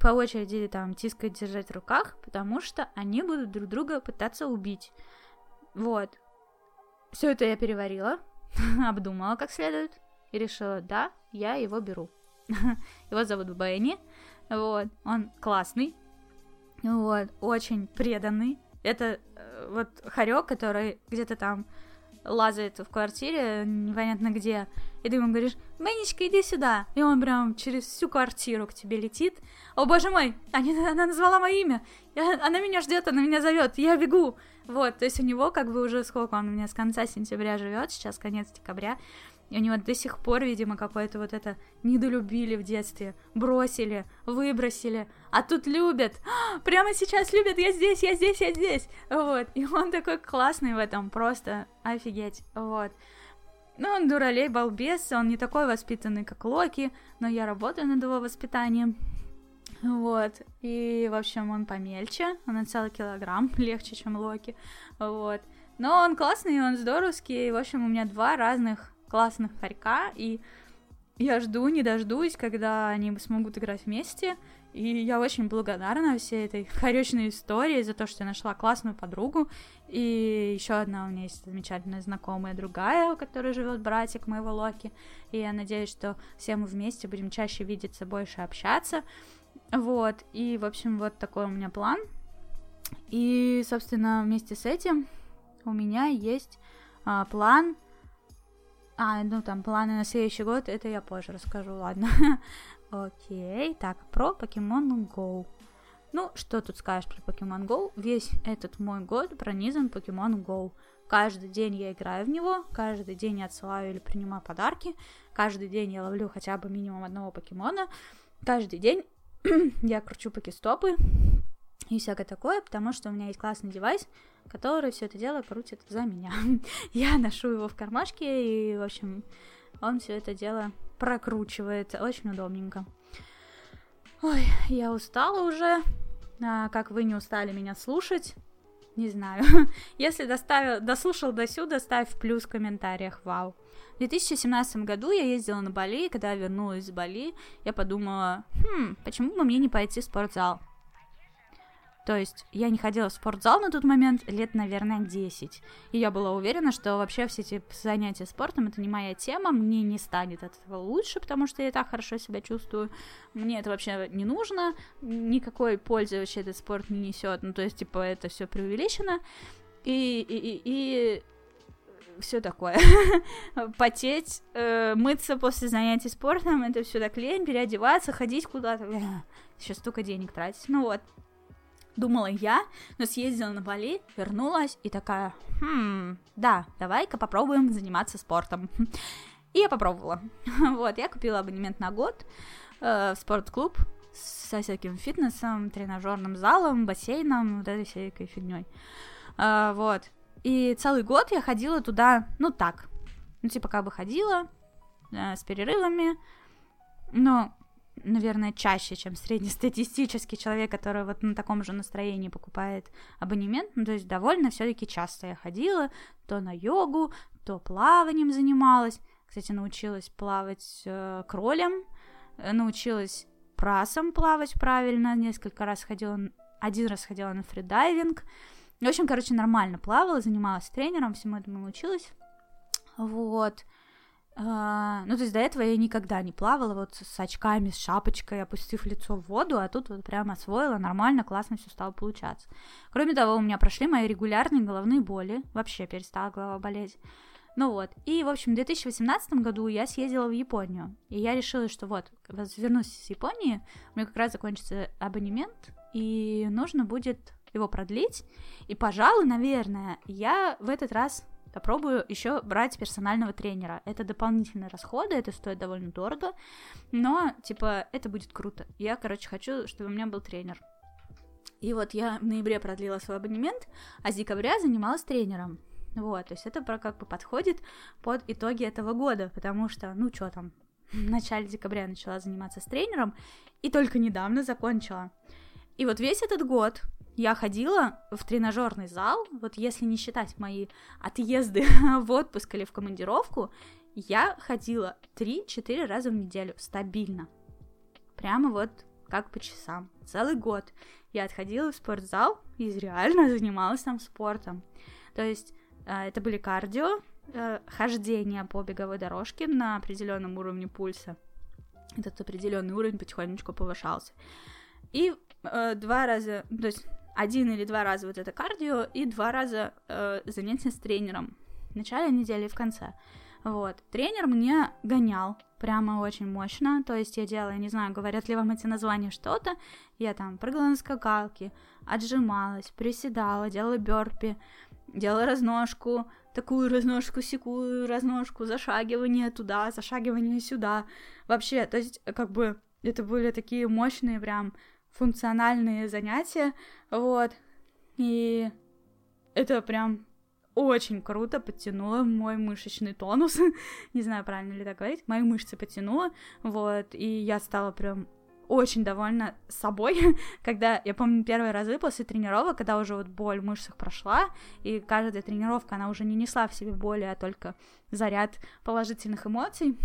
по очереди там тискать, держать в руках, потому что они будут друг друга пытаться убить. Вот. Все это я переварила, обдумала как следует и решила, да, я его беру. Его зовут Бенни, вот, он классный, вот, очень преданный. Это э, вот хорек, который где-то там лазает в квартире, непонятно где, и ты ему говоришь, Бенничка, иди сюда, и он прям через всю квартиру к тебе летит. О боже мой, они, она назвала мое имя, я, она меня ждет, она меня зовет, я бегу. Вот, то есть у него как бы уже сколько он у меня с конца сентября живет, сейчас конец декабря, у него до сих пор, видимо, какое-то вот это недолюбили в детстве, бросили, выбросили, а тут любят, прямо сейчас любят, я здесь, я здесь, я здесь, вот, и он такой классный в этом, просто офигеть, вот. Ну, он дуралей, балбес, он не такой воспитанный, как Локи, но я работаю над его воспитанием, вот, и, в общем, он помельче, он на целый килограмм легче, чем Локи, вот, но он классный, он здоровский, и, в общем, у меня два разных классных хорька, и я жду, не дождусь, когда они смогут играть вместе. И я очень благодарна всей этой хоречной истории за то, что я нашла классную подругу. И еще одна у меня есть замечательная знакомая другая, у которой живет братик моего Локи. И я надеюсь, что все мы вместе будем чаще видеться, больше общаться. Вот. И, в общем, вот такой у меня план. И, собственно, вместе с этим у меня есть а, план а, ну там планы на следующий год, это я позже расскажу, ладно. Окей, так, про Pokemon Go. Ну, что тут скажешь про Pokemon Go? Весь этот мой год пронизан Pokemon Go. Каждый день я играю в него, каждый день я отсылаю или принимаю подарки, каждый день я ловлю хотя бы минимум одного покемона, каждый день я кручу покестопы, и всякое такое, потому что у меня есть классный девайс, который все это дело крутит за меня. Я ношу его в кармашке, и, в общем, он все это дело прокручивает. Очень удобненько. Ой, я устала уже. А, как вы не устали меня слушать? Не знаю. Если доставил, дослушал до сюда, ставь плюс в комментариях. Вау. В 2017 году я ездила на Бали, и когда вернулась с Бали, я подумала, хм, почему бы мне не пойти в спортзал? То есть я не ходила в спортзал на тот момент лет, наверное, 10. И я была уверена, что вообще все эти занятия спортом это не моя тема, мне не станет от этого лучше, потому что я так хорошо себя чувствую. Мне это вообще не нужно, никакой пользы вообще этот спорт не несет. Ну, то есть, типа, это все преувеличено. И, и, и, и все такое. Потеть, э, мыться после занятий спортом, это все так лень, переодеваться, ходить куда-то. Сейчас столько денег тратить. Ну вот, думала я, но съездила на Бали, вернулась и такая, хм, да, давай-ка попробуем заниматься спортом. И я попробовала. Вот, я купила абонемент на год э, в спортклуб со всяким фитнесом, тренажерным залом, бассейном, вот этой всякой фигней. Э, вот. И целый год я ходила туда, ну так, ну типа как бы ходила э, с перерывами, но наверное, чаще, чем среднестатистический человек, который вот на таком же настроении покупает абонемент. Ну, то есть довольно все-таки часто я ходила, то на йогу, то плаванием занималась. Кстати, научилась плавать э, кролем, э, научилась прасом плавать правильно, несколько раз ходила, один раз ходила на фридайвинг. В общем, короче, нормально плавала, занималась тренером, всему этому научилась. Вот. А, ну, то есть до этого я никогда не плавала вот с очками, с шапочкой, опустив лицо в воду, а тут вот прямо освоила, нормально, классно все стало получаться. Кроме того, у меня прошли мои регулярные головные боли, вообще перестала голова болеть. Ну вот, и, в общем, в 2018 году я съездила в Японию, и я решила, что вот, вернусь с Японии, у меня как раз закончится абонемент, и нужно будет его продлить. И, пожалуй, наверное, я в этот раз попробую еще брать персонального тренера. Это дополнительные расходы, это стоит довольно дорого, но, типа, это будет круто. Я, короче, хочу, чтобы у меня был тренер. И вот я в ноябре продлила свой абонемент, а с декабря занималась тренером. Вот, то есть это про как бы подходит под итоги этого года, потому что, ну что там, в начале декабря я начала заниматься с тренером, и только недавно закончила. И вот весь этот год я ходила в тренажерный зал, вот если не считать мои отъезды в отпуск или в командировку, я ходила 3-4 раза в неделю стабильно. Прямо вот как по часам. Целый год я отходила в спортзал и реально занималась там спортом. То есть э, это были кардио, э, хождение по беговой дорожке на определенном уровне пульса. Этот определенный уровень потихонечку повышался. И э, два раза, то есть один или два раза вот это кардио и два раза э, занятия с тренером в начале недели и в конце. Вот. Тренер мне гонял прямо очень мощно, то есть я делала, я не знаю, говорят ли вам эти названия что-то, я там прыгала на скакалке, отжималась, приседала, делала бёрпи, делала разножку, такую разножку, секую разножку, зашагивание туда, зашагивание сюда. Вообще, то есть, как бы, это были такие мощные прям функциональные занятия, вот, и это прям очень круто подтянуло мой мышечный тонус, не знаю, правильно ли так говорить, мои мышцы подтянуло, вот, и я стала прям очень довольна собой, когда, я помню, первые разы после тренировок, когда уже вот боль в мышцах прошла, и каждая тренировка, она уже не несла в себе боли, а только заряд положительных эмоций,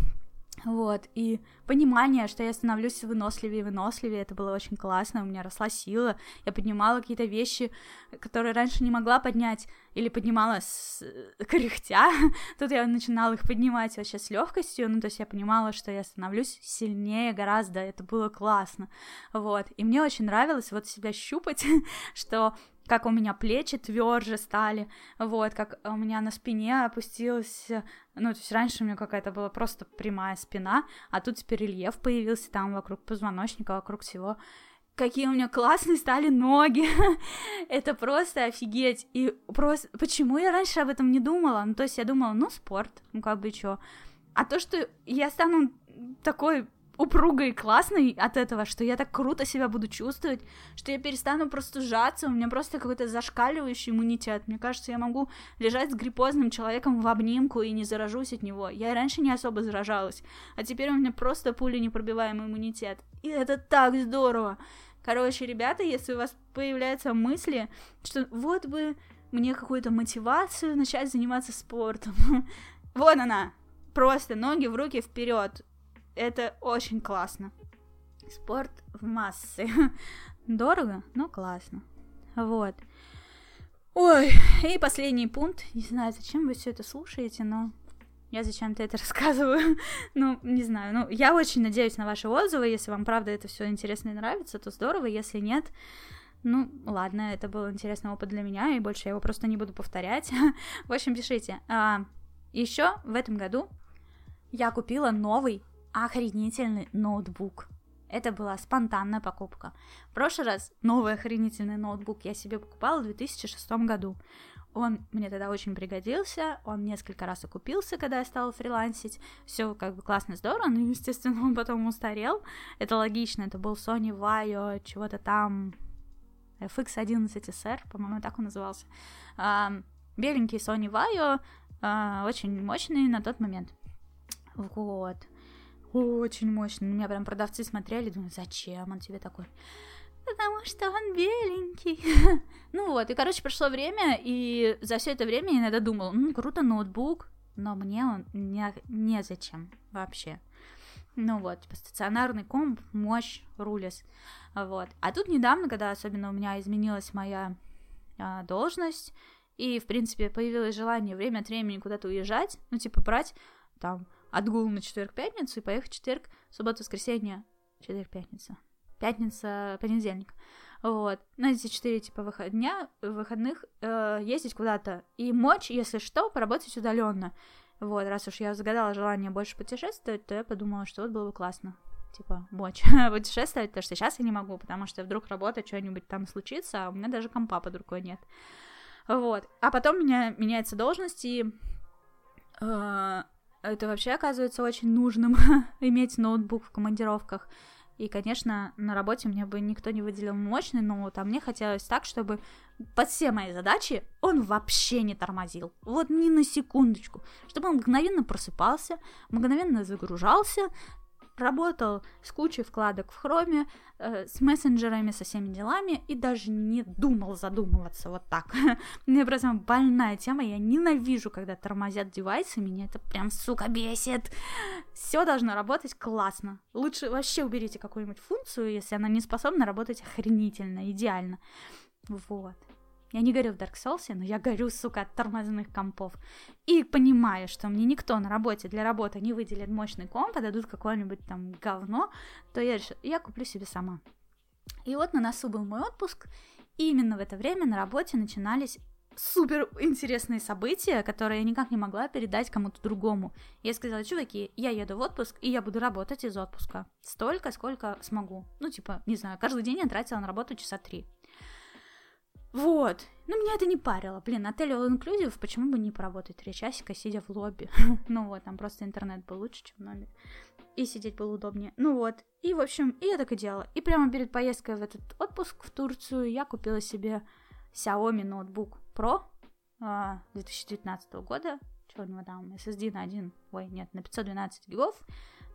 вот, и понимание, что я становлюсь выносливее и выносливее, это было очень классно, у меня росла сила, я поднимала какие-то вещи, которые раньше не могла поднять, или поднимала с кряхтя, тут я начинала их поднимать вообще с легкостью, ну, то есть я понимала, что я становлюсь сильнее гораздо, это было классно, вот, и мне очень нравилось вот себя щупать, что как у меня плечи тверже стали, вот, как у меня на спине опустилась, ну, то есть раньше у меня какая-то была просто прямая спина, а тут теперь рельеф появился там вокруг позвоночника, вокруг всего. Какие у меня классные стали ноги, это просто офигеть, и просто, почему я раньше об этом не думала, ну, то есть я думала, ну, спорт, ну, как бы, чё, а то, что я стану такой упругой и классной от этого, что я так круто себя буду чувствовать, что я перестану просто сжаться, у меня просто какой-то зашкаливающий иммунитет. Мне кажется, я могу лежать с гриппозным человеком в обнимку и не заражусь от него. Я раньше не особо заражалась, а теперь у меня просто пули непробиваемый иммунитет. И это так здорово! Короче, ребята, если у вас появляются мысли, что вот бы мне какую-то мотивацию начать заниматься спортом, вот она, просто ноги в руки вперед, это очень классно. Спорт в массы. Дорого, но классно. Вот. Ой, и последний пункт. Не знаю, зачем вы все это слушаете, но я зачем-то это рассказываю. ну, не знаю. Ну, я очень надеюсь на ваши отзывы. Если вам правда это все интересно и нравится, то здорово. Если нет, ну, ладно, это был интересный опыт для меня, и больше я его просто не буду повторять. в общем, пишите. А, еще в этом году я купила новый охренительный ноутбук. Это была спонтанная покупка. В прошлый раз новый охренительный ноутбук я себе покупала в 2006 году. Он мне тогда очень пригодился, он несколько раз окупился, когда я стала фрилансить, все как бы классно, здорово, но, естественно, он потом устарел, это логично, это был Sony Vaio, чего-то там, FX11SR, по-моему, так он назывался, беленький Sony Vaio, а, очень мощный на тот момент, вот, очень мощный. На меня прям продавцы смотрели, думают, зачем он тебе такой? Потому что он беленький. ну вот, и, короче, прошло время, и за все это время я иногда думала, ну, круто, ноутбук, но мне он не, не зачем вообще. Ну вот, типа стационарный комп, мощь, рулес. Вот. А тут недавно, когда особенно у меня изменилась моя а, должность, и, в принципе, появилось желание время от времени куда-то уезжать, ну, типа, брать там отгул на четверг-пятницу и поехать четверг, субботу, воскресенье, четверг-пятница, пятница, понедельник. Вот. На эти четыре типа выход... дня, выходных э, ездить куда-то и мочь, если что, поработать удаленно. Вот, раз уж я загадала желание больше путешествовать, то я подумала, что вот было бы классно типа, мочь путешествовать, потому что сейчас я не могу, потому что вдруг работа, что-нибудь там случится, а у меня даже компа под рукой нет. Вот. А потом меня меняется должность, и э, это вообще оказывается очень нужным иметь ноутбук в командировках. И, конечно, на работе мне бы никто не выделил мощный ноут, а мне хотелось так, чтобы под все мои задачи он вообще не тормозил. Вот ни на секундочку. Чтобы он мгновенно просыпался, мгновенно загружался, работал с кучей вкладок в хроме, э, с мессенджерами, со всеми делами и даже не думал задумываться вот так. Мне просто больная тема, я ненавижу, когда тормозят девайсы, меня это прям, сука, бесит. Все должно работать классно. Лучше вообще уберите какую-нибудь функцию, если она не способна работать охренительно, идеально. Вот. Я не горю в Dark Souls, но я горю, сука, от тормозных компов. И понимая, что мне никто на работе для работы не выделит мощный комп, а дадут какое-нибудь там говно, то я решила, я куплю себе сама. И вот на носу был мой отпуск, и именно в это время на работе начинались супер интересные события, которые я никак не могла передать кому-то другому. Я сказала, чуваки, я еду в отпуск, и я буду работать из отпуска. Столько, сколько смогу. Ну, типа, не знаю, каждый день я тратила на работу часа три. Вот. Ну, меня это не парило. Блин, отель All Inclusive, почему бы не поработать три часика, сидя в лобби? ну вот, там просто интернет был лучше, чем в номере. И сидеть было удобнее. Ну вот. И, в общем, и я так и делала. И прямо перед поездкой в этот отпуск в Турцию я купила себе Xiaomi ноутбук Pro 2019 года. Что у него там? SSD на 1, ой, нет, на 512 гигов.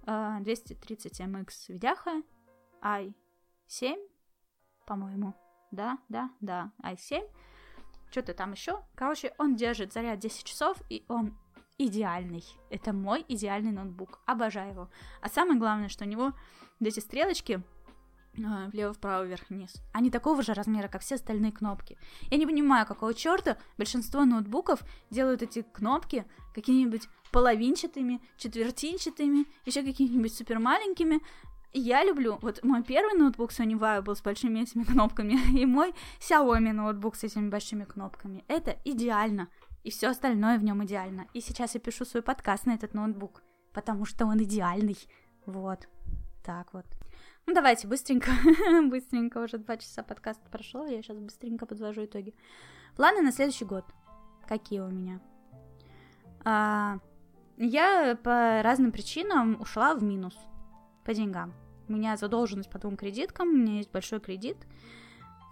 230 MX видяха. i7, по-моему да, да, да, i7, что-то там еще. Короче, он держит заряд 10 часов, и он идеальный. Это мой идеальный ноутбук. Обожаю его. А самое главное, что у него эти стрелочки а, влево, вправо, вверх, вниз. Они такого же размера, как все остальные кнопки. Я не понимаю, какого черта большинство ноутбуков делают эти кнопки какими-нибудь половинчатыми, четвертинчатыми, еще какими-нибудь супер маленькими, я люблю, вот мой первый ноутбук Sony Vaio был с большими этими кнопками, и мой Xiaomi ноутбук с этими большими кнопками. Это идеально, и все остальное в нем идеально. И сейчас я пишу свой подкаст на этот ноутбук, потому что он идеальный. Вот, так вот. Ну давайте быстренько, быстренько, уже два часа подкаст прошел, я сейчас быстренько подвожу итоги. Планы на следующий год. Какие у меня? А, я по разным причинам ушла в минус по деньгам. У меня задолженность по двум кредиткам, у меня есть большой кредит,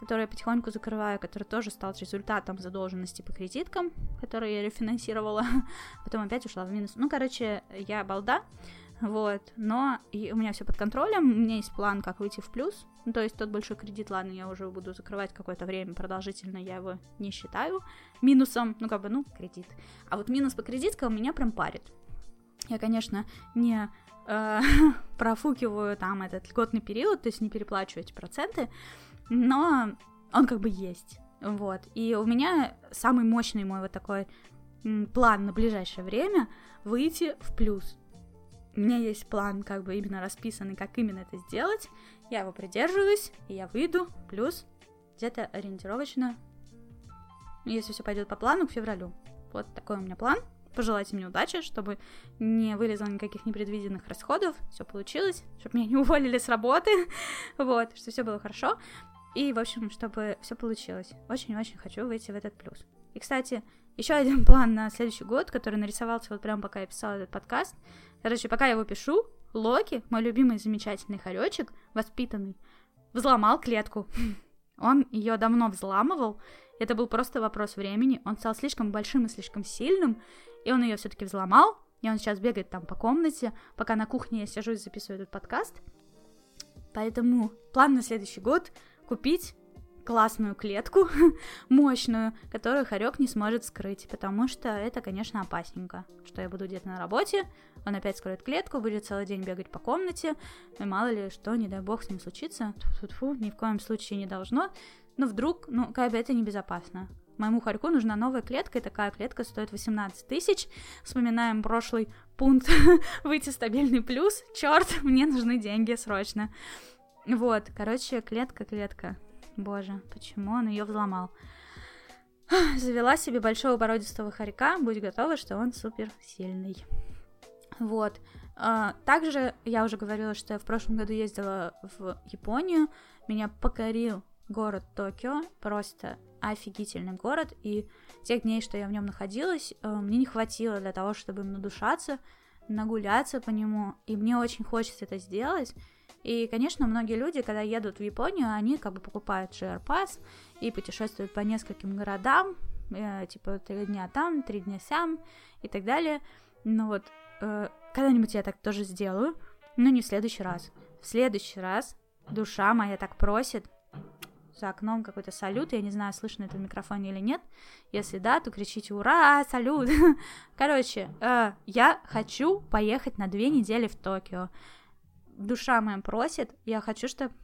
который я потихоньку закрываю, который тоже стал результатом задолженности по кредиткам, которые я рефинансировала, потом опять ушла в минус. Ну, короче, я балда, вот, но и у меня все под контролем, у меня есть план, как выйти в плюс, ну, то есть тот большой кредит, ладно, я уже буду закрывать какое-то время продолжительно, я его не считаю минусом, ну, как бы, ну, кредит. А вот минус по кредиткам меня прям парит. Я, конечно, не э, профукиваю там этот льготный период, то есть не переплачиваю эти проценты, но он как бы есть. Вот. И у меня самый мощный мой вот такой план на ближайшее время выйти в плюс. У меня есть план, как бы именно расписанный, как именно это сделать. Я его придерживаюсь, и я выйду плюс где-то ориентировочно, если все пойдет по плану, к февралю. Вот такой у меня план пожелайте мне удачи, чтобы не вылезло никаких непредвиденных расходов, все получилось, чтобы меня не уволили с работы, вот, что все было хорошо. И, в общем, чтобы все получилось. Очень-очень хочу выйти в этот плюс. И, кстати, еще один план на следующий год, который нарисовался вот прямо пока я писала этот подкаст. Короче, пока я его пишу, Локи, мой любимый замечательный хоречек, воспитанный, взломал клетку. Он ее давно взламывал. Это был просто вопрос времени. Он стал слишком большим и слишком сильным. И он ее все-таки взломал, и он сейчас бегает там по комнате, пока на кухне я сижу и записываю этот подкаст. Поэтому план на следующий год купить классную клетку, мощную, которую Харек не сможет скрыть, потому что это, конечно, опасненько, что я буду где-то на работе, он опять скроет клетку, будет целый день бегать по комнате, и мало ли что, не дай бог с ним случится, Фу-фу-фу, ни в коем случае не должно, но вдруг, ну, как бы это небезопасно. Моему хорьку нужна новая клетка, и такая клетка стоит 18 тысяч. Вспоминаем прошлый пункт выйти стабильный плюс. Черт, мне нужны деньги срочно. Вот, короче, клетка-клетка. Боже, почему он ее взломал? Завела себе большого породистого хорька, будь готова, что он супер сильный. Вот. А, также я уже говорила, что я в прошлом году ездила в Японию. Меня покорил город Токио, просто офигительный город, и тех дней, что я в нем находилась, э, мне не хватило для того, чтобы им надушаться, нагуляться по нему, и мне очень хочется это сделать. И, конечно, многие люди, когда едут в Японию, они как бы покупают share pass и путешествуют по нескольким городам, э, типа три дня там, три дня сям и так далее. Ну вот, э, когда-нибудь я так тоже сделаю, но не в следующий раз. В следующий раз душа моя так просит, за окном какой-то салют, я не знаю, слышно это в микрофоне или нет. Если да, то кричите «Ура! Салют!» Короче, э, я хочу поехать на две недели в Токио. Душа моя просит, я хочу, чтобы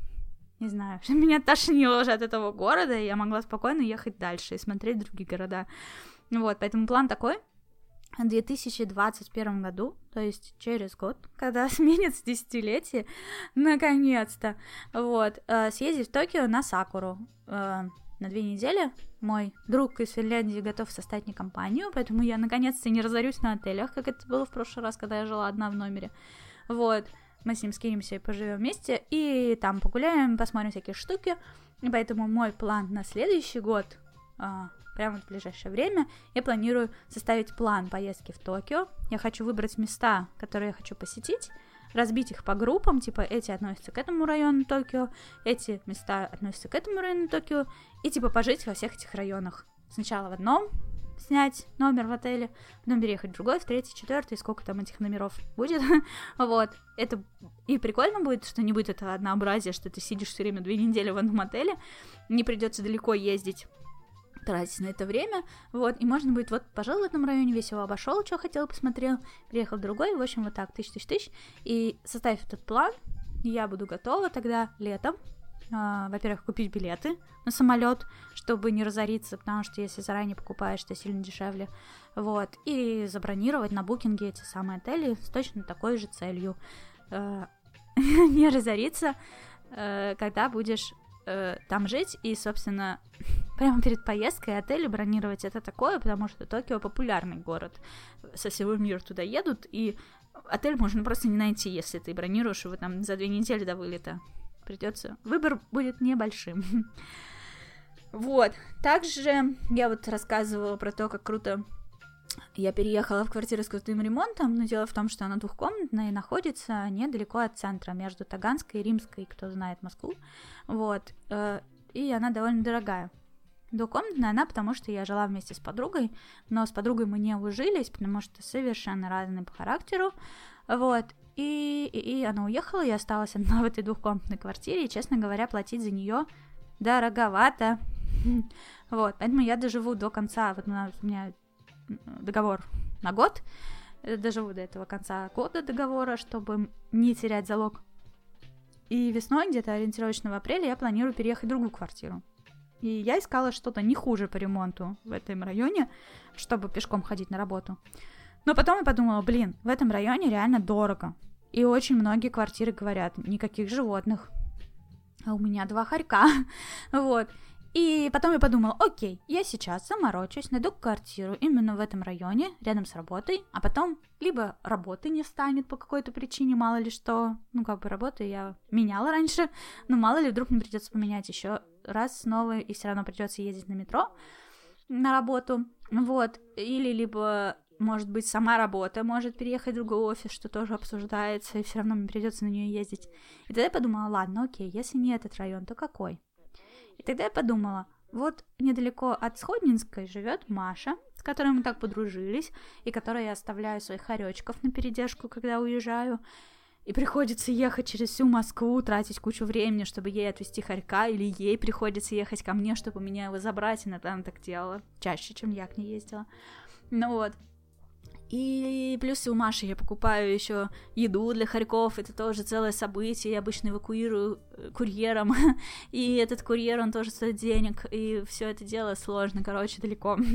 не знаю, меня тошнило уже от этого города, и я могла спокойно ехать дальше и смотреть другие города. Вот, поэтому план такой. В 2021 году, то есть через год, когда сменится десятилетие, наконец-то, вот, э, съездить в Токио на Сакуру э, на две недели. Мой друг из Финляндии готов составить мне компанию, поэтому я наконец-то не разорюсь на отелях, как это было в прошлый раз, когда я жила одна в номере. Вот, мы с ним скинемся и поживем вместе, и там погуляем, посмотрим всякие штуки. И поэтому мой план на следующий год, а, прямо в ближайшее время, я планирую составить план поездки в Токио. Я хочу выбрать места, которые я хочу посетить, разбить их по группам, типа эти относятся к этому району Токио, эти места относятся к этому району Токио, и типа пожить во всех этих районах. Сначала в одном, снять номер в отеле, потом переехать в другой, в третий, четвертый, сколько там этих номеров будет. вот. Это и прикольно будет, что не будет этого однообразия, что ты сидишь все время две недели в одном отеле, не придется далеко ездить тратить на это время, вот, и можно будет, вот, пожил в этом районе, весь его обошел, что хотел, посмотрел, приехал в другой, в общем, вот так, тысяч-тысяч-тысяч, и составив этот план, я буду готова тогда летом а, во-первых, купить билеты на самолет, чтобы не разориться, потому что если заранее покупаешь, то сильно дешевле. Вот. И забронировать на букинге эти самые отели с точно такой же целью. Э, не разориться, э, когда будешь э, там жить. И, собственно, прямо перед поездкой отели бронировать это такое, потому что Токио популярный город. Со всего мира туда едут, и отель можно просто не найти, если ты бронируешь его там за две недели до вылета придется. Выбор будет небольшим. Вот. Также я вот рассказывала про то, как круто я переехала в квартиру с крутым ремонтом, но дело в том, что она двухкомнатная и находится недалеко от центра, между Таганской и Римской, кто знает Москву. Вот. Э, и она довольно дорогая. Двухкомнатная она, потому что я жила вместе с подругой, но с подругой мы не ужились, потому что совершенно разные по характеру. Вот. И, и, и она уехала, я осталась одна в этой двухкомнатной квартире, и, честно говоря, платить за нее дороговато. Вот, поэтому я доживу до конца, вот у меня договор на год, э, доживу до этого конца года договора, чтобы не терять залог. И весной, где-то ориентировочно в апреле, я планирую переехать в другую квартиру. И я искала что-то не хуже по ремонту в этом районе, чтобы пешком ходить на работу. Но потом я подумала, блин, в этом районе реально дорого. И очень многие квартиры говорят, никаких животных. А у меня два хорька. вот. И потом я подумала, окей, я сейчас заморочусь, найду квартиру именно в этом районе, рядом с работой, а потом либо работы не станет по какой-то причине, мало ли что, ну как бы работы я меняла раньше, но мало ли вдруг мне придется поменять еще раз снова, и все равно придется ездить на метро на работу, вот, или либо может быть, сама работа может переехать в другой офис, что тоже обсуждается, и все равно мне придется на нее ездить. И тогда я подумала, ладно, окей, если не этот район, то какой? И тогда я подумала, вот недалеко от Сходнинской живет Маша, с которой мы так подружились, и которой я оставляю своих хоречков на передержку, когда уезжаю. И приходится ехать через всю Москву, тратить кучу времени, чтобы ей отвезти хорька, или ей приходится ехать ко мне, чтобы меня его забрать, и она так делала, чаще, чем я к ней ездила. Ну вот, и плюс у Маши я покупаю еще еду для хорьков, это тоже целое событие, я обычно эвакуирую э, курьером, и этот курьер, он тоже стоит денег, и все это дело сложно, короче, далеко.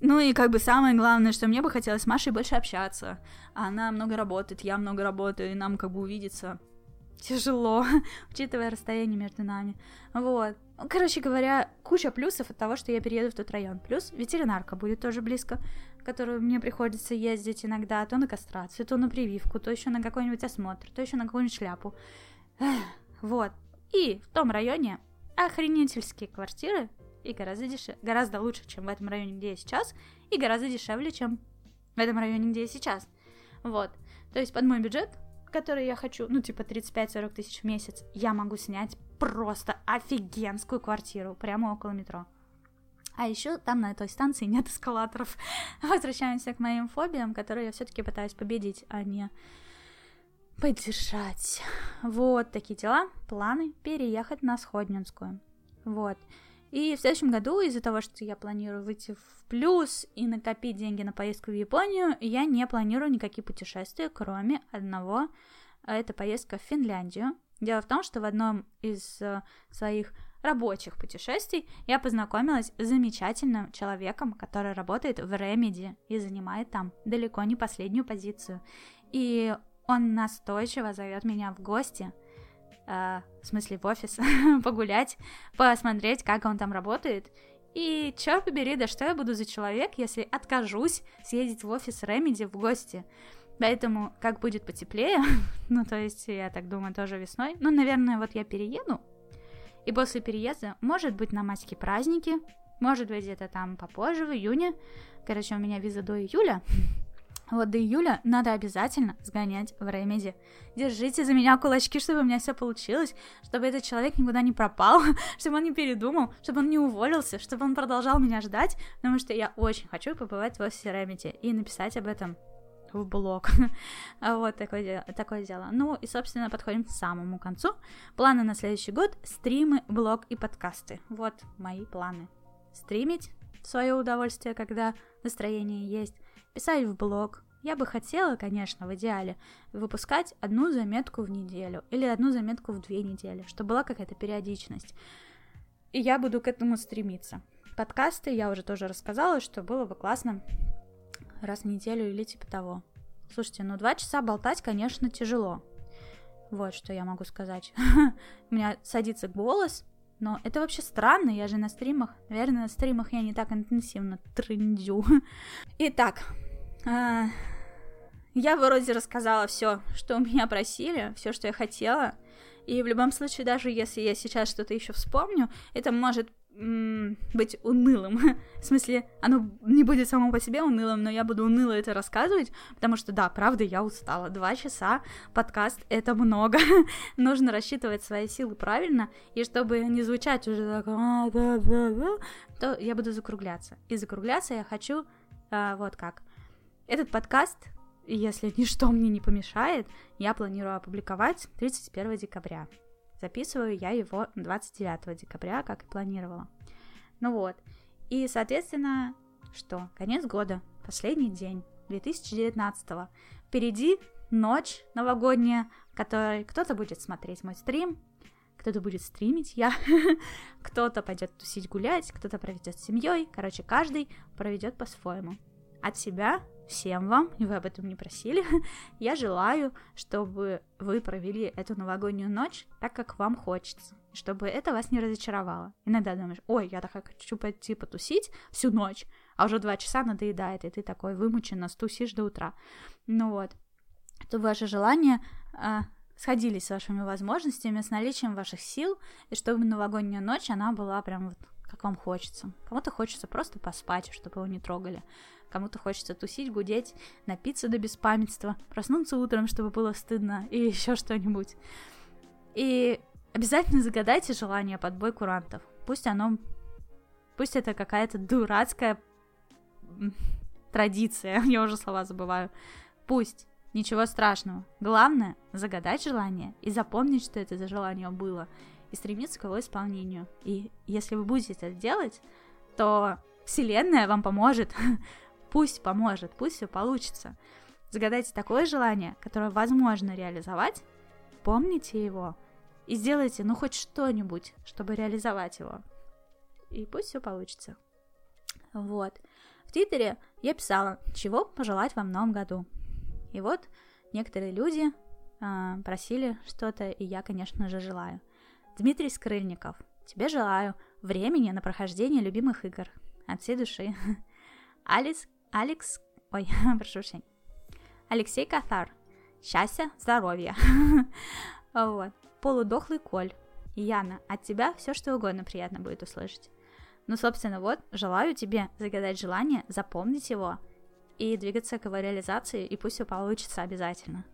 Ну и как бы самое главное, что мне бы хотелось с Машей больше общаться. Она много работает, я много работаю, и нам как бы увидеться тяжело, учитывая расстояние между нами. Вот. Короче говоря, куча плюсов от того, что я перееду в тот район. Плюс ветеринарка будет тоже близко, которую мне приходится ездить иногда то на кастрацию, то на прививку, то еще на какой-нибудь осмотр, то еще на какую-нибудь шляпу. Вот. И в том районе охренительские квартиры и гораздо дешевле, гораздо лучше, чем в этом районе, где я сейчас, и гораздо дешевле, чем в этом районе, где я сейчас. Вот. То есть под мой бюджет, который я хочу, ну, типа 35-40 тысяч в месяц, я могу снять просто офигенскую квартиру прямо около метро. А еще там на той станции нет эскалаторов. Возвращаемся к моим фобиям, которые я все-таки пытаюсь победить, а не поддержать. Вот такие дела. Планы переехать на Сходнинскую. Вот. И в следующем году, из-за того, что я планирую выйти в плюс и накопить деньги на поездку в Японию, я не планирую никакие путешествия, кроме одного. Это поездка в Финляндию. Дело в том, что в одном из э, своих рабочих путешествий я познакомилась с замечательным человеком, который работает в Remedy и занимает там далеко не последнюю позицию. И он настойчиво зовет меня в гости – э, в смысле в офис, погулять, посмотреть, как он там работает. И черт побери, да что я буду за человек, если откажусь съездить в офис Remedy в гости. Поэтому, как будет потеплее, ну, то есть, я так думаю, тоже весной, ну, наверное, вот я перееду, и после переезда, может быть, на майские праздники, может быть, где-то там попозже, в июне, короче, у меня виза до июля, вот до июля надо обязательно сгонять в Remedy. Держите за меня кулачки, чтобы у меня все получилось, чтобы этот человек никуда не пропал, чтобы он не передумал, чтобы он не уволился, чтобы он продолжал меня ждать, потому что я очень хочу побывать в офисе Remedy и написать об этом в блог. вот такое дело, такое дело. Ну и, собственно, подходим к самому концу. Планы на следующий год — стримы, блог и подкасты. Вот мои планы. Стримить в свое удовольствие, когда настроение есть, писать в блог. Я бы хотела, конечно, в идеале, выпускать одну заметку в неделю или одну заметку в две недели, чтобы была какая-то периодичность. И я буду к этому стремиться. Подкасты я уже тоже рассказала, что было бы классно раз в неделю или типа того. Слушайте, ну два часа болтать, конечно, тяжело. Вот что я могу сказать. У меня садится голос, но это вообще странно, я же на стримах, наверное, на стримах я не так интенсивно трындю. Итак, а, я вроде рассказала все, что у меня просили, все, что я хотела. И в любом случае, даже если я сейчас что-то еще вспомню, это может быть унылым. В смысле, оно не будет само по себе унылым, но я буду уныло это рассказывать, потому что, да, правда, я устала. Два часа подкаст — это много. Нужно рассчитывать свои силы правильно, и чтобы не звучать уже так, «А, то я буду закругляться. И закругляться я хочу а, вот как. Этот подкаст, если ничто мне не помешает, я планирую опубликовать 31 декабря. Записываю я его 29 декабря, как и планировала. Ну вот. И, соответственно, что? Конец года, последний день 2019. -го. Впереди ночь новогодняя, в которой кто-то будет смотреть мой стрим, кто-то будет стримить я, кто-то пойдет тусить гулять, кто-то проведет с семьей. Короче, каждый проведет по-своему. От себя всем вам, и вы об этом не просили, я желаю, чтобы вы провели эту новогоднюю ночь так, как вам хочется, чтобы это вас не разочаровало. Иногда думаешь, ой, я так хочу пойти потусить всю ночь, а уже два часа надоедает, и ты такой вымученно стусишь до утра. Ну вот, то ваши желания э, сходились с вашими возможностями, с наличием ваших сил, и чтобы новогодняя ночь, она была прям вот как вам хочется. Кому-то хочется просто поспать, чтобы его не трогали кому-то хочется тусить, гудеть, напиться до беспамятства, проснуться утром, чтобы было стыдно, или еще что-нибудь. И обязательно загадайте желание под бой курантов. Пусть оно... Пусть это какая-то дурацкая традиция, я уже слова забываю. Пусть. Ничего страшного. Главное — загадать желание и запомнить, что это за желание было, и стремиться к его исполнению. И если вы будете это делать, то Вселенная вам поможет Пусть поможет, пусть все получится. Загадайте такое желание, которое возможно реализовать, помните его и сделайте, ну, хоть что-нибудь, чтобы реализовать его. И пусть все получится. Вот. В Твиттере я писала, чего пожелать вам в новом году. И вот некоторые люди э, просили что-то, и я, конечно же, желаю. Дмитрий Скрыльников, тебе желаю времени на прохождение любимых игр. От всей души. Алекс, Алекс, ой, прошу прощения. Алексей Каthар, счастья, здоровья. вот. Полудохлый Коль. Яна, от тебя все что угодно приятно будет услышать. Ну, собственно, вот, желаю тебе загадать желание, запомнить его и двигаться к его реализации, и пусть все получится обязательно.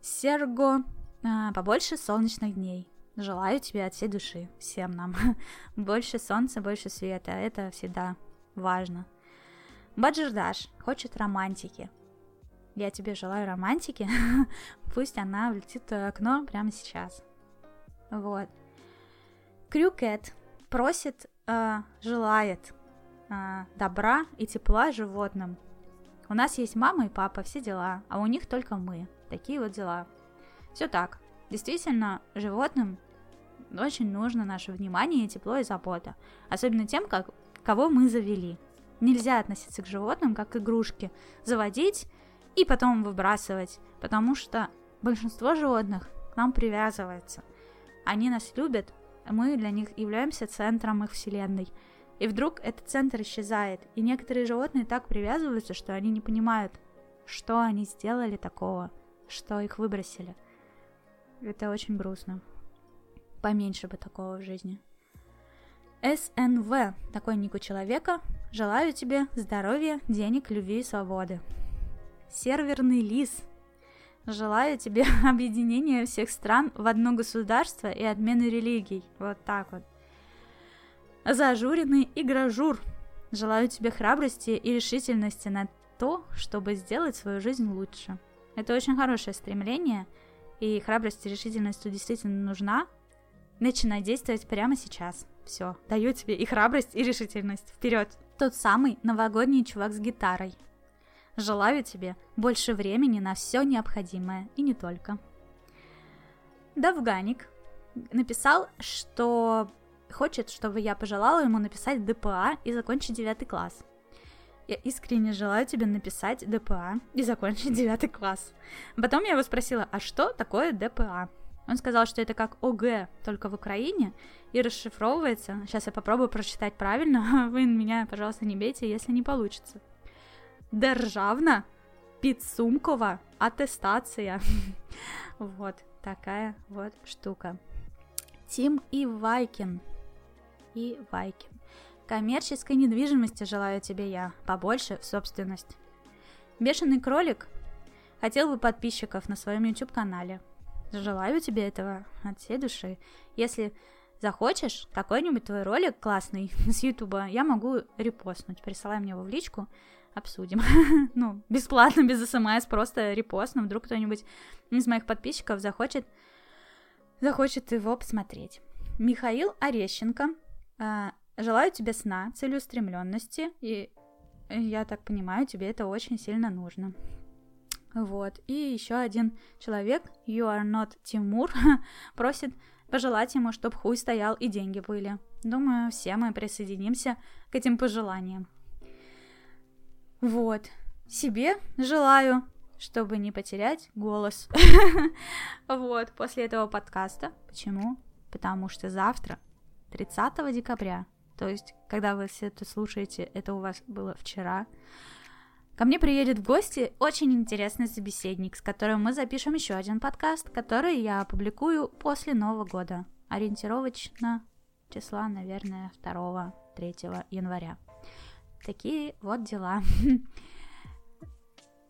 Серго, а, побольше солнечных дней. Желаю тебе от всей души, всем нам. больше солнца, больше света, это всегда важно. Баджирдаш хочет романтики. Я тебе желаю романтики, пусть она влетит в твое окно прямо сейчас. Вот. Крюкет просит, э, желает э, добра и тепла животным. У нас есть мама и папа, все дела, а у них только мы. Такие вот дела. Все так. Действительно, животным очень нужно наше внимание, тепло и забота. Особенно тем, как, кого мы завели. Нельзя относиться к животным как к игрушке. Заводить и потом выбрасывать. Потому что большинство животных к нам привязывается. Они нас любят, мы для них являемся центром их вселенной. И вдруг этот центр исчезает, и некоторые животные так привязываются, что они не понимают, что они сделали такого, что их выбросили. Это очень грустно. Поменьше бы такого в жизни. СНВ, такой ник у человека. Желаю тебе здоровья, денег, любви и свободы. Серверный лис, Желаю тебе объединения всех стран в одно государство и отмены религий. Вот так вот. Зажуренный игрожур. Желаю тебе храбрости и решительности на то, чтобы сделать свою жизнь лучше. Это очень хорошее стремление, и храбрость и решительность действительно нужна. Начинай действовать прямо сейчас. Все, даю тебе и храбрость, и решительность. Вперед! Тот самый новогодний чувак с гитарой. Желаю тебе больше времени на все необходимое, и не только. Давганик написал, что хочет, чтобы я пожелала ему написать ДПА и закончить девятый класс. Я искренне желаю тебе написать ДПА и закончить девятый класс. Потом я его спросила, а что такое ДПА? Он сказал, что это как ОГЭ, только в Украине, и расшифровывается. Сейчас я попробую прочитать правильно. Вы меня, пожалуйста, не бейте, если не получится. державна підсумкова атестація. вот такая вот штука. Тим и Вайкин. И Вайкин. Коммерческой недвижимости желаю тебе я, побольше в собственность. Бешеный кролик хотел бы подписчиков на своем YouTube-канале. Желаю тебе этого от всей души. Если захочешь какой-нибудь твой ролик классный с Ютуба, я могу репостнуть. Присылай мне его в личку обсудим. ну, бесплатно, без смс, просто репостно. Вдруг кто-нибудь из моих подписчиков захочет, захочет его посмотреть. Михаил Орещенко. Э, желаю тебе сна, целеустремленности. И я так понимаю, тебе это очень сильно нужно. Вот. И еще один человек, You are not Тимур, просит пожелать ему, чтобы хуй стоял и деньги были. Думаю, все мы присоединимся к этим пожеланиям. Вот. Себе желаю, чтобы не потерять голос. Вот, после этого подкаста. Почему? Потому что завтра, 30 декабря, то есть, когда вы все это слушаете, это у вас было вчера, ко мне приедет в гости очень интересный собеседник, с которым мы запишем еще один подкаст, который я опубликую после Нового года. Ориентировочно числа, наверное, 2-3 января. Такие вот дела.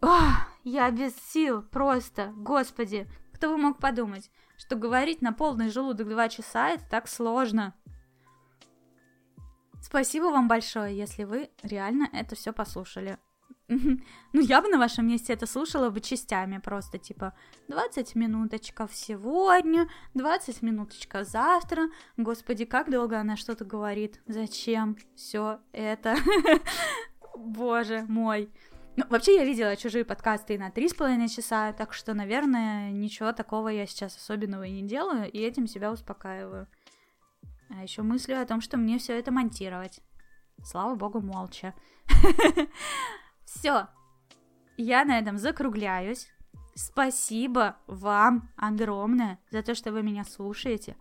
Я без сил, просто, господи. Кто бы мог подумать, что говорить на полный желудок два часа это так сложно. Спасибо вам большое, если вы реально это все послушали. Ну, я бы на вашем месте это слушала бы частями, просто типа 20 минуточков сегодня, 20 минуточка завтра. Господи, как долго она что-то говорит? Зачем все это? Боже мой. Ну, вообще, я видела чужие подкасты и на три с половиной часа, так что, наверное, ничего такого я сейчас особенного и не делаю, и этим себя успокаиваю. А еще мыслю о том, что мне все это монтировать. Слава богу, молча. Все. Я на этом закругляюсь. Спасибо вам огромное за то, что вы меня слушаете,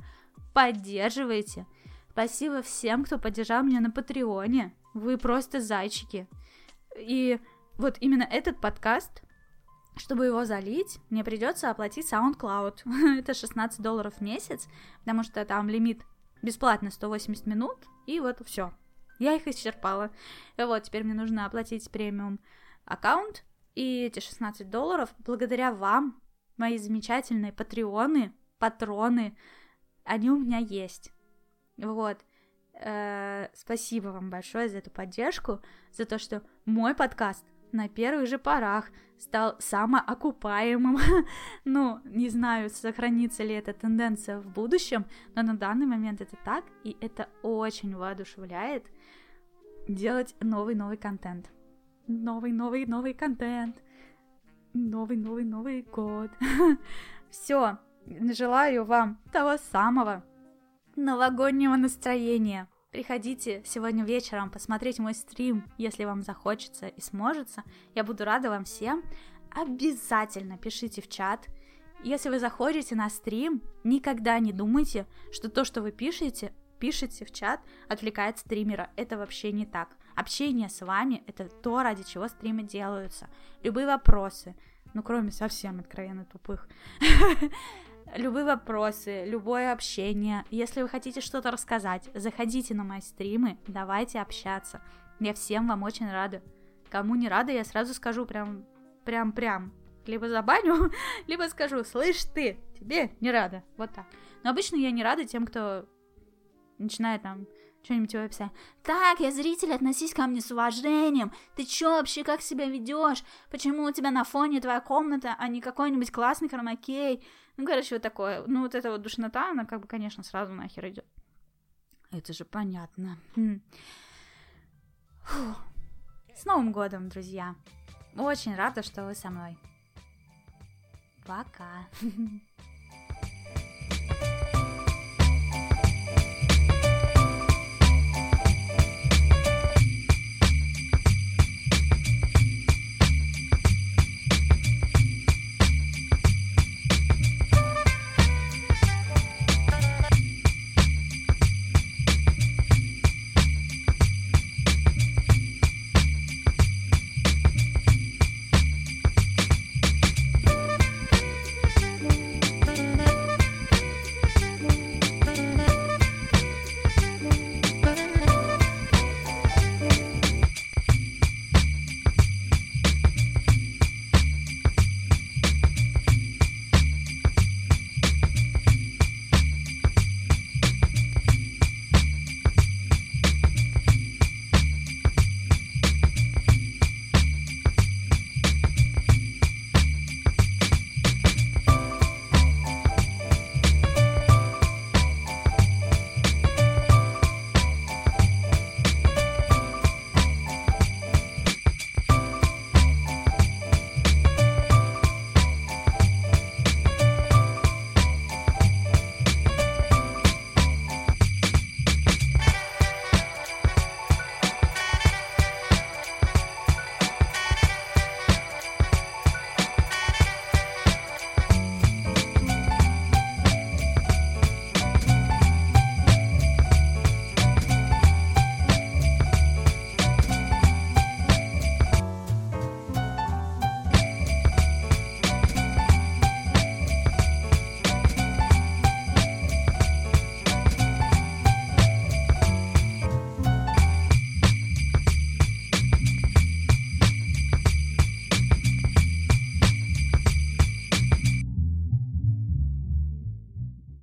поддерживаете. Спасибо всем, кто поддержал меня на Патреоне. Вы просто зайчики. И вот именно этот подкаст, чтобы его залить, мне придется оплатить SoundCloud. Это 16 долларов в месяц, потому что там лимит бесплатно 180 минут, и вот все. Я их исчерпала. Вот, теперь мне нужно оплатить премиум аккаунт, и эти 16 долларов, благодаря вам, мои замечательные патреоны, патроны, они у меня есть. Вот. Э, спасибо вам большое за эту поддержку, за то, что мой подкаст на первых же порах стал самоокупаемым. ну, не знаю, сохранится ли эта тенденция в будущем, но на данный момент это так, и это очень воодушевляет делать новый-новый контент. Новый-новый-новый контент. Новый-новый-новый год. Все, желаю вам того самого новогоднего настроения. Приходите сегодня вечером посмотреть мой стрим, если вам захочется и сможется. Я буду рада вам всем. Обязательно пишите в чат. Если вы заходите на стрим, никогда не думайте, что то, что вы пишете, пишете в чат, отвлекает стримера. Это вообще не так. Общение с вами – это то, ради чего стримы делаются. Любые вопросы, ну, кроме совсем откровенно тупых, любые вопросы, любое общение. Если вы хотите что-то рассказать, заходите на мои стримы, давайте общаться. Я всем вам очень рада. Кому не рада, я сразу скажу прям, прям, прям. Либо забаню, либо скажу, слышь ты, тебе не рада. Вот так. Но обычно я не рада тем, кто начинает там что-нибудь его писать. Так, я зритель, относись ко мне с уважением. Ты чё вообще, как себя ведешь? Почему у тебя на фоне твоя комната, а не какой-нибудь классный хромакей? Ну, короче, вот такое. Ну, вот эта вот душнота, она как бы, конечно, сразу нахер идет. Это же понятно. Хм. С Новым годом, друзья! Очень рада, что вы со мной. Пока.